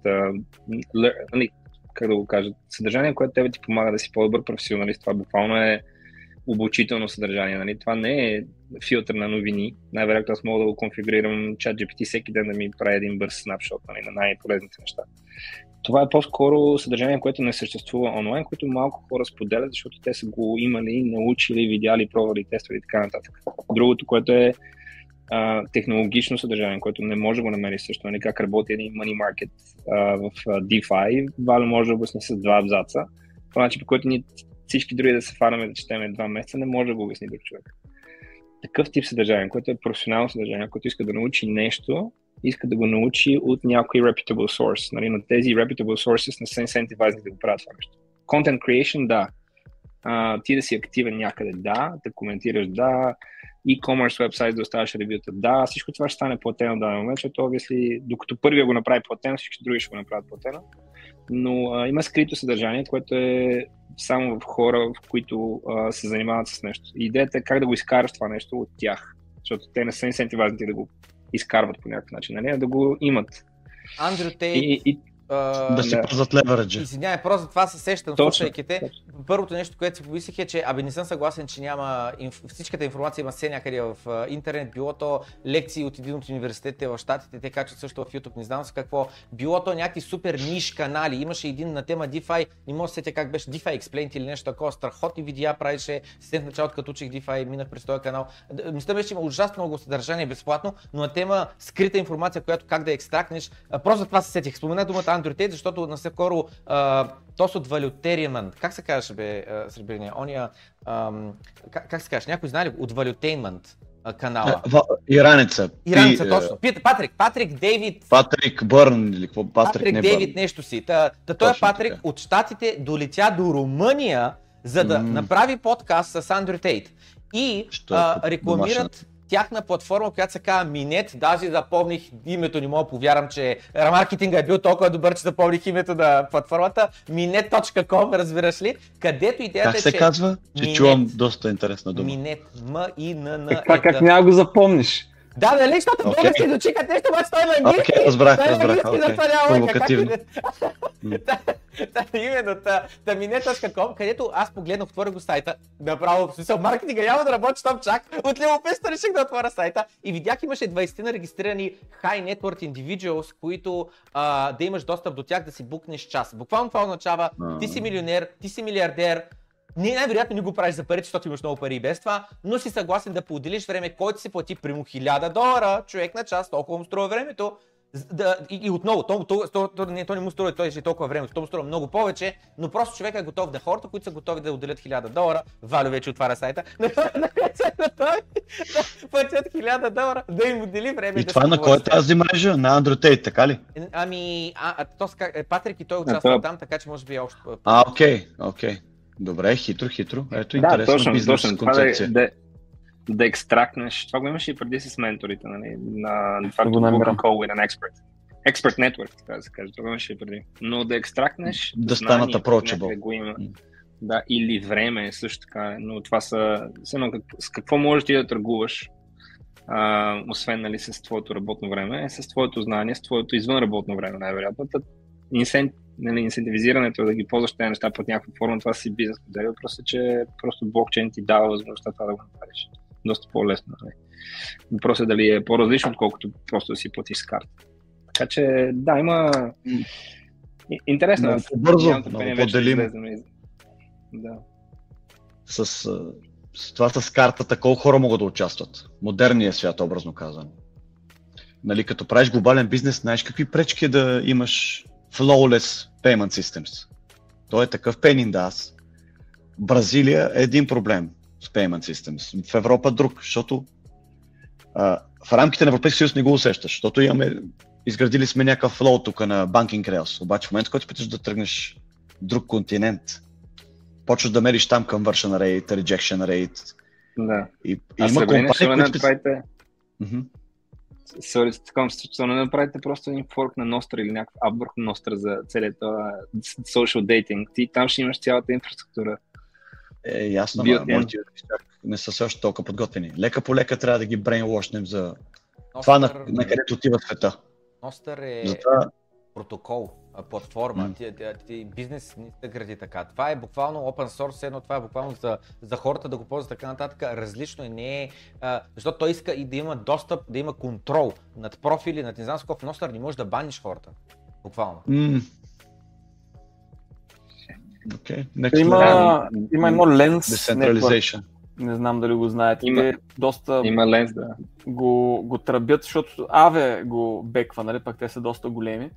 нали, как да го кажа, съдържание, което тебе ти помага да си по-добър професионалист. Това буквално е обучително съдържание. Нали? Това не е филтър на новини. Най-вероятно аз мога да го конфигурирам чат GPT всеки ден да ми прави един бърз снапшот нали, на най-полезните неща. Това е по-скоро съдържание, което не съществува онлайн, което малко хора споделят, защото те са го имали, научили, видяли, пробвали, тествали и така нататък. Другото, което е а, технологично съдържание, което не може да го намери също, нали, как работи един money market а, в DeFi, Валя може да обясни с два абзаца, по начин, по който ние всички други да се фараме да четеме два месеца, не може да го обясни друг човек. Такъв тип съдържание, което е професионално съдържание, което иска да научи нещо, иска да го научи от някой reputable source. Нали, на тези reputable sources не са incentivized да го правят това нещо. Content creation, да. А, ти да си активен някъде, да. Да коментираш, да. E-commerce вебсайт да оставаш ревюта, да. Всичко това ще стане платено в даден момент, защото obviously, докато първия го направи платено, всички други ще го направят платено. Но а, има скрито съдържание, което е само в хора, в които а, се занимават с нещо. Идеята е как да го изкараш това нещо от тях, защото те не са инсентивазни да го изкарват по някакъв начин, нали? да го имат.
Андрю Тейт и, и,
да си ползват левереджа.
Извинявай, просто за това се сещам, слушайки те. Първото нещо, което си помислих е, че абе не съм съгласен, че няма инф... всичката информация има все някъде в интернет, било то лекции от един от университетите в Штатите, те качват също в YouTube, не знам с какво, било то някакви супер ниш канали, имаше един на тема DeFi, не мога да сетя как беше DeFi Explained или нещо такова, страхотни видеа правише, след началото като учих DeFi, минах през този канал. Мисля беше, че има ужасно много съдържание безплатно, но на тема скрита информация, която как да екстрактнеш, просто за това се сетих. Спомена думата Android защото наскоро тос от валютериемент, как се казваше бе Сребрения, ония, как, как се казваш, някой знае ли от валютеймент канала?
Ираница.
Ираница, Пи, точно. Пит, Патрик, Патрик Дейвид.
Патрик Бърн или какво?
Патрик, Патрик не Дейвид Бърн. нещо си. Та, та той е Патрик така. от Штатите долетя до Румъния, за да mm. направи подкаст с Андрю Тейт. И а, рекламират тяхна платформа, която се казва Минет. Даже запомних името, не мога да повярвам, че маркетинга е бил толкова добър, че запомних името на платформата. Minet.com, разбираш ли? Където идеята
как е, се че... казва? Че Minet. чувам доста интересна дума.
Минет. М-И-Н-Н.
Е, това как няма го запомниш?
Да, нали, защото okay. български дочикат нещо, обаче той на английски.
Okay, разбрах, разбрах. Okay. Провокативно.
Именно, та, мине.com, където аз погледнах, отворя го сайта, направо, в смисъл, маркетинга няма да работи там чак, от любопитство реших да отворя сайта и видях имаше 20 на регистрирани high net worth individuals, които а, да имаш достъп до тях да си букнеш час. Буквално това означава, ти си милионер, ти си милиардер, не, най-вероятно не го правиш за пари, защото имаш много пари и без това, но си съгласен да поделиш време, който си плати прямо 1000 долара, човек на час, толкова му струва времето. Да, и, и, отново, то, то, то, то, не, то не му струва той ще толкова време, то му струва много повече, но просто човек е готов да хората, които са готови да отделят 1000 долара, Валю вече отваря сайта, на да платят 1000 долара, да им отдели време.
И да това на кой е тази мрежа? На Android, така ли?
Ами, а, а то, Патрик и той участва там, така че може би е още.
А, окей, окей. Добре, хитро, хитро. Ето
да, интересно точно, бизнес точно. концепция. Това да, да, да екстрактнеш, това го имаше и преди с менторите, нали, на това да Google Call with an expert. Expert Network, така да се каже, това го имаше и преди. Но да екстрактнеш
да станат approachable.
Да го има. Да, или време също така, но това са, с, едно, с какво можеш ти да търгуваш, а, освен нали, с твоето работно време, е с твоето знание, с твоето извънработно време, най-вероятно. Инсент, нали, инсентивизирането да ги ползваш тези неща под някаква форма, това си бизнес модел, просто че просто блокчейн ти дава възможността това да го направиш. Доста по-лесно. Нали. Въпросът е дали е по-различно, отколкото просто да си платиш с карта. Така че, да, има... Интересно.
Много по-бързо, много.
Да.
С, с това с картата, колко хора могат да участват? Модерния свят, образно казано. Нали, като правиш глобален бизнес, знаеш какви пречки е да имаш flawless payment systems. Той е такъв in the ass. Бразилия е един проблем с payment systems. В Европа друг, защото а, в рамките на Европейския съюз не го усещаш, защото имаме, изградили сме някакъв флоу тук на Banking Rails. Обаче в момента, който питаш да тръгнеш друг континент, почваш да мериш там conversion rate, rejection rate.
Да.
И, и има компании, които...
Направите... Mm-hmm. Sorry, с такова не направите просто един форк на Nostra или някакъв ап върху Nostra за целият social dating. Ти там ще имаш цялата инфраструктура.
Е, ясно, но моите не са още толкова подготвени. Лека по лека трябва да ги брейнлошнем за Nostr... това, на, на където отива света.
Nostr е Затова... протокол платформа, mm. ти, ти, ти, бизнес не се гради така. Това е буквално open source, едно това е буквално за, за хората да го ползват така нататък. Различно е, не е, а, защото той иска и да има достъп, да има контрол над профили, над не знам в Ностър, не можеш да баниш хората. Буквално.
Mm. Okay.
Next има, има едно ленс.
Decentralization.
Не знам дали го знаете.
Има,
те доста
има ленс, да.
го, го тръбят, защото Аве го беква, нали? пък те са доста големи.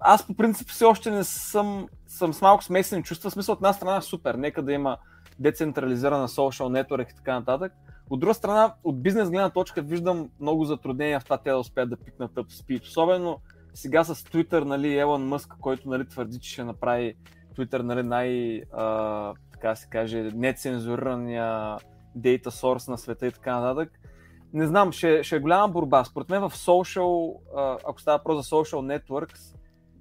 Аз по принцип все още не съм, съм с малко смесени чувства. В смисъл от една страна супер, нека да има децентрализирана social network и така нататък. От друга страна, от бизнес гледна точка виждам много затруднения в това те да успеят да пикнат up speed. Особено сега с Twitter, нали, Елон Мъск, който нали, твърди, че ще направи Twitter нали, най, а, така се каже, нецензурирания data source на света и така нататък не знам, ще, ще е голяма борба. Според мен в social, ако става про за social networks,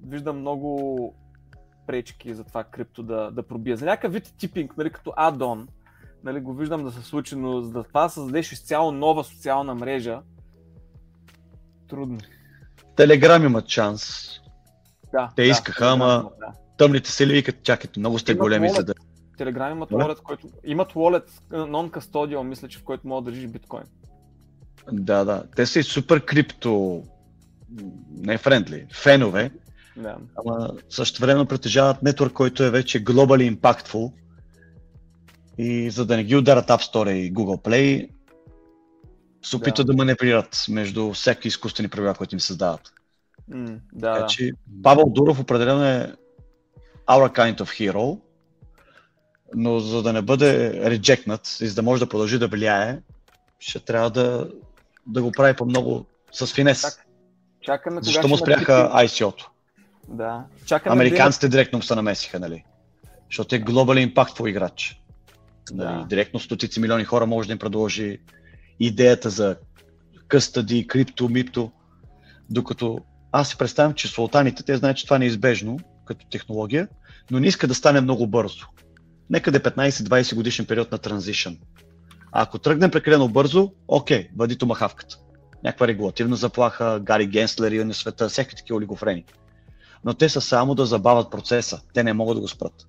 виждам много пречки за това крипто да, да пробие. За някакъв вид типинг, нали, като адон, нали, го виждам да се случи, но за да това създадеш изцяло нова социална мрежа, трудно.
Телеграм имат шанс.
Да,
Те
да,
искаха, ама да. тъмните се ли викат, чакайте, много сте имат големи за да...
Телеграм имат wallet, който... Имат wallet non-custodial, мисля, че в който мога да държиш биткоин.
Да, да. Те са и супер крипто не френдли, фенове,
да.
ама също време притежават нетворк, който е вече globally impactful и за да не ги ударат App Store и Google Play, се опитват да. да маневрират между всеки изкуствени правила, които им създават.
Mm, да,
така че Павел Дуров определено е our kind of hero, но за да не бъде реджекнат и за да може да продължи да влияе, ще трябва да да го прави по-много с финес. Чак,
чакаме
Защо му спряха ICO-то?
Да. Чакаме
Американците да... директно се намесиха, нали? Защото е глобален по играч.
Да.
Нали? Директно стотици милиони хора може да им предложи идеята за къстади, крипто, мипто. Докато аз си представям, че султаните, те знаят, че това е неизбежно като технология, но не иска да стане много бързо. Некъде 15-20 годишен период на транзишън. А ако тръгнем прекалено бързо, окей, въди томахавката. Някаква регулативна заплаха, Гари Генслер и на света, всеки такива олигофрени. Но те са само да забавят процеса. Те не могат да го спрат.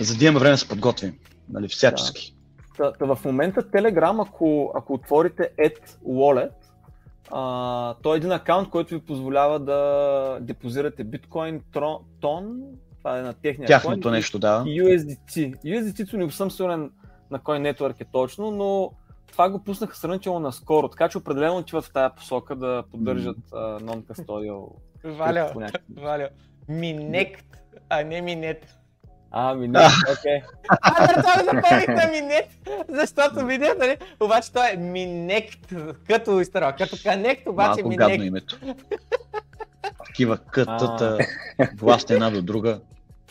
За да имаме време да се подготвим. Нали, всячески.
Да. Та, в момента Telegram, ако, ако отворите Add Wallet, а, той е един акаунт, който ви позволява да депозирате биткоин, тон, това е на техния
Тяхното нещо, да.
USDT. USDT-то не съм сигурен на кой нетворк е точно, но това го пуснаха сравнително наскоро, така че определено отиват в тази посока да поддържат uh, non-custodial.
Валя, Валя, Минект, а не Минет.
А, Минет, окей.
А, да, това запомних на Минет, защото Минет, нали? Обаче той е Минект, като изтърва, като Канект, обаче
Малко
Минект.
гадно името. Такива кътата, власт една до друга.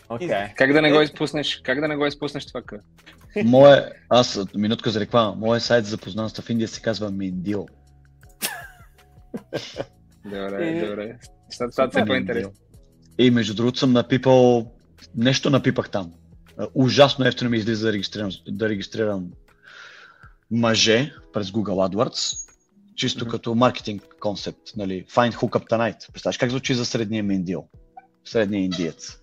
Okay. Как да не го изпуснеш? Как да не го изпуснеш това къ?
Мое, аз, минутка за реклама, моят сайт за познанство в Индия се казва Миндил.
добре, добре. Това е по-интересно.
И между другото съм напипал, нещо напипах там. ужасно ефтино ми излиза да регистрирам, да регистрирам мъже през Google AdWords, чисто mm-hmm. като маркетинг концепт, нали, Find Hookup Tonight. Представяш как звучи за средния миндил, средния индиец.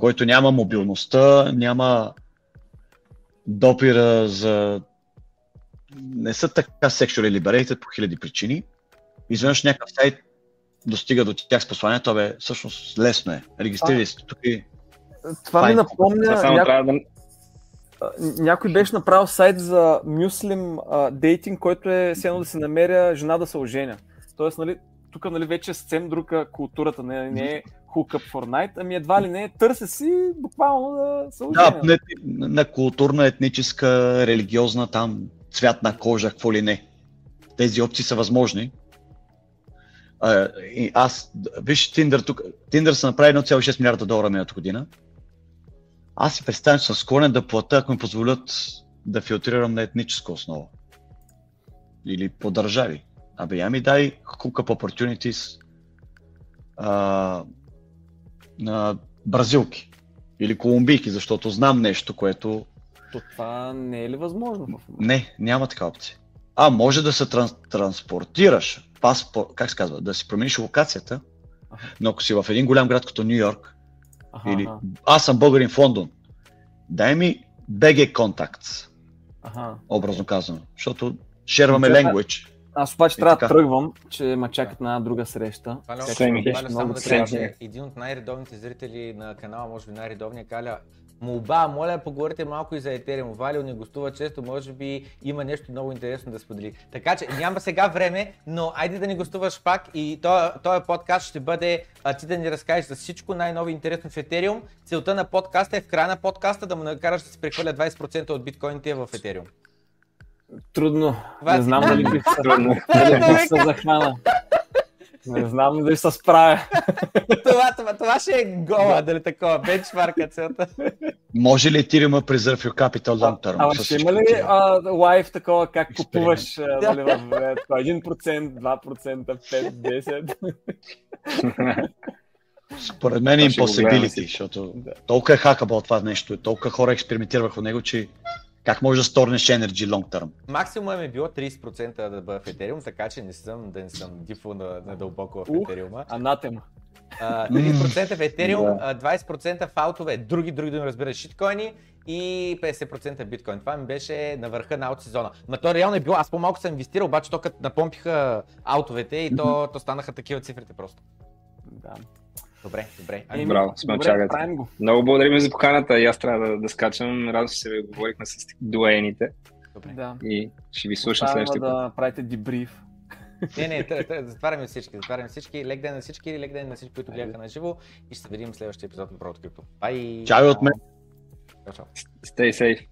Който няма мобилността, няма допира за... Не са така sexually liberated по хиляди причини. Изведнъж някакъв сайт достига до тях с посланието, бе, всъщност лесно е. Регистрирай се тук и...
Това ми напомня... Само няко... трябва да... Някой беше направил сайт за мюслим дейтинг, който е все да се намеря жена да се оженя. Тоест, нали, тук нали, вече е съвсем друга културата, не, не е for night, ами едва ли не, търся си буквално да се.
Да, на, на културна, етническа, религиозна, там цвят на кожа, какво ли не. Тези опции са възможни. А, и аз, виж, Тиндър тук, Тиндър са направи 1,6 милиарда долара миналата година. Аз си представям, че съм склонен да плата, ако ми позволят да филтрирам на етническа основа. Или по държави. Абе, я ми дай hookup opportunities а, на бразилки или колумбийки, защото знам нещо, което...
То това не е ли възможно?
Не, няма така опция. А, може да се транс, транспортираш, паспорт, как се казва, да си промениш локацията, ага. но ако си в един голям град като Нью Йорк, ага, или ага. аз съм българин в Лондон, дай ми BG Contacts, ага. образно казано, защото шерваме language.
Аз обаче трябва да тръгвам, че ма чакат на една друга среща.
Валя, само да кажа, че един от най-редовните зрители на канала, може би най-редовния, Каля, Молба, моля поговорите малко и за Етериум. Валио не гостува често, може би има нещо много интересно да сподели. Така че няма сега време, но айде да ни гостуваш пак и този подкаст ще бъде а, ти да ни разкажеш за всичко най-ново интересно в Етериум. Целта на подкаста е в края на подкаста да му накараш да се прехвърля 20% от биткоините в Етериум.
Трудно. Не знам дали бих се захвана. Не знам дали се справя.
това, това, това ще е гола, дали такова, бенчмарка целта.
Може ли Ethereum Preserve Your Capital Long Term?
Ама ще има ли лайф такова, как купуваш дали, в 1%, 2%, 5, 10?
Според мен е impossibility, защото толкова е хакабъл това нещо, толкова хора експериментираха в него, че как може да сторнеш Energy long term?
Максимум е било 30% да бъда в Ethereum, така че не съм, да не съм дифо на, на дълбоко в Ethereum.
Анатема.
30% в Ethereum, 20% в аутове, други, други да ми разбираш, шиткоини и 50% биткоин. Това ми беше на върха на аут сезона. Ма то реално е било, аз по-малко съм инвестирал, обаче то като напомпиха аутовете и то, то станаха такива цифрите просто.
Да.
Добре, добре.
Ами, Браво, сме чакате. Много благодарим за поканата и аз трябва да, да скачам. Радвам се, ви говорихме с дуените.
Добре. Да.
И ще ви слушам следващия
път. да правите дебриф.
Не, не, затваряме всички, затваряме всички. Лек ден на всички, лек ден на всички, които гледаха на живо и ще се видим в следващия епизод на Брод Крипто. Бай!
Чао от мен!
Чао, чао.
Stay safe.